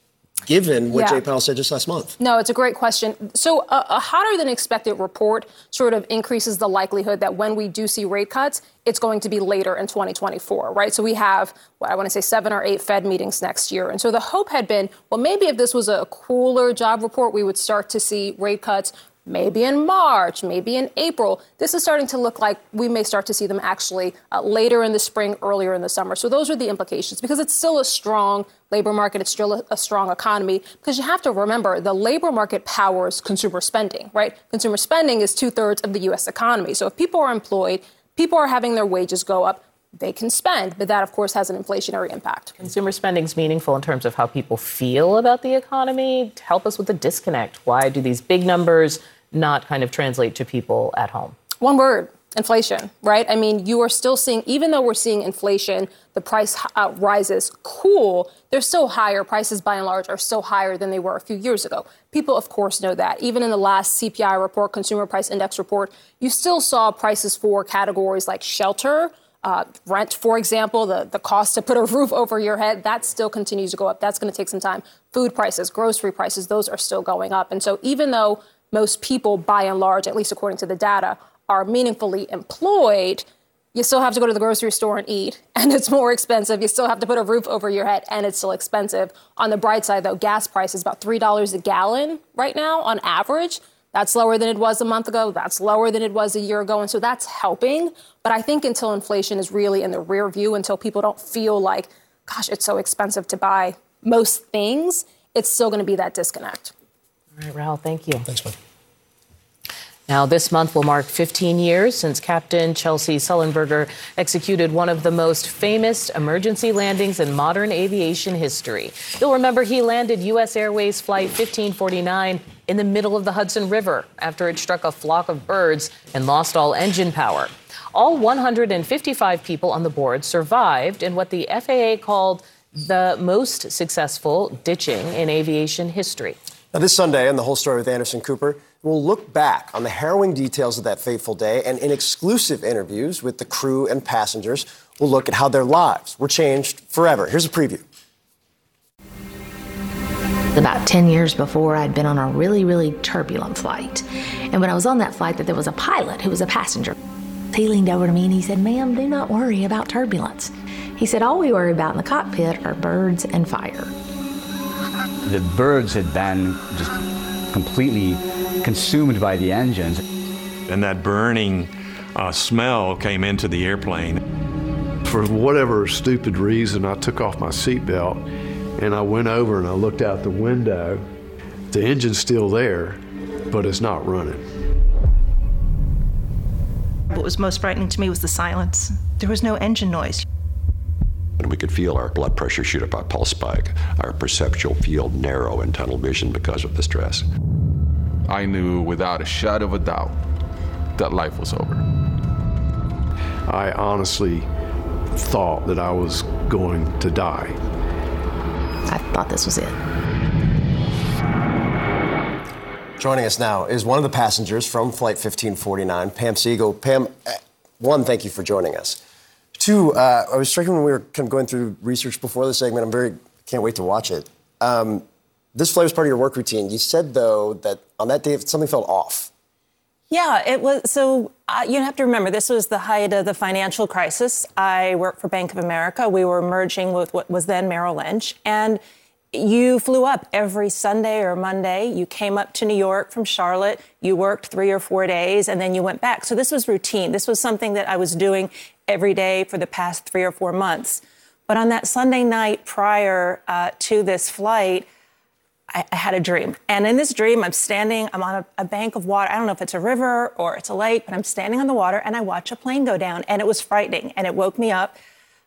given what yeah. Jay Powell said just last month?
No, it's a great question. So, a, a, hotter than expected report sort of increases the likelihood that when we do see rate cuts, it's going to be later in 2024, right? So, we have, what I want to say, seven or eight Fed meetings next year. And so the hope had been, well, maybe if this was a cooler job report, we would start to see rate cuts maybe in March, maybe in April. This is starting to look like we may start to see them actually uh, later in the spring, earlier in the summer. So those are the implications because it's still a strong labor market, it's still a, a strong economy. Because you have to remember the labor market powers consumer spending, right? Consumer spending is two thirds of the U.S. economy. So if people are employed, people are having their wages go up they can spend, but that, of course, has an inflationary impact.
Consumer spending is meaningful in terms of how people feel about the economy. Help us with the disconnect. Why do these big numbers not kind of translate to people at home?
One word inflation, right? I mean, you are still seeing, even though we're seeing inflation, the price uh, rises cool, they're still higher. Prices, by and large, are still higher than they were a few years ago. People, of course, know that. Even in the last CPI report, Consumer Price Index report, you still saw prices for categories like shelter, uh, rent, for example, the, the cost to put a roof over your head, that still continues to go up. That's going to take some time. Food prices, grocery prices, those are still going up. And so even though most people, by and large, at least according to the data, are meaningfully employed, you still have to go to the grocery store and eat, and it's more expensive. You still have to put a roof over your head, and it's still expensive. On the bright side, though, gas price is about $3 a gallon right now on average. That's lower than it was a month ago. That's lower than it was a year ago. And so that's helping. But I think until inflation is really in the rear view, until people don't feel like, gosh, it's so expensive to buy most things, it's still going to be that disconnect.
All right, Raul, thank you.
Thanks, man.
Now, this month will mark 15 years since Captain Chesley Sullenberger executed one of the most famous emergency landings in modern aviation history. You'll remember he landed U.S. Airways Flight 1549 in the middle of the Hudson River after it struck a flock of birds and lost all engine power. All 155 people on the board survived in what the FAA called the most successful ditching in aviation history.
Now, this Sunday, on the whole story with Anderson Cooper, we'll look back on the harrowing details of that fateful day, and in exclusive interviews with the crew and passengers, we'll look at how their lives were changed forever. Here's a preview.
About 10 years before, I'd been on a really, really turbulent flight. And when I was on that flight, that there was a pilot who was a passenger. He leaned over to me and he said, Ma'am, do not worry about turbulence. He said, All we worry about in the cockpit are birds and fire.
The birds had been just completely consumed by the engines.
And that burning uh, smell came into the airplane.
For whatever stupid reason, I took off my seatbelt and I went over and I looked out the window. The engine's still there, but it's not running.
What was most frightening to me was the silence. There was no engine noise.
And we could feel our blood pressure shoot up, our pulse spike, our perceptual field narrow in tunnel vision because of the stress.
I knew without a shadow of a doubt that life was over.
I honestly thought that I was going to die.
I thought this was it.
Joining us now is one of the passengers from Flight 1549, Pam Seagle. Pam, uh, one, thank you for joining us. Two, uh, I was stricken when we were kind of going through research before the segment. I'm very can't wait to watch it. Um, this flight was part of your work routine. You said though that on that day something felt off.
Yeah, it was. So uh, you have to remember, this was the height of the financial crisis. I worked for Bank of America. We were merging with what was then Merrill Lynch. And you flew up every Sunday or Monday. You came up to New York from Charlotte. You worked three or four days and then you went back. So this was routine. This was something that I was doing every day for the past three or four months. But on that Sunday night prior uh, to this flight, I, I, had a dream. And in this dream, I'm standing, I'm on a, a, bank of water. I don't know if it's a river or it's a lake, but I'm standing on the water and I watch a plane go down. And it was frightening and it woke me up.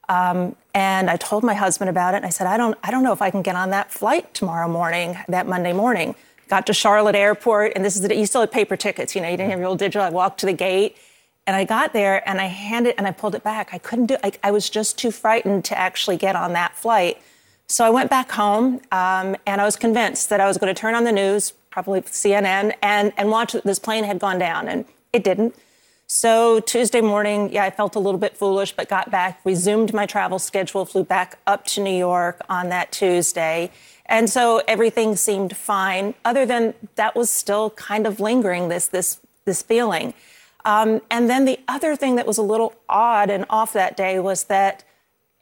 Um, and I told my husband about it. And I said, I don't, I don't know if I can get on that flight tomorrow morning, that Monday morning. got to Charlotte Airport, and this is you still had paper tickets. You know, you didn't have your old digital. I walked to the gate, and I got there, and I handed and I pulled it back. I couldn't do. I, I was just too frightened to actually get on that flight. So I went back home, um, and I was convinced that I was going to turn on the news, probably CNN, and and watch that this plane had gone down, and it didn't. So Tuesday morning, yeah, I felt a little bit foolish, but got back, resumed my travel schedule, flew back up to New York on that Tuesday. And so everything seemed fine, other than that was still kind of lingering, this, this, this feeling. Um, and then the other thing that was a little odd and off that day was that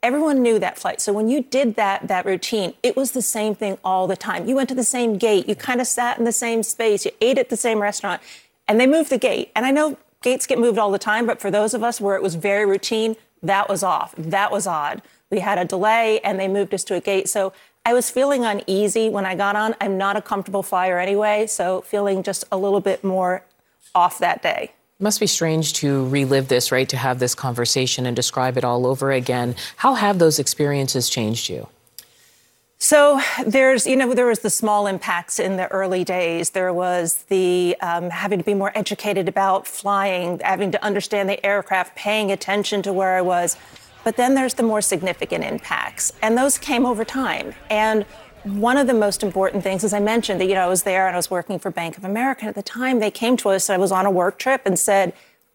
everyone knew that flight. So when you did that that routine, it was the same thing all the time. You went to the same gate, you kind of sat in the same space, you ate at the same restaurant, and they moved the gate. And I know gates get moved all the time, but for those of us where it was very routine, that was off. That was odd. We had a delay and they moved us to a gate. So I was feeling uneasy when I got on. I'm not a comfortable flyer anyway, so feeling just a little bit more off that day.
It must be strange to relive this, right? To have this conversation and describe it all over again. How have those experiences changed you?
So there's, you know, there was the small impacts in the early days. There was the um, having to be more educated about flying, having to understand the aircraft, paying attention to where I was. But then there's the more significant impacts, and those came over time. And one of the most important things, as I mentioned, that you know, I was there and I was working for Bank of America. And at the time, they came to us. I was on a work trip and said,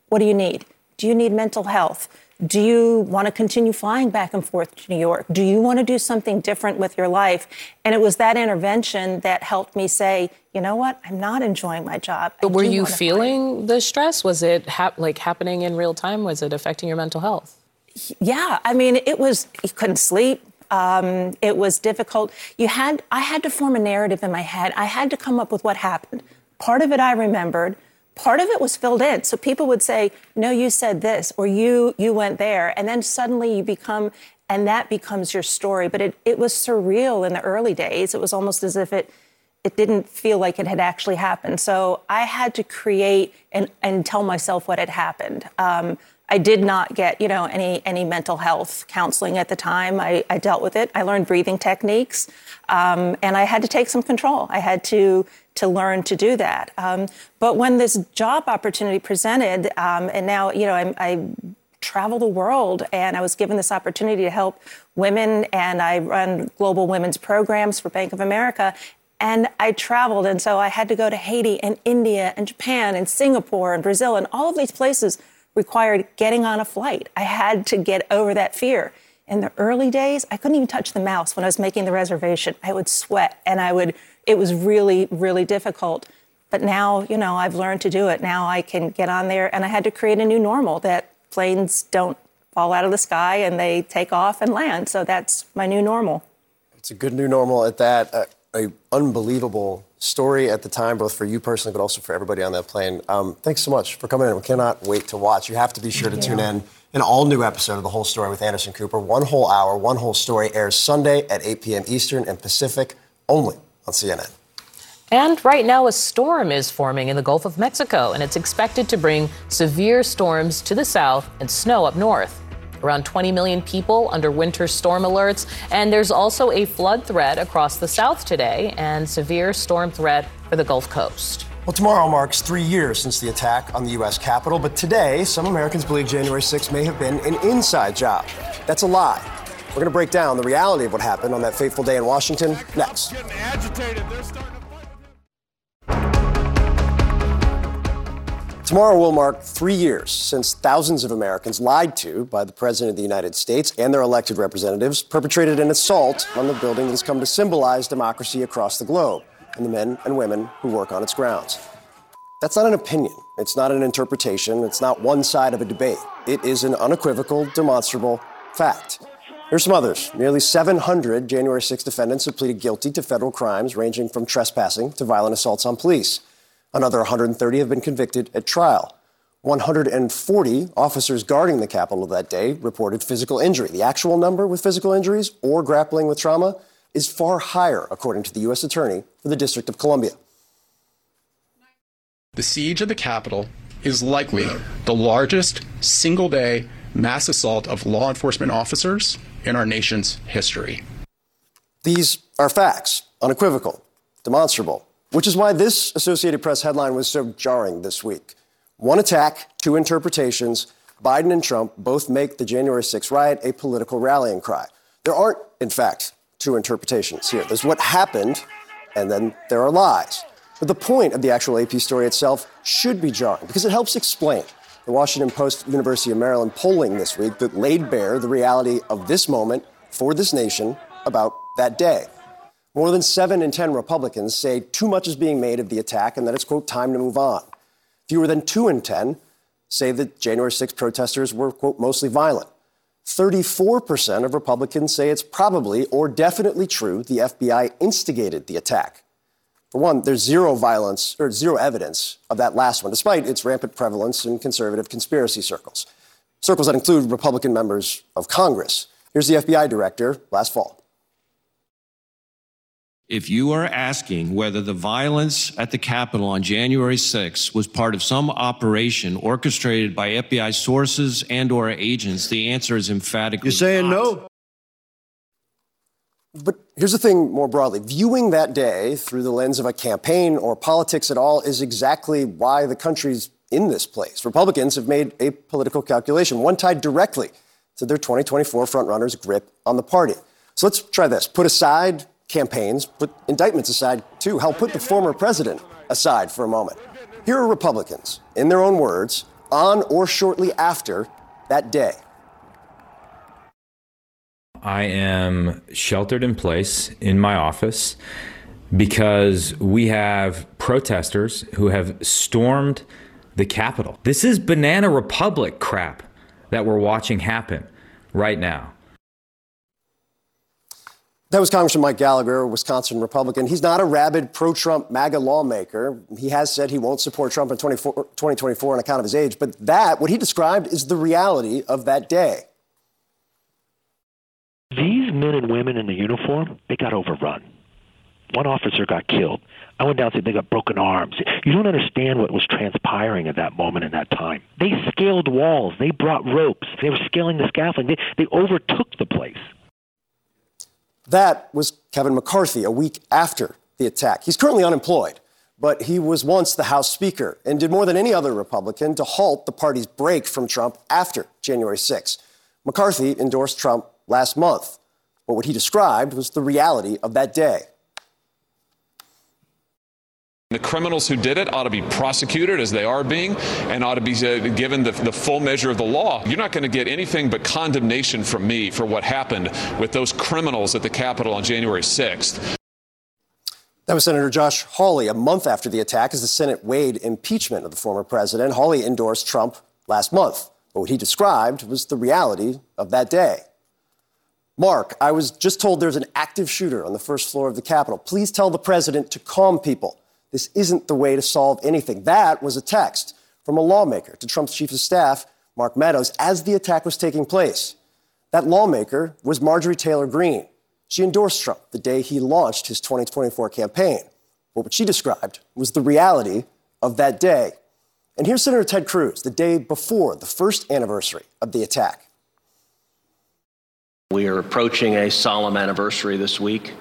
"What do you need? Do you need mental health?" Do you want to continue flying back and forth to New York? Do you want to do something different with your life? And it was that intervention that helped me say, you know what? I'm not enjoying my job.
But were you feeling the stress? Was it hap- like happening in real time? Was it affecting your mental health?
Yeah, I mean, it was. You couldn't sleep. Um, it was difficult. You had. I had to form a narrative in my head. I had to come up with what happened. Part of it I remembered part of it was filled in. So people would say, "No, you said this," or "You you went there," and then suddenly you become, and that becomes your story. But it it was surreal in the early days. It was almost as if it it didn't feel like it had actually happened. So I had to create and and tell myself what had happened. Um, I did not get, you know, any any mental health counseling at the time. I, I dealt with it. I learned breathing techniques, um, and I had to take some control. I had to to learn to do that. Um, but when this job opportunity presented, um, and now, you know, I, I travel the world and I was given this opportunity to help women and I run global women's programs for Bank of America. And I traveled, and so I had to go to Haiti and India and Japan and Singapore and Brazil, and all of these places required getting on a flight. I had to get over that fear. In the early days, I couldn't even touch the mouse when I was making the reservation. I would sweat and I would it was really, really difficult. But now, you know, I've learned to do it. Now I can get on there, and I had to create a new normal that planes don't fall out of the sky and they take off and land. So that's my new normal.
It's a good new normal at that. Uh, a unbelievable story at the time, both for you personally, but also for everybody on that plane. Um, thanks so much for coming in. We cannot wait to watch. You have to be sure to tune in. An all new episode of The Whole Story with Anderson Cooper. One whole hour, one whole story airs Sunday at 8 p.m. Eastern and Pacific only on CNN.
And right now, a storm is forming in the Gulf of Mexico, and it's expected to bring severe storms to the south and snow up north. Around 20 million people under winter storm alerts, and there's also a flood threat across the south today and severe storm threat for the Gulf Coast.
Well, tomorrow marks three years since the attack on the U.S. Capitol, but today, some Americans believe January 6 may have been an inside job. That's a lie. We're going to break down the reality of what happened on that fateful day in Washington next. Tomorrow will mark three years since thousands of Americans lied to by the President of the United States and their elected representatives perpetrated an assault on the building that has come to symbolize democracy across the globe and the men and women who work on its grounds. That's not an opinion. It's not an interpretation. It's not one side of a debate. It is an unequivocal, demonstrable fact. Here's some others. Nearly 700 January 6 defendants have pleaded guilty to federal crimes ranging from trespassing to violent assaults on police. Another 130 have been convicted at trial. 140 officers guarding the Capitol that day reported physical injury. The actual number with physical injuries or grappling with trauma is far higher, according to the U.S. Attorney for the District of Columbia.
The siege of the Capitol is likely the largest single day mass assault of law enforcement officers in our nation's history.
These are facts, unequivocal, demonstrable. Which is why this Associated Press headline was so jarring this week. One attack, two interpretations. Biden and Trump both make the January 6th riot a political rallying cry. There aren't, in fact, two interpretations here. There's what happened, and then there are lies. But the point of the actual AP story itself should be jarring because it helps explain. The Washington Post University of Maryland polling this week that laid bare the reality of this moment for this nation about that day. More than seven in 10 Republicans say too much is being made of the attack and that it's, quote, time to move on. Fewer than two in 10 say that January 6 protesters were, quote, mostly violent. 34% of Republicans say it's probably or definitely true the FBI instigated the attack. For one, there's zero violence or zero evidence of that last one, despite its rampant prevalence in conservative conspiracy circles, circles that include Republican members of Congress. Here's the FBI director last fall.
If you are asking whether the violence at the Capitol on January 6 was part of some operation orchestrated by FBI sources and or agents, the answer is emphatically
You're saying
not.
no? But here's the thing more broadly viewing that day through the lens of a campaign or politics at all is exactly why the country's in this place. Republicans have made a political calculation, one tied directly to their 2024 frontrunners' grip on the party. So let's try this. Put aside campaigns, put indictments aside too. Hell, put the former president aside for a moment. Here are Republicans, in their own words, on or shortly after that day.
I am sheltered in place in my office because we have protesters who have stormed the Capitol. This is Banana Republic crap that we're watching happen right now.
That was Congressman Mike Gallagher, a Wisconsin Republican. He's not a rabid pro Trump MAGA lawmaker. He has said he won't support Trump in 2024 on account of his age. But that, what he described, is the reality of that day.
These men and women in the uniform, they got overrun. One officer got killed. I went down and said they got broken arms. You don't understand what was transpiring at that moment in that time. They scaled walls. They brought ropes. They were scaling the scaffolding. They, they overtook the place.
That was Kevin McCarthy a week after the attack. He's currently unemployed, but he was once the House Speaker and did more than any other Republican to halt the party's break from Trump after January 6. McCarthy endorsed Trump last month, but what he described was the reality of that day.
The criminals who did it ought to be prosecuted as they are being and ought to be uh, given the, the, full measure of the law. You're not going to get anything but condemnation from me for what happened with those criminals at the Capitol on January 6th.
That was Senator Josh Hawley a month after the attack as the Senate weighed impeachment of the former president. Hawley endorsed Trump last month, but what he described was the reality of that day. Mark, I was just told there's an active shooter on the first floor of the Capitol. Please tell the president to calm people. This isn't the way to solve anything. That was a text from a lawmaker to Trump's chief of staff, Mark Meadows, as the attack was taking place. That lawmaker was Marjorie Taylor Greene. She endorsed Trump the day he launched his 2024 campaign. But what she described was the reality of that day. And here's Senator Ted Cruz the day before the first anniversary of the attack.
We are approaching a solemn anniversary this week.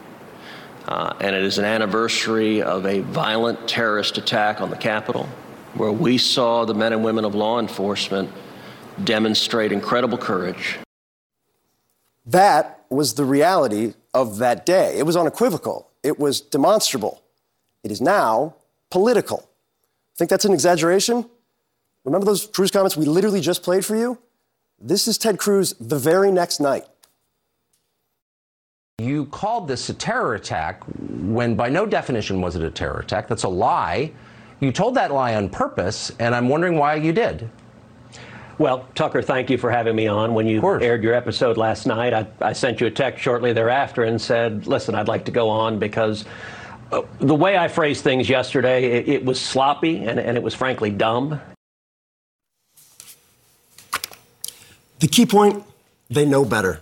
Uh, and it is an anniversary of a violent terrorist attack on the Capitol, where we saw the men and women of law enforcement demonstrate incredible courage.
That was the reality of that day. It was unequivocal, it was demonstrable. It is now political. Think that's an exaggeration? Remember those Cruz comments we literally just played for you? This is Ted Cruz the very next night.
You called this a terror attack when, by no definition, was it a terror attack. That's a lie. You told that lie on purpose, and I'm wondering why you did.
Well, Tucker, thank you for having me on. When you aired your episode last night, I, I, sent you a text shortly thereafter and said, listen, I'd like to go on because uh, the way I phrased things yesterday, it, it was sloppy and, and it was frankly dumb.
The key point they know better.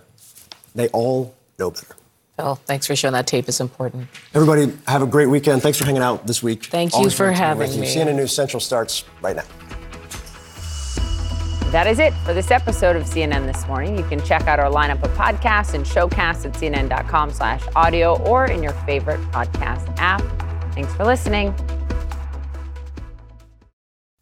They all know better.
Phil, thanks for showing that tape is important.
Everybody, have a great weekend. Thanks for hanging out this week.
Thank you Always for having me.
CNN News Central starts right now.
That is it for this episode of CNN This Morning. You can check out our lineup of podcasts and showcasts at cnn.com slash audio or in your favorite podcast app.
Thanks for listening.